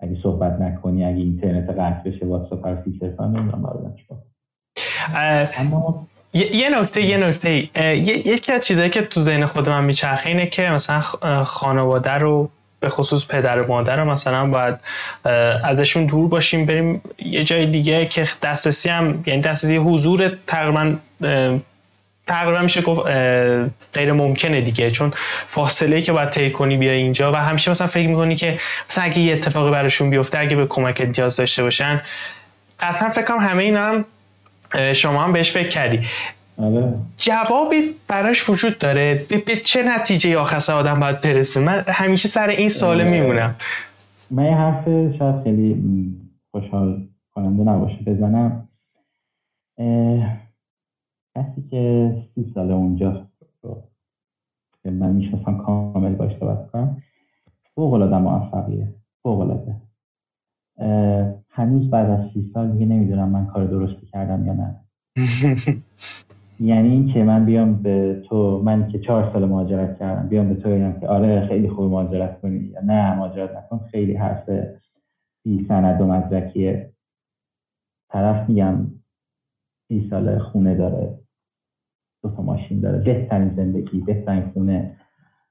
اگه صحبت نکنی اگه اینترنت قطع بشه واتساپ رو فیلتر کنم نمی‌دونم بعدا چیکار اما یه نکته یه نکته. یکی از چیزایی که تو ذهن خود من میچرخه اینه که مثلا خانواده رو به خصوص پدر و مادر مثلا باید ازشون دور باشیم بریم یه جای دیگه که دسترسی هم یعنی دسترسی حضور تقریبا تقریبا میشه گفت غیر ممکنه دیگه چون فاصله که باید طی کنی بیای اینجا و همیشه مثلا فکر می‌کنی که مثلا اگه یه اتفاقی براشون بیفته اگه به کمک نیاز داشته باشن قطعا فکر همه اینا هم شما هم بهش فکر کردی. آره. جوابی براش وجود داره. به, چه نتیجه آخر آدم باید برسه؟ من همیشه سر این ساله میمونم. من یه حرف شاید خیلی خوشحال کننده نباشه بزنم. کسی که سی سال اونجا که من می‌شناسم کامل باش صحبت کنم فوق العاده موفقیه. فوق العاده هنوز بعد از سی سال دیگه نمی‌دونم من کار درستی کردم یا نه. یعنی اینکه من بیام به تو من که چهار سال مهاجرت کردم بیام به تو بگم که آره خیلی خوب مهاجرت کنی یا نه مهاجرت نکن خیلی حرف بی سند و مدرکیه. طرف میگم سی سال خونه داره دو تا ماشین داره بهترین زندگی بهترین خونه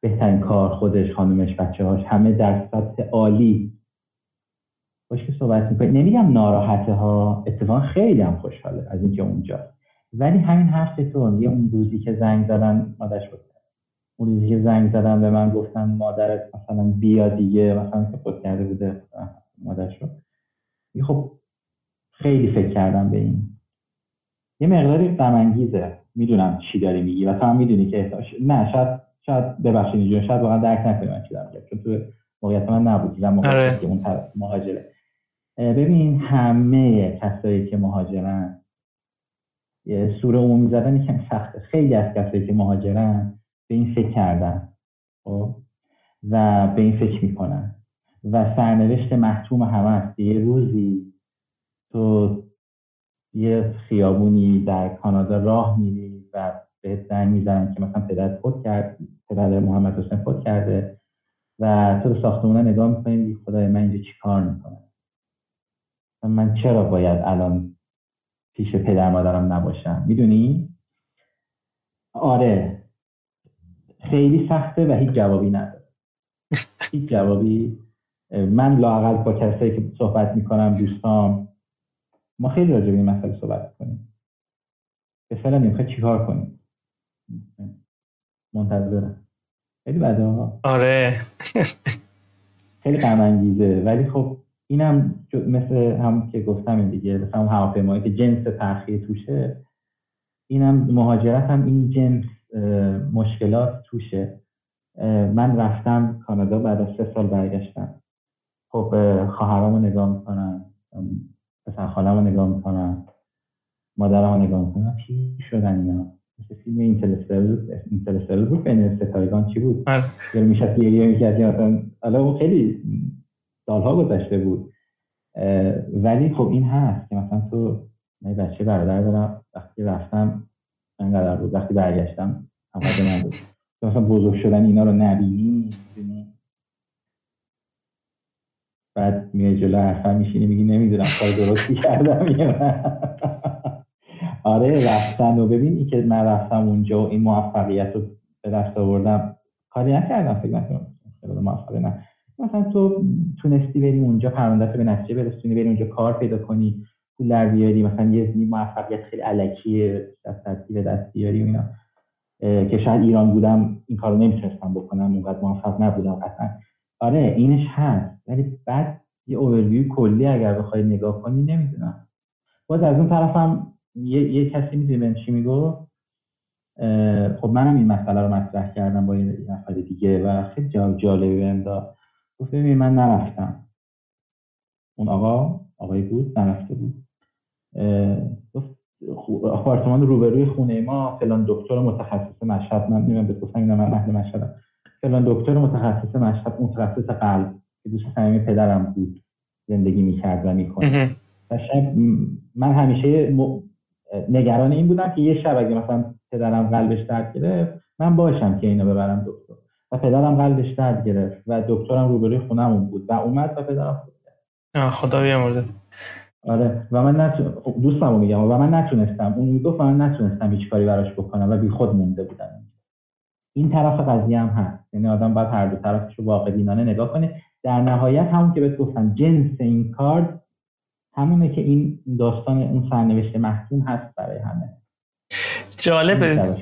بهترین کار خودش خانومش بچه هاش همه در سطح عالی. باش که صحبت می‌کنی. نمیگم ناراحته ها اتفاقا خیلی هم خوشحاله از اینکه اونجا. ولی همین حرف تو یه اون روزی که زنگ زدن مادرش بود اون روزی که زنگ زدن به من گفتن مادرت مثلا بیا دیگه مثلا که خود کرده بوده مادرش رو. خب خیلی فکر کردم به این. یه مقداری غم می‌دونم چی داری میگی. و تو هم می‌دونی که احتاج نه شاید شاید ببخشید اینجوری شاید واقعا درک نکنی من چی دارم چون تو موقعیت من نبودی و موقعیت آره. که اون مهاجره. ببین همه کسایی که مهاجرن سوره عمومی زدن یکم سخته. خیلی از کسایی که مهاجرن به این فکر کردن خب؟ و به این فکر می‌کنن. و سرنوشت محتوم همه است. یه روزی تو یه خیابونی در کانادا راه میری و به زنگ می‌زنن که مثلا پدر خود کرد پدر محمد حسین خود کرده و تو به ساختمون نگاه می‌کنی خدای من اینجا چی کار می‌کنم؟ من چرا باید الان پیش پدر مادرم نباشم. می‌دونی؟ آره. خیلی سخته و هیچ جوابی نداره. هیچ جوابی. من لاقل با کسایی که صحبت می‌کنم دوستام ما خیلی راجع به این مسئله صحبت کنیم به فعلا نمی‌خواد چیکار کنیم؟ منتظرم. خیلی بده آره. خیلی غم انگیزه ولی خب اینم مثل هم که گفتم این دیگه مثل هم هواپیمایی که جنس تاخیر توشه اینم مهاجرت هم این جنس مشکلات توشه. من رفتم کانادا بعد از سه سال برگشتم. خب خواهرامو نگاه می‌کنم پسر خالم رو نگاه می‌کنم مادرم رو نگاه می‌کنم چی شدن اینا؟ مثل فیلم اینترستل بود بین ستایگان چی بود؟ آره. یعنی میشه گریه می‌کرد مثلا حالا اون خیلی سالها گذشته بود. ولی خب این هست که مثلا تو من بچه برادر دارم وقتی رفتم انقدر بود وقتی برگشتم من بود مثلا بزرگ شدن اینا رو نبینی بعد میای جلو حرفا میشینی میگی نمی‌دونم کار درستی کردم آره رفتن و ببین این که من رفتم اونجا و این موفقیت رو به دست آوردم کاری نکردم فکر نکنم. موفقی نه. مثلا تو تونستی بری اونجا پرونده به نتیجه برسونی بری اونجا کار پیدا کنی پول در بیاری مثلا یه موفقیت خیلی علکی دستی به دست بیاری و اینا. که شاید ایران بودم این کارو نمی‌تونستم بکنم اونقدر موفق نبودم قطعا. آره اینش هست. ولی بعد یه اوورویو کلی اگر بخوای نگاه کنی نمی‌دونم. باز از اون طرفم یه, یه کسی می‌دونی من چی میگو خب منم این مسئله رو مطرح کردم با یه نفر دیگه و خیلی جالبی گفت من نرفتم. اون آقا آقای بود نرفته بود. گفت آپارتمان روبروی خونه ما فلان دکتر متخصص مشهد من نمی‌دونم به گفتم من اهل مشهدم. فلان دکتر متخصص مشهد متخصص قلب که دوست صمیمی پدرم بود زندگی می‌کرد و می‌کنه. من همیشه نگران این بودم که یه شب اگه مثلا پدرم قلبش درد گرفت من باشم که اینو ببرم دکتر. و پدرم قلبش درد گرفت و دکترم روبروی خونمون بود. و اومد و پدرم خدا بیامرده آره. و من نتون... دوستمو میگم و من نتونستم. اون می‌گفت من نتونستم هیچ کاری براش بکنم و بی خود مونده بودم. این طرف قضیه هم هست. یعنی آدم باید هر دو طرفش رو واقع بینانه نگاه کنه. در نهایت همون که بهت گفتم جنس این کارد همونه که این داستان اون سرنوشت محکوم هست برای همه. جالبه.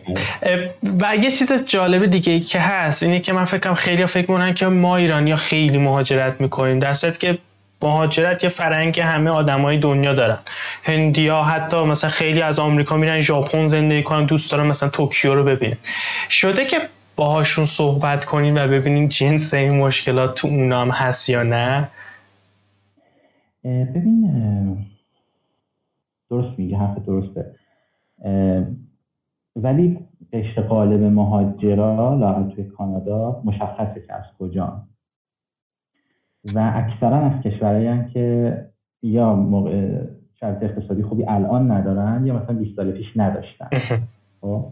و یه چیز جالب دیگه که هست اینه که من فکرم خیلی فکر می‌کنن که ما ایرانی ها خیلی مهاجرت می‌کنیم در که مهاجرت یه فرنگ همه آدمای دنیا دارن. هندیا حتی مثلا خیلی از آمریکا میرن ژاپن زندگی کنن دوست دارن مثلا توکیو رو ببینن. شده که باهاشون صحبت کنین و ببینین جنس این مشکلات تو اونام هست یا نه؟ ببین درست میگه حرف درسته. ولی قشر قالب مهاجرا لاقل توی کانادا مشخصه که از کجا. و اکثرا از کشورهایی که یا موقع شرط اقتصادی خوبی الان ندارن یا مثلا 20 سال پیش نداشتن. خب؟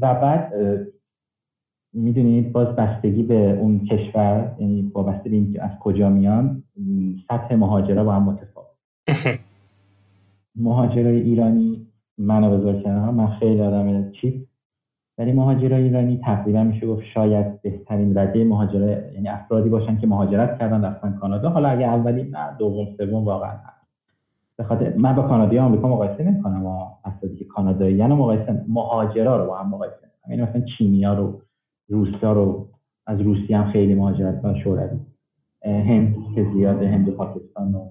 و بعد می‌دونید باز بستگی به اون کشور یعنی وابسته به اینکه از کجا میان سطح مهاجرا با هم متفاوت. مهاجرای ایرانی منو بذار کنار من خیلی آدم چیپ. ولی مهاجرای ایرانی تقریبا میشه گفت شاید بهترین رده مهاجره یعنی افرادی باشن که مهاجرت کردن رفتن کانادا. حالا اگه اولی نه دوم سوم واقعا هست به خاطر من با کانادایی آمریکا مقایسه نمی‌کنم افرادی که کانادایی یعنی مقایسه مهاجرا رو با هم مقایسه یعنی مثلا چینیا رو روسا رو از روسیه هم خیلی مهاجرت کردن شوروی. هند که زیاده هند و پاکستان و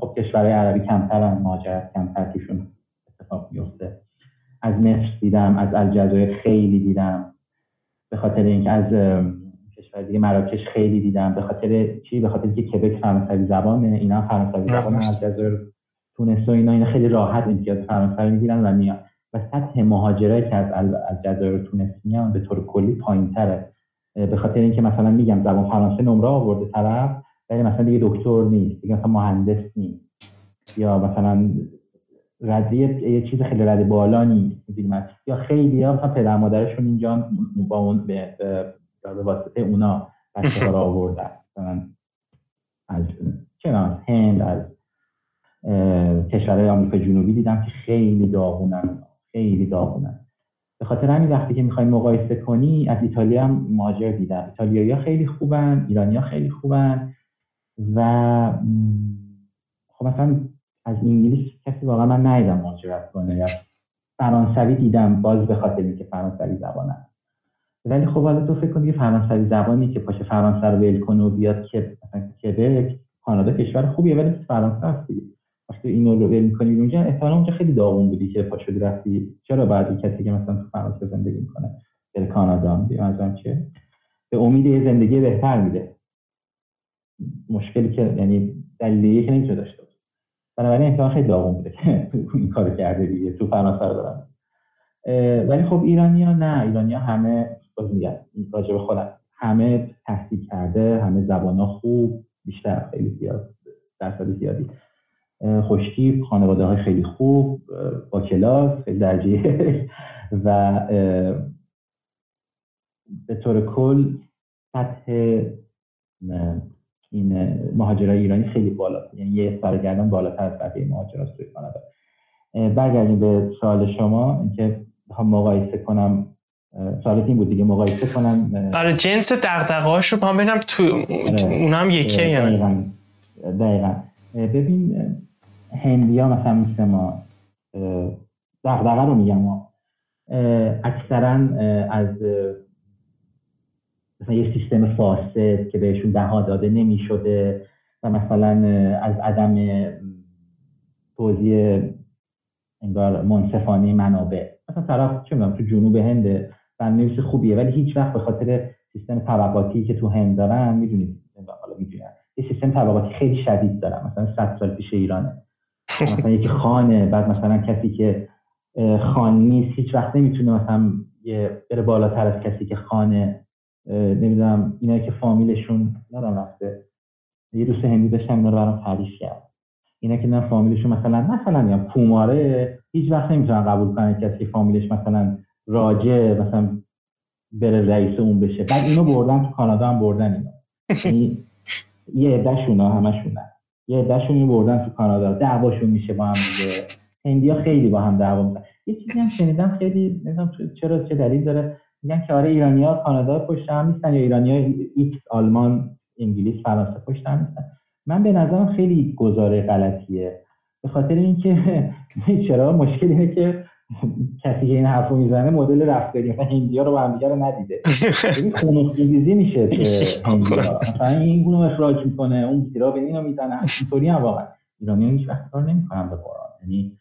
خب کشورهای عربی کمتر مهاجرت کمتر توشون اتفاق میفته از مصر دیدم از الجزایر خیلی دیدم. به خاطر اینکه از کشور دیگه مراکش خیلی دیدم. به خاطر چی؟ به خاطر اینکه کبک فرانسوی زبانه. اینا فرانسوی زبان الجزایر تونس و اینا اینا خیلی راحت امتیاز فرانسوی می‌گیرن و میان. و سطح مهاجرایی که از الجزایر و تونس میان به طور کلی پایینتره. به خاطر اینکه مثلا میگم زبان فرانسه نمره آورده طرف ولی مثلا دیگه دکتر نیست دیگه مثلا مهندس نیست. یا مثلا رده یه چیز خیلی رده بالا نیست یا خیلی ها مثلا پدر مادرشون اینجا با اون به, به, واسطه اونا بچه ها را آوردن. از چرا هند از کشورهای آمریکا جنوبی دیدم که خیلی داغونن خیلی داغونن. به خاطر همین وقتی که می‌خوای مقایسه کنی از ایتالیا هم مهاجر دیدم. ایتالیایی ها خیلی خوبن ایرانی ها خیلی خوبن و خب مثلا از انگلیس کسی واقعا من ندیدم مهاجرت کنه یا فرانسوی دیدم باز به خاطر اینکه فرانسوی زبانم. ولی خب حالا تو فکر کنی فرانسوی زبانی که پاشه فرانسه رو ول کنه و بیاد که مثلا کبک کانادا کشور خوبیه ولی فرانسه هستی وقتی اینو رو ول می‌کنی اونجا احتمالاً اونجا خیلی داغون بودی که پاشو رفتی چرا بعد کسی که مثلا تو فرانسه زندگی می‌کنه؟ به کانادا ازم چه؟ به امید یه زندگی بهتر میده. مشکلی که یعنی دلیلی که نمی‌تونه داشته بنابراین احتمال خیلی داغون بوده که این کارو کرده دیگه تو فرانسه رو دارن. ولی خب ایرانی ها نه ایرانی ها همه باز میگن راجع به خودم همه تحصیل کرده همه زبان خوب بیشتر خیلی زیاد درصد زیادی. خوشتیب خانواده های خیلی خوب با کلاس خیلی درجه و به طور کل سطح این مهاجرای ایرانی خیلی بالا یعنی یه سرگردان بالاتر از بقیه مهاجرات توی کانادا. برگردیم به سوال شما. اینکه بخوام مقایسه کنم سوالت این بود دیگه مقایسه کنم برای جنس دغدغه‌هاش رو هم ببینم تو آره. اون هم یکی یعنی. دقیقا. ببین هندیا مثلا مثل ما دغدغه رو میگم اکثرا از مثلا یه سیستم فاسد که بهشون بها داده نمی شده و مثلا از عدم توضیح انگار منصفانه منابع. مثلا طرف چه تو جنوب هند برنامه‌نویس خوبیه ولی هیچ وقت به خاطر سیستم طبقاتی که تو هند دارن می‌دونید حالا می‌دونن یه سیستم طبقاتی خیلی شدید دارن مثلا 100 سال پیش ایرانه. مثلا یکی خانه بعد مثلا کسی که خان نیست هیچ وقت نمی‌تونه مثلا بره بالاتر از کسی که خانه نمی‌دونم اینا که فامیلشون ندارم رفته. یه دوست هندی داشتم اینا رو برام تعریف کرد. اینا که نه فامیلشون مثلا مثلا یا پوماره هیچ وقت نمی‌تونن قبول کنن کسی فامیلش مثلا راجه مثلا بره رئیس اون بشه. بعد اینو بردن تو کانادا هم بردن اینا. یعنی یه عدهشون همشون یه عدهشون بردن تو کانادا. دعواشون میشه با هم دیگه. هندیا خیلی با هم دعوا می‌کنن. یه چیزی هم شنیدم خیلی نمی‌دونم چرا چه دلیل داره. میگن که آره ایرانیا کانادا پشت هم نیستن یا ایرانیا ایکس آلمان انگلیس فرانسه پشت هم نیستن. من به نظرم خیلی گزاره غلطیه. به خاطر اینکه چرا؟ مشکل اینه که کسی که این حرف رو می‌زنه مدل رفتاری مثلا هندی ها رو با همدیگه رو ندیده. این خونخونریزی میشه مثلا این گونه اخراج می‌کنه اون گیرا به اینو می‌زنه اینطوری هم واقعا. ایرانی هیچ وقت کار نمی‌کنن به قرآن. یعنی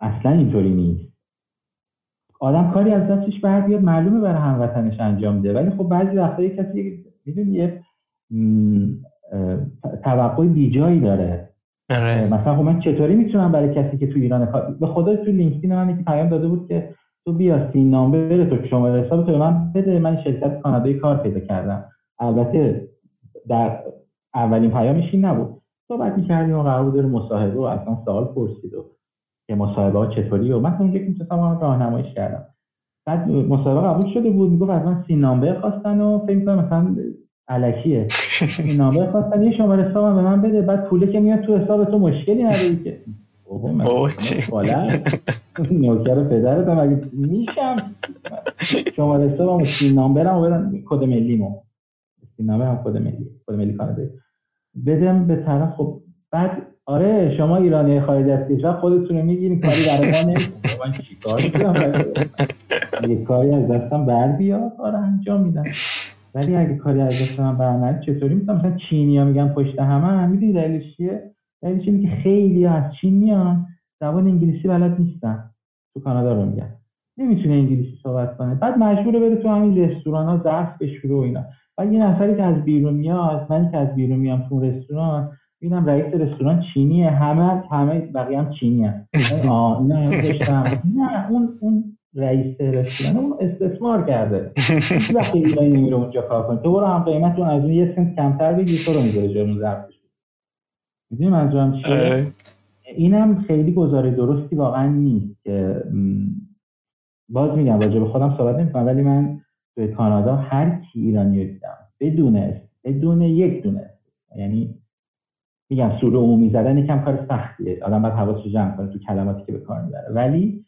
اصلا اینطوری نیست. آدم کاری از دستش بر بیاد معلومه برای هموطنش انجام میده. ولی خب بعضی وقتا کسی می‌دونی یه توقع بیجایی داره. مثلا خب من چطوری می‌تونم برای کسی که تو ایران کار به خدا تو لینکدین من یکی پیام داده بود که تو بیا سین نامبر تو شماره حساب تو من بده من شرکت کانادایی کار پیدا کردم. البته در اولین پیامش این نبود. صحبت می‌کردیم و قرار بود مصاحبه و اصلا سوال پرسید و که مصاحبه ها چطوری و من اونجا که می‌تونستم راهنماییش کردم. بعد مصاحبه قبول شده بود می‌گفت از من سین نامبر خواستن و فکر کنم مثلا علکیه نامه خواستن یه شماره حساب به من بده. بعد پوله که میاد تو حساب تو مشکلی نداری که. نوکر پدرت هم. اگه میشم. شماره حسابم سین نامبرم بدم کد ملیمو. سین نامبرم کد ملی کد ملی کانادا. بدم به طرف خب بعد آره شما ایرانی خارج از کشور خودتون رو می‌گیرین کاری برای ما نمی‌کنه من چیکار یه کاری از دستم بر بیاد آره انجام میدم. ولی اگه کاری از دست من چطوری؟ می‌تونم مثلا چینی ها میگن پشت همه می‌دونی دلیلش چیه؟ دلیلش اینه که خیلی از چین میان زبان انگلیسی بلد نیستن. تو کانادا رو میگن. نمی‌تونه انگلیسی صحبت کنه. بعد مجبوره بره تو همین رستوران ها درس بشوره و اینا. بعد یه نفری که از بیرون میاد من که از بیرون میام تو رستوران ببینم رئیس رستوران چینیه. همه همه بقیه هم چینی هم. آه اینا نه اون اون رئیس رستوران اون استثمار کرده. وقتی ایرانی نمیره اونجا کار کنه. تو برو هم قیمت اون از اون یه سنت کمتر بگی تو رو می‌ذاره جای اون ظرفش می‌دونی منظورم چیه. اینم خیلی گزاره درستی واقعا نیست که باز میگم راجع به خودم صحبت نمی‌کنم ولی من توی کانادا هر کی ایرانی رو دیدم بدون بدون یک دونه یعنی میگم سوره عمومی زدن یکم کار سختیه. آدم باید حواسش جمع کنه تو کلماتی که به کار می‌بره. ولی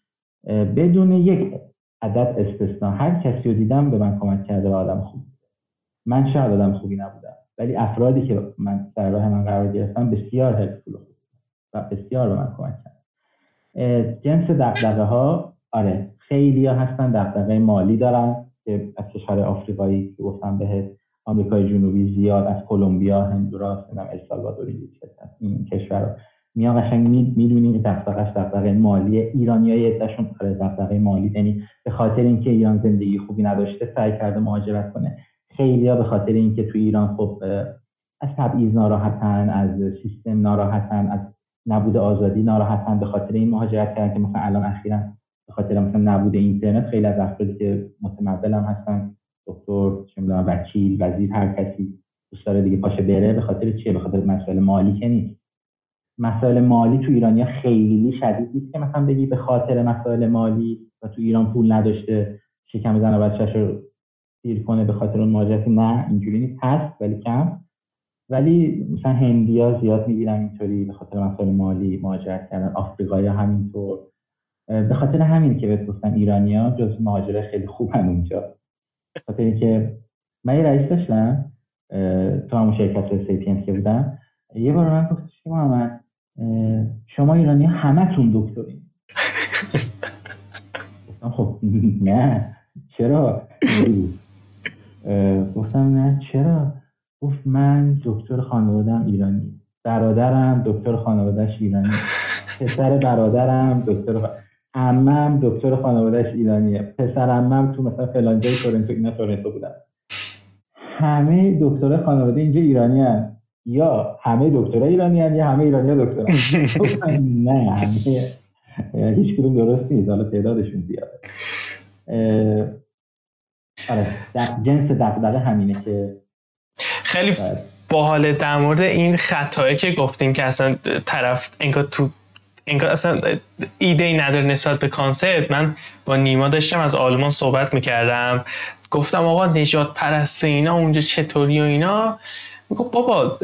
بدون یک عدد استثنا هر کسی رو دیدم به من کمک کرده و آدم خوب. من شاید آدم خوبی نبودم ولی افرادی که من در راه من قرار گرفتن بسیار هلپفول و بسیار به من کمک کرد جنس دقدقه ها آره خیلی ها هستن دقدقه مالی دارن که از کشور آفریقایی که گفتم بهت آمریکای جنوبی زیاد از کلمبیا هندوراس نمی‌دونم السالوادوری این کشور میان قشنگ می‌دونی دغدغش دغدغه مالی ایرانیای عدهشون آره دغدغه مالی. یعنی به خاطر اینکه ایران زندگی خوبی نداشته سعی کرده مهاجرت کنه. خیلیا به خاطر اینکه تو ایران خب از تبعیض ناراحتن از سیستم ناراحتن از نبود آزادی ناراحتن به خاطر این مهاجرت کردن که مثلا الان اخیرا به خاطر مثلا نبود اینترنت خیلی از افرادی که متمول هم هستن. دکتر چه وکیل وزیر هر کسی دوست داره دیگه پاشه بره به خاطر چیه؟ به خاطر مسائل مالی که نیست. مسائل مالی تو ایرانیا خیلی شدید نیست که مثلا بگی به خاطر مسائل مالی و تو ایران پول نداشته شکم زن و بچه‌ش رو سیر کنه به خاطر اون مهاجرتی نه اینجوری نیست. هست ولی کم. ولی مثلا هندیا زیاد می‌گیرن اینطوری به خاطر مسائل مالی مهاجرت کردن. آفریقایی همینطور. به خاطر همین که بهت گفتم ایرانیا جز مهاجره خیلی خوبن اونجا. خاطر اینکه من یه رئیس داشتم تو همون شرکت سیپینس که بودم. یه بار من گفت محمد؟ شما ایرانی همتون دکترین. خب نه چرا؟ گفتم نه چرا؟ گفت من دکتر خانوادم ایرانی. برادرم دکتر خانوادهش ایرانی. پسر برادرم دکتر امم دکتر خانوادهش ایرانیه پسر امم تو مثلا فلان جای تورنتو اینا تورنتو بودن. همه دکتر خانواده اینجا ایرانی هست یا همه دکترها ایرانی هن یا همه ایرانی ها دکتر نه همه هیچ کدوم درست نیست. حالا تعدادشون زیاده. آره جنس دقدقه همینه که خیلی باحال در مورد این خطایی که گفتین که اصلا طرف انگار تو انگار اصلا ایده ای نداره نسبت به کانسپت من با نیما داشتم از آلمان صحبت می‌کردم. گفتم آقا نجات پرست اینا اونجا چطوری و اینا؟ میگو بابا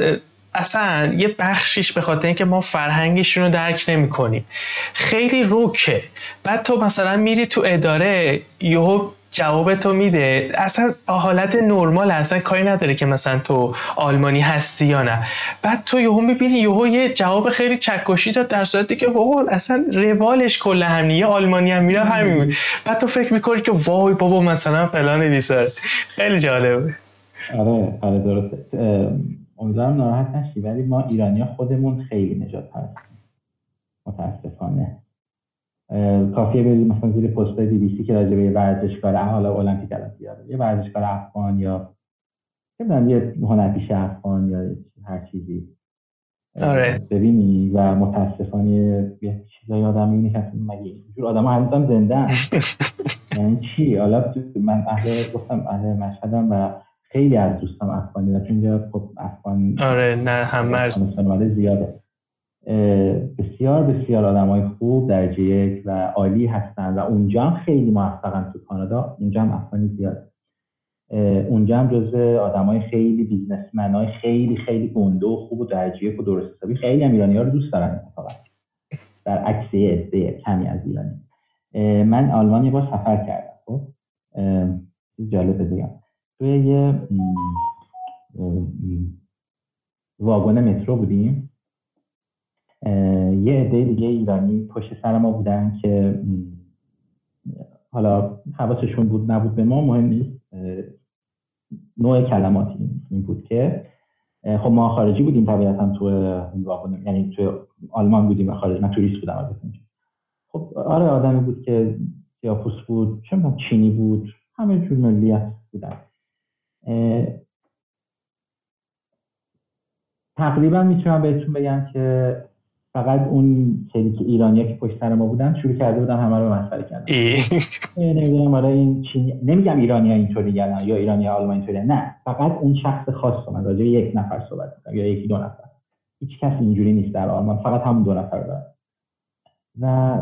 اصلا یه بخشیش به خاطر اینکه ما فرهنگشون رو درک نمی کنیم خیلی روکه بعد تو مثلا میری تو اداره یهو جواب تو میده. اصلا حالت نرمال اصلا کاری نداره که مثلا تو آلمانی هستی یا نه. بعد تو یهو می‌بینی یهو یه جواب خیلی چکشی داد در صورتی که بابا اصلا روالش کل همینه. یه آلمانی هم میره همین بعد تو فکر می‌کنی که وای بابا مثلا فلان نویسه خیلی جالبه. آره آره درسته. امیدوارم ناراحت نشی ولی ما ایرانی خودمون خیلی نجات هستیم متاسفانه. کافیه برید مثلا زیر پست بی بی سی که راجع به ورزشکار حالا المپیک الان یه ورزشکار افغان یا یه هنرپیشه افغان یا هر چیزی. آره. ببینی و متاسفانه یه چیزایی آدم می‌بینی که مگه اینجور آدم ها هنوز زنده یعنی چی؟ حالا من اهل گفتم اهل مشهدم و خیلی از دوستم افغانی چون اینجا خب افغان آره نه هم مرز زیاده. بسیار بسیار آدم های خوب درجه یک و عالی هستن و اونجا هم خیلی موفقن تو کانادا. اونجا هم افغانی زیاد اونجا هم جزو آدم های خیلی بیزنسمن های خیلی خیلی گنده و خوب و درجه یک و درست حسابی خیلی هم ایرانی ها رو دوست دارن اتفاقا. در عکس عده کمی از ایرانی. من آلمان یه بار سفر کردم خب؟ جالب بگم. توی یه واگن مترو بودیم. یه عده دیگه ایرانی پشت سر ما بودن که حالا حواسشون بود نبود به ما مهم نیست. نوع کلماتی این بود که خب ما خارجی بودیم طبیعتا تو اون یعنی تو آلمان بودیم و خارج من توریست بودم خب آره آدمی بود که سیاپوس بود چه چینی بود همه جور ملیت بودن. تقریبا می‌تونم بهتون بگم که فقط اون سری که ایرانیا که پشت سر ما بودن شروع کرده بودن همه رو مسخره کردن. نمی‌دونم آره این چینی نمیگم ایرانیا اینطوری گردن یا ایرانیا آلمان اینطوری نه. فقط اون شخص خاص من راجع یک نفر صحبت می‌کنم یا یکی دو نفر. هیچ کس اینجوری نیست در آلمان. فقط همون دو نفر دارن. و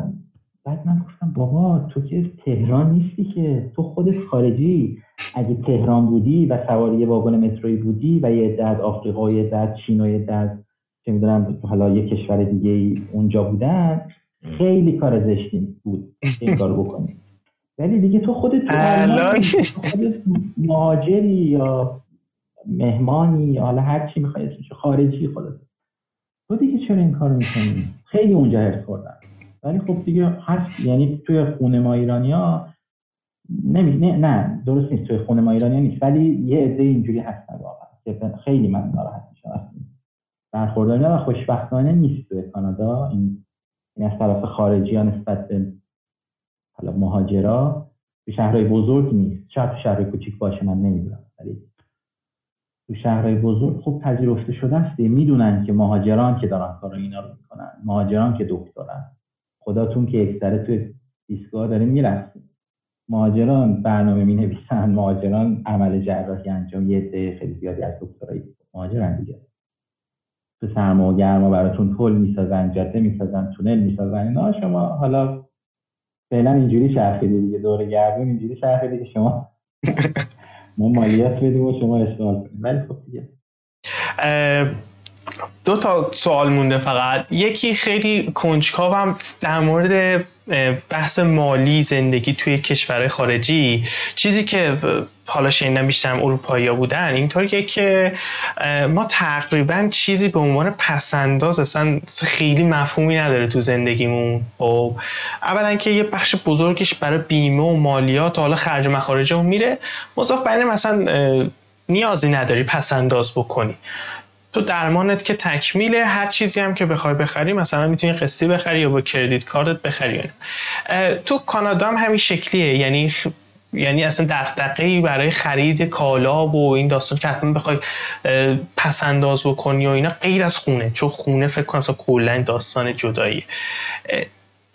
بعد من گفتم بابا تو که تهران نیستی که. تو خودت خارجی. اگه تهران بودی و سواری واگن متروی بودی و یه عده از آفریقا یه عده چین و یه عده که می‌دونم حالا یه کشور دیگه ای اونجا بودن خیلی کار زشتی بود این کارو بکنی. ولی دیگه تو خودت خودت مهاجری یا مهمانی حالا هر چی می‌خوای خارجی خودت. تو دیگه چرا این کارو می‌کنی؟ خیلی اونجا هرس خوردن. ولی خب دیگه هست یعنی توی خونه ما ایرانیا نمی نه, نه درست نیست توی خونه ما ایرانیا نیست ولی یه عده اینجوری هستن واقعا خیلی من ناراحت میشم. برخورداری و خوشبختانه نیست توی کانادا. این, این از طرف خارجی ها نسبت به حالا مهاجرا تو شهرهای بزرگ نیست. شاید تو شهرهای کوچیک باشه من نمی‌دونم ولی تو شهرهای بزرگ خوب پذیرفته شده است. می‌دونن که مهاجران که دارن کار اینا رو می‌کنن مهاجران که دکترن. خداتون که یک سره توی دیسکا داره می‌رسیم مهاجران برنامه می نویسن مهاجران عمل جراحی انجام یه عده خیلی زیادی از دکترای مهاجرن دیگه. تو سرما و گرما براتون پل می‌سازن جاده می‌سازن تونل می‌سازن اینا شما حالا فعلا اینجوری شرخیدی دیگه دور گردون اینجوری شرخیدی که شما ما مالیات بدیم و شما اشتغال کنیم. ولی خب دیگه. دو تا سوال مونده فقط. یکی خیلی کنجکاوم در مورد بحث مالی زندگی توی کشور خارجی چیزی که حالا شنیدم بیشتر اروپایی بودن اینطوریه که ما تقریبا چیزی به عنوان پسنداز اصلا خیلی مفهومی نداره تو زندگیمون. خب اولا که یه بخش بزرگش برای بیمه و مالیات حالا خرج مخارجمون میره مضاف بر مثلا نیازی نداری پسنداز بکنی. تو درمانت که تکمیله هر چیزی هم که بخوای بخری مثلا می‌تونی قسطی بخری یا با کردیت کارتت بخری تو کانادا هم همین شکلیه. یعنی یعنی اصلا دغدغه‌ای برای خرید کالا و این داستان که حتما بخوای پس انداز بکنی و اینا غیر از خونه. چون خونه فکر کنم اصلا کلا داستان جدایی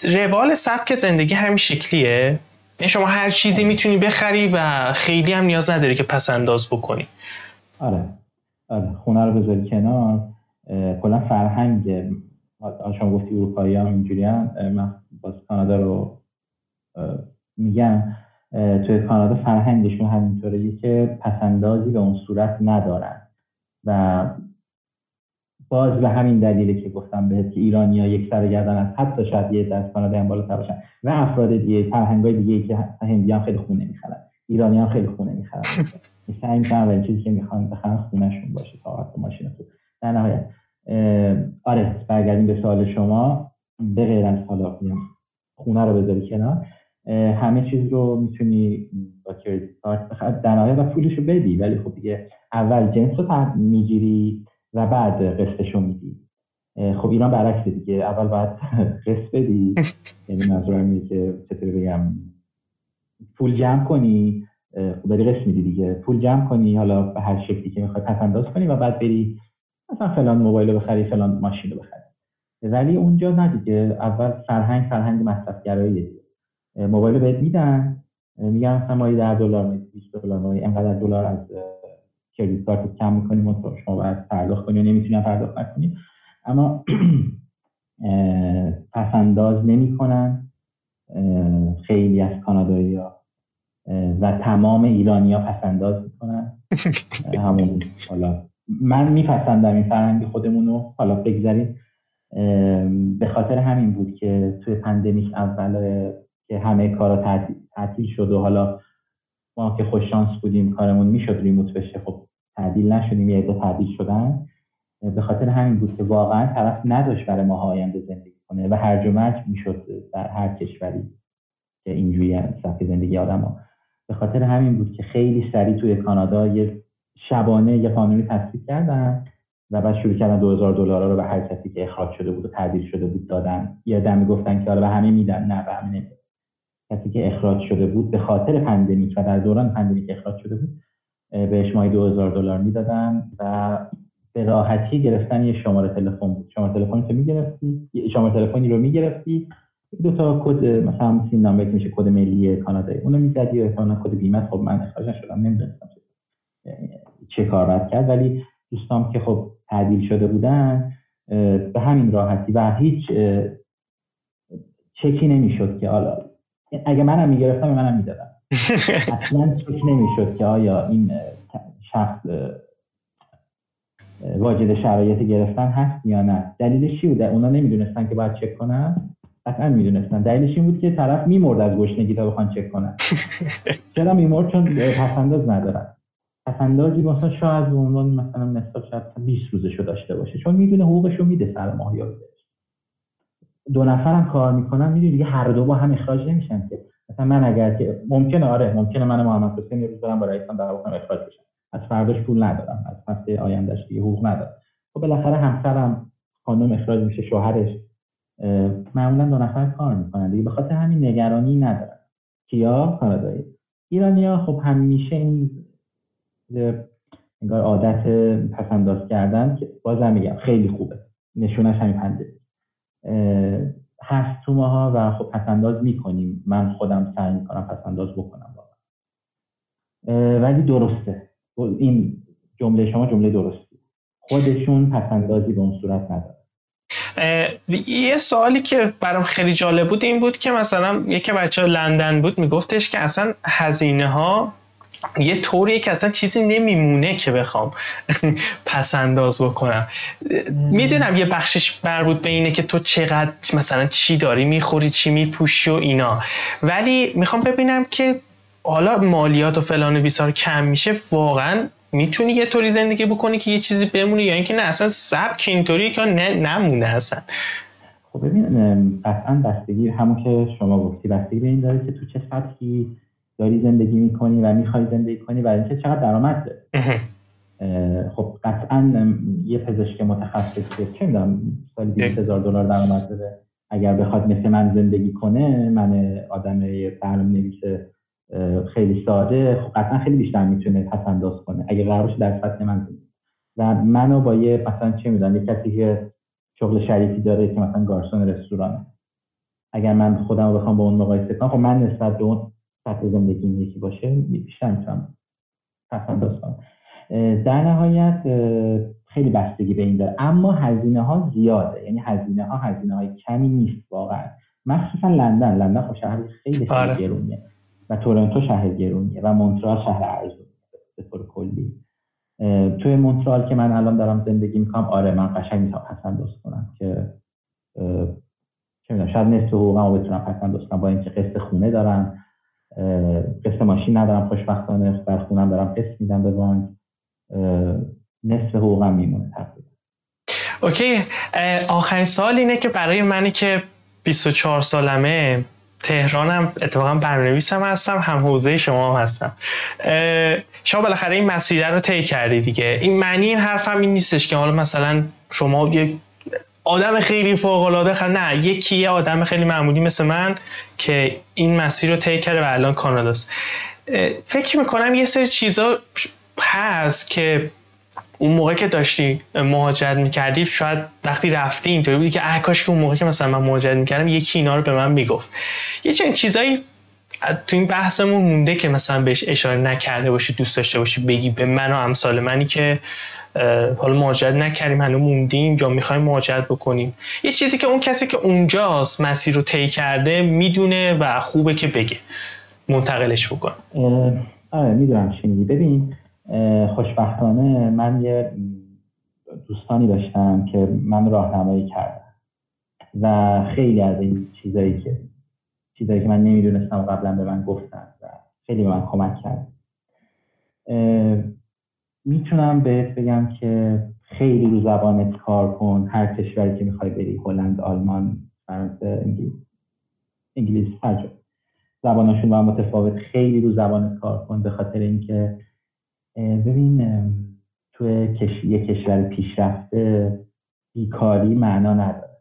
روال سبک زندگی همین شکلیه. یعنی شما هر چیزی می‌تونی بخری و خیلی هم نیاز نداری که پس انداز بکنی. آره. خونه رو بذاری کنار. کلا فرهنگ شما گفتی اروپایی هم اینجوری من باز کانادا رو میگم. توی کانادا فرهنگشون همینطوره که پسندازی به اون صورت ندارن. و باز به همین دلیلی که گفتم بهت که ایرانی ها یک سر گردن از حتی شاید یه از کانادا هم بالاتر باشن. و افراد دیگه فرهنگای دیگه که هندی هم خیلی خونه می‌خرن. ایرانی هم خیلی خونه می‌خرن. سعی می‌کنن و چیزی که می‌خوان بخرن خونهشون باشه تا ماشین خوب. در نهایت آره برگردیم به سوال شما. به غیر از حالا خونه رو بذاری کنار. همه چیز رو می‌تونی با کردیت کارت بخری در نهایت و پولش رو بدی ولی خب دیگه اول جنس رو می‌گیری و بعد قسطش رو میدی خب ایران برعکس دیگه. اول باید قسط بدی. یعنی منظورم اینه که چطوری بگم پول جمع کنی. داری قسط میدی دیگه. پول جمع کنی حالا به هر شکلی که می‌خوای پس انداز کنی و بعد بری مثلا فلان موبایل رو بخری فلان ماشین رو بخری. ولی اونجا نه دیگه. اول فرهنگ فرهنگ دیگه. موبایل بهت میدن. میگن مثلا مایی 10 دلار مایی 20 دلار مایی انقدر دلار از کردیت کارت کم می‌کنیم و شما باید پرداخت کنی و نمی‌تونی پرداخت کنی اما پسنداز نمی‌کنن. خیلی از کانادایی و تمام ایرانی ها پسنداز می‌کنن. همون حالا. من میپسندم این فرهنگ خودمون رو. حالا بگذاریم. به خاطر همین بود که توی پندمیک اول که همه کارا تعطیل شد و حالا ما که خوششانس بودیم کارمون می‌شد ریموت بشه خب تعدیل نشدیم یه عده تعدیل شدن. به خاطر همین بود که واقعا طرف نداشت برای ما آینده زندگی کنه و هر و می‌شد در هر کشوری که اینجوری سبک زندگی آدم ها. به خاطر همین بود که خیلی سریع توی کانادا یه شبانه یه قانونی تصویب کردن و بعد شروع کردن 2000 دلار رو به هر کسی که اخراج شده بود و تعدیل شده بود دادن. یه دمی گفتن که حالا به همه میدن. نه به همه کسی که اخراج شده بود به خاطر pandemic و در دوران pandemic اخراج شده بود بهش ماهی 2000 دلار می‌دادن و به راحتی گرفتن یه شماره تلفن بود. شماره تلفنی که می‌گرفتی شماره تلفنی رو می‌گرفتی دو تا کد مثلا سیم نامبر میشه کد ملی کانادا اونو می‌زدی و احتمالاً کد بیمه؟ خب من اخراج نشدم نمی‌دونستم. چه کار باید کرد؟ ولی دوستام که خب تعدیل شده بودن به همین راحتی و هیچ چکی نمی‌شد که حالا اگه منم می‌گرفتم منم می‌دادم اصلا چک نمی‌شد که آیا این شخص واجد شرایط گرفتن هست یا نه. دلیلش چی بوده؟ اونا نمی‌دونستن که باید چک کنن؟ قطعا می‌دونستن دلیلش این بود که طرف میمرد از گشنگی تا بخوان چک کنن. چرا میمرد؟ چون پسنداز ندارن. پسندازی مثلا شاید به عنوان مثلا مثلا شاید 20 روزشو داشته باشه. چون می‌دونه حقوقشو میده سر ماه یا دو نفرم کار می‌کنن می‌دونی دیگه هر دو با هم اخراج نمیشن که. مثلا من اگر که ممکنه آره ممکنه من محمد حسین یه روز برم با رئیسم دعوا کنم اخراج بشم. از فرداش پول ندارم. از هفته آیندهش دیگه حقوق ندارم. خب بالاخره همسرم خانم اخراج میشه شوهرش. معمولا دو نفر کار می‌کنن دیگه به خاطر همین نگرانی ندارن. کیا؟ کانادایی ایرانیا خب همیشه این انگار عادت پسنداز کردن که بازم میگم خیلی خوبه. نشونش همین پنده هست تو ماها و خب پسنداز می‌کنیم. من خودم سعی می‌کنم پسنداز بکنم ولی درسته. این جمله شما جمله درستی. خودشون پسندازی به اون صورت نداره یه سوالی که برام خیلی جالب بود این بود که مثلا یکی بچه لندن بود میگفتش که اصلا هزینه ها یه طوریه که اصلا چیزی نمیمونه که بخوام پس انداز بکنم. می‌دونم یه بخشش مربوط به اینه که تو چقدر مثلا چی داری می‌خوری چی میپوشی و اینا. ولی می‌خوام ببینم که حالا مالیات و فلان و بیسار کم میشه واقعا می‌تونی یه طوری زندگی بکنی که یه چیزی بمونه یا اینکه نه اصلا سبک اینطوریه که نه نمونه اصلا. خب ببین قطعا بستگی همون که شما گفتی بستگی به این داره که تو چه سطحی داری زندگی می‌کنی و می‌خوای زندگی کنی و اینکه چقدر درآمد داری. خب قطعا یه پزشک متخصص که چه می‌دونم سالی 200 هزار دلار درآمد داره. اگر بخواد مثل من زندگی کنه من آدم برنامه نویس خیلی ساده خب قطعا خیلی بیشتر می‌تونه پس انداز کنه اگه قرار باشه در سطح من زندگی و منو با یه مثلا چه می‌دونم یه کسی که شغل شریفی داره که مثلا گارسون رستورانه. اگر من خودم رو بخوام با اون مقایسه کنم خب من نسبت به اون سطح زندگی یکی باشه بیشتر می‌تونم پس کنم. در نهایت خیلی بستگی به این داره. اما هزینه ها زیاده. یعنی هزینه ها هزینه های کمی نیست واقعا. مخصوصا لندن. لندن خب شهر خیلی خیلی آره. گرونیه. تورنتو شهر گرونیه و مونترال شهر ارزون به طور کلی. توی مونترال که من الان دارم زندگی می‌کنم آره من قشنگ می‌تونم پس انداز کنم که چه می‌دونم شاید نصف حقوقمو بتونم پس انداز کنم با اینکه قسط خونه دارم. قسط ماشین ندارم خوشبختانه بر خونم دارم قسط میدم به بانک. نصف حقوقم میمونه تقریبا. اوکی. آخرین سال اینه که برای منی که 24 سالمه تهرانم اتفاقا برنویسم هستم هم حوزه شما هم هستم. شما بالاخره این مسیر رو طی کردی دیگه. این معنی این حرفم این نیستش که حالا مثلا شما یک آدم خیلی فوق العاده نه یکی یه آدم خیلی معمولی مثل من که این مسیر رو طی کرده و الان کاناداست. فکر می‌کنم یه سری چیزا هست که اون موقع که داشتی مهاجرت می‌کردی شاید وقتی رفتی اینطوری بودی که اه کاش که اون موقع که مثلا من مهاجرت می‌کردم یکی اینا رو به من می‌گفت. یه چنین چیزایی تو این بحثمون مونده که مثلا بهش اشاره نکرده باشی دوست داشته باشی بگی به من و امثال منی که حالا مهاجرت نکردیم هنوز موندیم یا می‌خوایم مهاجرت بکنیم. یه چیزی که اون کسی که اونجاست مسیر رو طی کرده می‌دونه و خوبه که بگه. منتقلش بکنه آره می‌دونم چی ببین خوشبختانه من یه دوستانی داشتم که من راهنمایی کردم. و خیلی از این چیزایی که چیزایی که من نمی‌دونستم قبلا به من گفتن و خیلی به من کمک کرد. می‌تونم بهت بگم که خیلی رو زبانت کار کن. هر کشوری که می‌خوای بری هلند آلمان فرانسه انگلیس انگلیس هر زبانشون با متفاوت. خیلی رو زبانت کار کن به خاطر اینکه ببین توی کش... یه کشور پیشرفته بیکاری معنا نداره.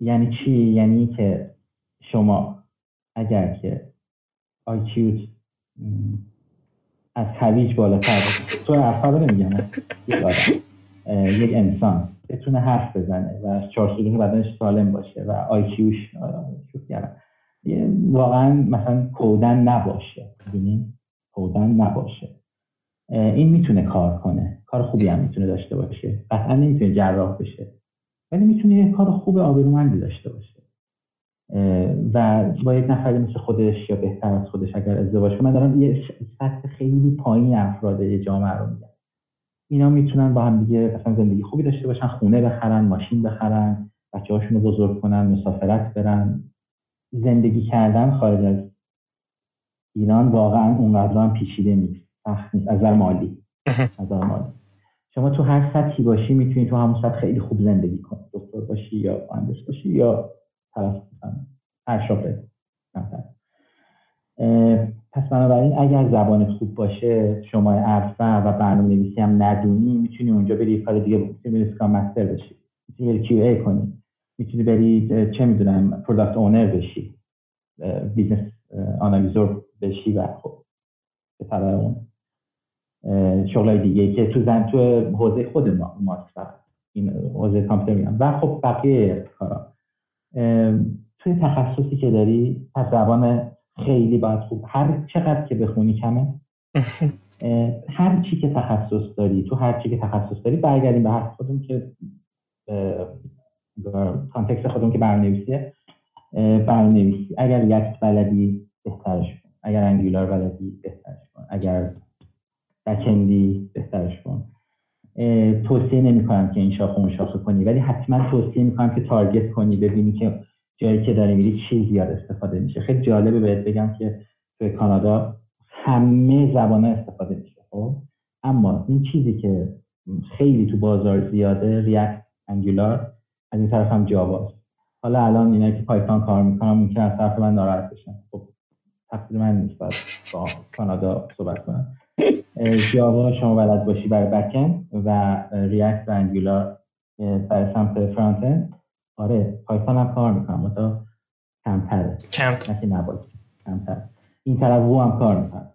یعنی چی؟ یعنی که شما اگر که آیکیوت از هویج بالاتر تو حرفا رو نمیگم یک انسان بتونه حرف بزنه و چهار بدنش سالم باشه و آیکیوش واقعا مثلا کودن نباشه. ببینید کودن نباشه. این می‌تونه کار کنه. کار خوبی هم می‌تونه داشته باشه. قطعا نمی‌تونه جراح بشه. ولی می‌تونه یه کار خوب آبرومندی داشته باشه. و با یک نفری مثل خودش یا بهتر از خودش اگر ازدواج کنه من دارم یه سطح خیلی پایین افراد جامعه رو میگم. اینا می‌تونن با هم دیگه مثلا زندگی خوبی داشته باشن خونه بخرن ماشین بخرن بچه هاشون رو بزرگ کنن مسافرت برن. زندگی کردن خارج از ایران واقعا اونقدر هم پیچیده نیست. سخت نیست. از مالی. از مالی. شما تو هر سطحی باشی می‌تونی تو همون سطح خیلی خوب زندگی کنی. دکتر باشی یا مهندس باشی یا طرف هر شغل پس بنابراین اگر زبانت خوب باشه شما حرفه و برنامه نویسی هم ندونی می‌تونی اونجا بری کار دیگه می‌تونی بری master بشی. می‌تونی بری QA کنی. می‌تونی بری چه می‌دونم product owner بشی. business analyzer بشی و خب به طبع اون شغلای دیگه که تو زن تو حوزه خود ما ماست این حوزه کامپیوتر میگم. و خب بقیه کارا. توی تخصصی که داری پس زبان خیلی باید خوب. هر چقدر که بخونی کمه. هر چی که تخصص داری تو هر چی که تخصص داری برگردیم به هر خودم که کانتکست خودم که برنامه‌نویسیه. برنامه‌نویسی. اگر یک بلدی بهترش اگر انگولار بلدی بهترش کن. اگر بکندی بهترش کن. توصیه نمی کنم که این شاخه اون کنی ولی حتما توصیه می کنم که تارگت کنی ببینی که جایی که داری میری چی زیاد استفاده میشه. خیلی جالبه بهت بگم که توی کانادا همه زبان استفاده میشه خب؟ اما این چیزی که خیلی تو بازار زیاده ریاکت انگولار از این طرف هم جاواست حالا الان اینا که پایتون کار می‌کنم ممکن از طرف من ناراحت بشن. خب تقصیر من نیست با کانادا صحبت کنم. جاوا شما بلد باشی برای بکن و ریاکت و انگولار برای سمت فرانت آره پایتون هم کار می‌کنم متا کمتره. کم. نه که نباشه کمتر این طرف وو هم کار می‌کنم.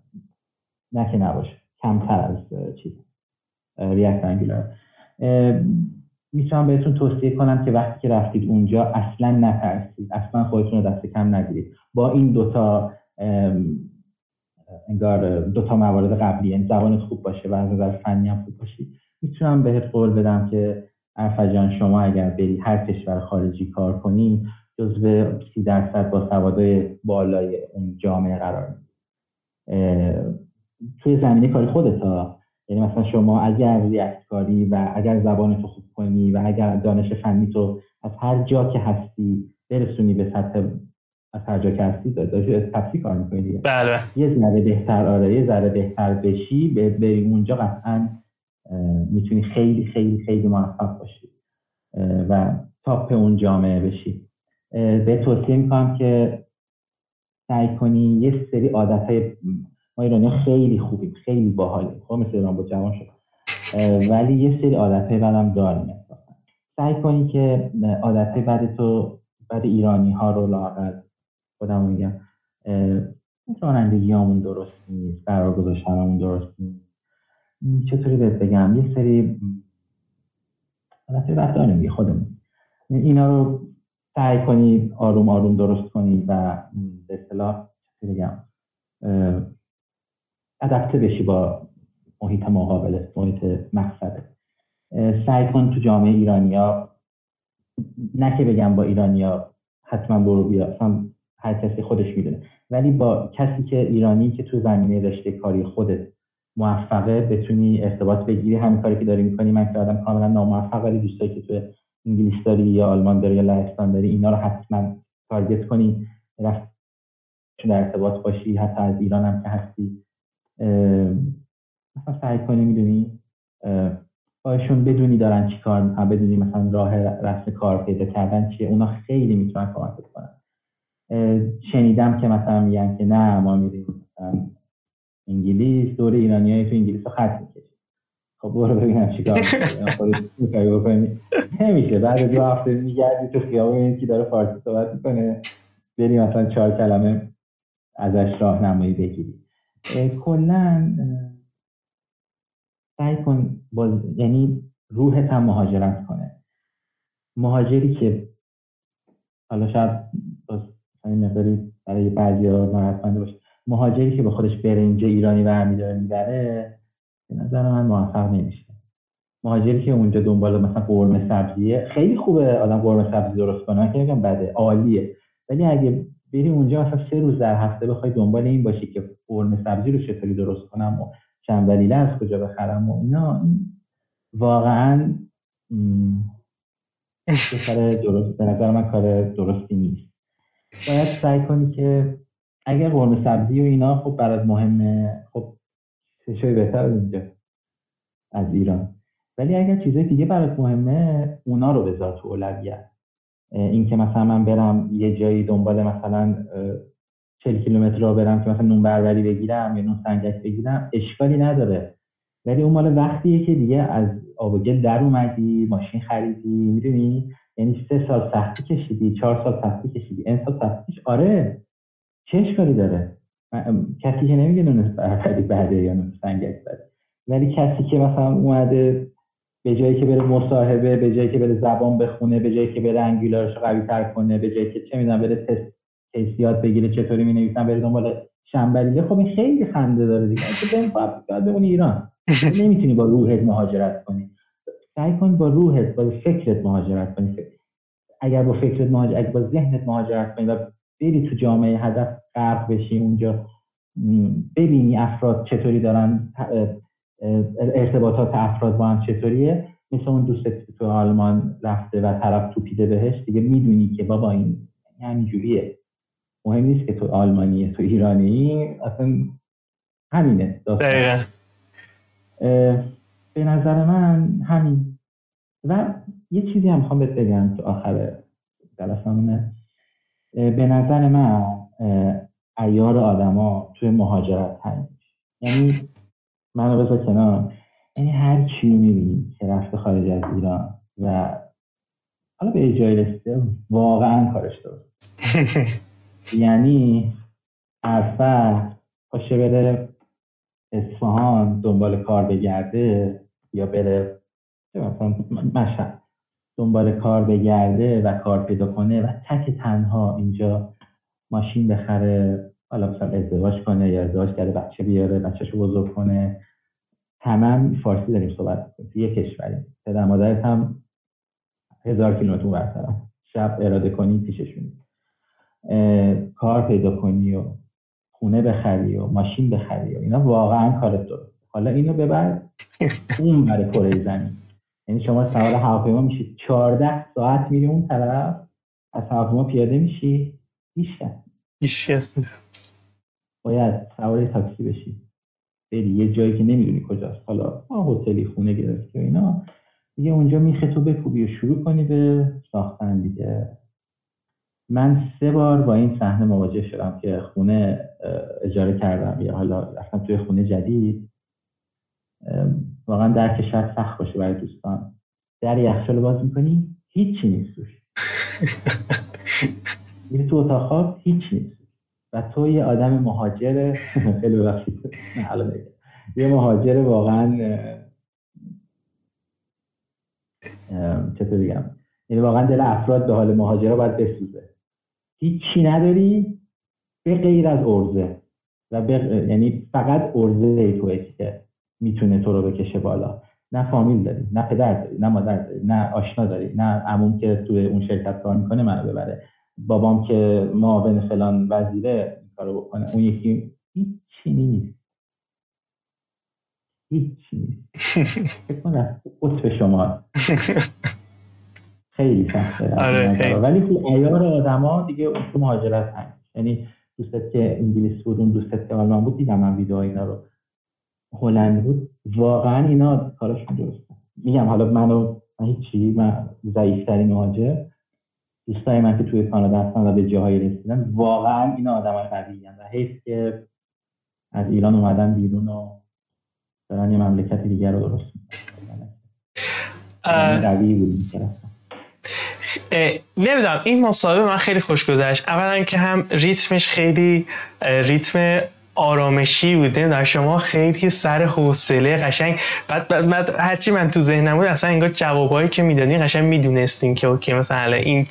نه که نباشه کمتر از چیز. ریاکت انگولار می‌تونم بهتون توصیه کنم که وقتی که رفتید اونجا اصلا نترسید. اصلا خودتون رو دست کم نگیرید. با این دوتا انگار دوتا موارد قبلی یعنی زبانت خوب باشه و از نظر فنی هم خوب باشی می‌تونم بهت قول بدم که جان شما اگر بری هر کشور خارجی کار کنی جزو سی درصد با سوادای بالای اون جامعه قرار توی زمینه کاری خودت ها یعنی مثلا شما اگر ریاکت کاری و اگر زبان تو خوب کنی و اگر دانش فنی تو از هر جا که هستی برسونی به سطح از هر جا که هستی داشتی تفسی کار می‌کنی دیگه. بله. یه ذره بهتر آره یه ذره بهتر بشی بری اونجا قطعا می‌تونی خیلی خیلی خیلی موفق باشی و تاپ اون جامعه بشی. به توصیه می‌کنم که سعی کنی یه سری عادت های ما ایرانی خیلی خوبیم خیلی باحالیم. خب مثل ایران با جوان شد ولی یه سری عادت های بدم داریم سعی کنی که عادت های بد تو بد ایرانی ها رو لاغر خودم میگم رانندگی همون درست نیست قرار گذاشتن همون درست نیست. چطوری بهت بگم؟ یه سری حالت داریم دیگه خودمون. اینا رو سعی کنی آروم آروم درست کنی و به اصطلاح بگم ادپته بشی با محیط مقابل محیط مقصده سعی کن تو جامعه ایرانیا نه که بگم با ایرانیا حتما برو بیا. هر کسی خودش می‌دونه. ولی با کسی که ایرانی که تو زمینه رشته کاری خودت موفقه بتونی ارتباط بگیری. همین کاری که داری می‌کنی من که آدم کاملا ناموفق ولی دوستایی که تو انگلیس داری یا آلمان داری یا لهستان داری اینا رو حتما تارگت کنی. رفت در ارتباط باشی حتی از ایران هم که هستی. مثلا سعی کنی می‌دونی باشون بدونی دارن چی کار می‌کنن. بدونی مثلا راه رسم کار پیدا کردن چیه. اونا خیلی می‌تونن کمکت کنن. شنیدم که مثلا میگن که نه ما میریم انگلیس دور ایرانی های تو انگلیس رو خط می‌کشیم. خب برو ببینم چیکار می‌کنی نمیشه. بعد دو هفته میگردی تو خیابون که داره فارسی صحبت می‌کنه. بری مثلا چهار کلمه ازش راهنمایی بگیری. کلا سعی کن با یعنی روحت هم مهاجرت کنه. مهاجری که حالا شاید این مقداری برای بعضی ها ناراحت باشه مهاجری که به خودش برنج ایرانی برمیداره می‌بره به نظر من موفق نمیشه. مهاجری که اونجا دنبال مثلا قرمه سبزیه خیلی خوبه آدم قرمه سبزی درست کنه که میگم بده عالیه. ولی اگه بری اونجا مثلا سه روز در هفته بخوای دنبال این باشی که قرمه سبزی رو چطوری درست کنم و چند دلیله از کجا بخرم و اینا این واقعا کار درست به نظر من کار درستی نیست. باید سعی کنی که اگر قرمه سبزی و اینا خب برات مهمه. خب چه بهتر از اینجا از ایران. ولی اگر چیزای دیگه برات مهمه اونا رو بذار تو اولویت. اینکه مثلا من برم یه جایی دنبال مثلا 40 کیلومتر رو برم که مثلا نون بربری بگیرم یا نون سنگک بگیرم اشکالی نداره. ولی اون مال وقتیه که دیگه از آب و گل در اومدی ماشین خریدی می‌دونی؟ یعنی سه سال سختی کشیدی چهار سال سختی کشیدی این سال سختی آره. چه اشکالی داره؟ کسی که نمیگه نون بربری بعده یا نون سنگک بده ولی کسی که مثلا اومده به جایی که بره مصاحبه به جایی که بره زبان بخونه به جایی که بره انگولارش قوی تر کنه به جایی که چه می‌دونم بره تست کیسیات بگیره چطوری می نویسن بره دنبال شنبلیله خب این خیلی خنده داره دیگه. تو باید بمونی ایران. نمی‌تونی با روحت مهاجرت کنی. سعی کن با روحت با فکرت مهاجرت کنی. اگر با فکرت مهاجرت اگر با ذهنت مهاجرت کنی و بری تو جامعه هدف غرق بشی اونجا ببینی افراد چطوری دارن ارتباطات افراد با هم چطوریه. مثل اون دوستت که تو آلمان رفته و طرف توپیده بهش دیگه می‌دونی که بابا این همینجوریه مهم نیست که تو آلمانیه تو ایرانی اصلا همینه به نظر من همین. و یه چیزی هم می‌خوام بهت بگم تو آخر جلسمونه به نظر من ایار آدما توی مهاجرت همین یعنی منو بذار کنار. یعنی هر چی می‌بینی که رفته خارج از ایران و حالا به جای رسیده واقعا کارش درست یعنی عرفه پاشه بره اصفهان دنبال کار بگرده یا بره مثلا دنبال کار بگرده و کار پیدا کنه و تک تنها اینجا ماشین بخره حالا مثلا ازدواج کنه یا ازدواج کرده بچه بیاره بچهشو بزرگ کنه. همه فارسی داریم صحبت کنیم یه کشوری. پدر مادرت هم هزار کیلومتر برترم شب اراده کنی پیششون کار پیدا کنی و خونه بخری و ماشین بخری و اینا واقعا کار درست. حالا اینو ببر اون برای کره زمین. یعنی شما سوار هواپیما میشید 14 ساعت میری اون طرف از هواپیما پیاده میشی. هیچ کس باید سوار تاکسی بشی. بری. یه جایی که نمی‌دونی کجاست. حالا هتلی خونه گرفتی و اینا. دیگه اونجا میخه تو بکوبی و شروع کنی به ساختن دیگه. من سه بار با این صحنه مواجه شدم که خونه اجاره کردم یا حالا رفتم توی خونه جدید. واقعا در شاید سخت باشه برای دوستان. در یخچال باز می‌کنی هیچی نیست توش. میری تو اتاق خواب هیچ نیست. و تو یه آدم مهاجر خیلی ببخشید. یه مهاجر واقعا چطور بگم؟ یعنی واقعا دل افراد به حال مهاجره باید بسوزه. هیچی نداری به غیر از ارزه. و یعنی فقط ارزه توی که می‌تونه تو رو بکشه بالا. نه فامیل داری نه پدر داری نه مادر داری نه آشنا داری نه عموم که توی اون شرکت کار می‌کنه منو ببره. بابام که معاون فلان وزیره کارو بکنه اون یکی هیچی نیست. هیچی نیست. فکر کنم قطب شما خیلی سخته آره ولی تو ایار آدما دیگه اون تو مهاجرت هست یعنی دوستت که انگلیس بود اون دوستت که آلمان بود دیدم من ویدیو اینا رو. هلند بود. واقعا اینا کارشون درسته میگم حالا منو من هیچی من ضعیفترین مهاجر. دوستای من که توی کانادا هستن و به جاهای رسیدن واقعا اینا آدم های قوی و حیث که از ایران اومدن بیرون و دارن یه مملکت دیگر رو درست قوی بود نمی‌دونم این مصاحبه من خیلی خوش گذشت. اولا که هم ریتمش خیلی ریتم آرامشی بود. در شما خیلی سر حوصله قشنگ. بعد, بعد, هرچی من تو ذهنم بود اصلا انگار جوابایی که می‌دادین قشنگ می‌دونستین که اوکی مثلا این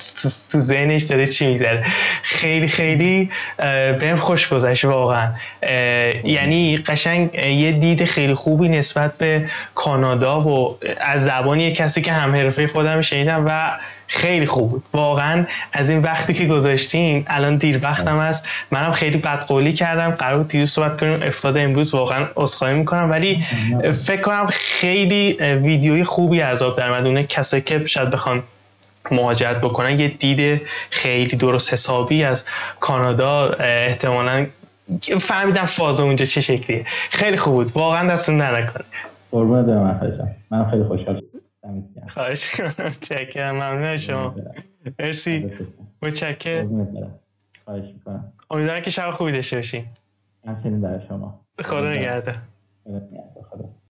تو ذهنش داره چی می‌ذاره خیلی خیلی بهم خوش گذشت واقعا. یعنی قشنگ یه دید خیلی خوبی نسبت به کانادا و از زبان یه کسی که هم حرفه خودم شنیدم و خیلی خوب بود. واقعا از این وقتی که گذاشتین الان دیر وقتم است منم خیلی بدقولی کردم. قرار بود صحبت کنیم. افتاد امروز. واقعا عذرخواهی می‌کنم. ولی فکر کنم خیلی ویدیوی خوبی از آب در اونه کسایی که شاید بخوان مهاجرت بکنن یه دید خیلی درست حسابی از کانادا. احتمالا فهمیدم فاز اونجا چه شکلیه. خیلی خوب بود. واقعا دستون نکنه. قربونت برم من خیلی خوشحال خواهش کنم. چکرم. ممنون شما. مرسی. متشکر خواهش می‌کنم. امیدوارم که شب خوبی داشته باشین. همچنین برای شما. خدا نگهدار.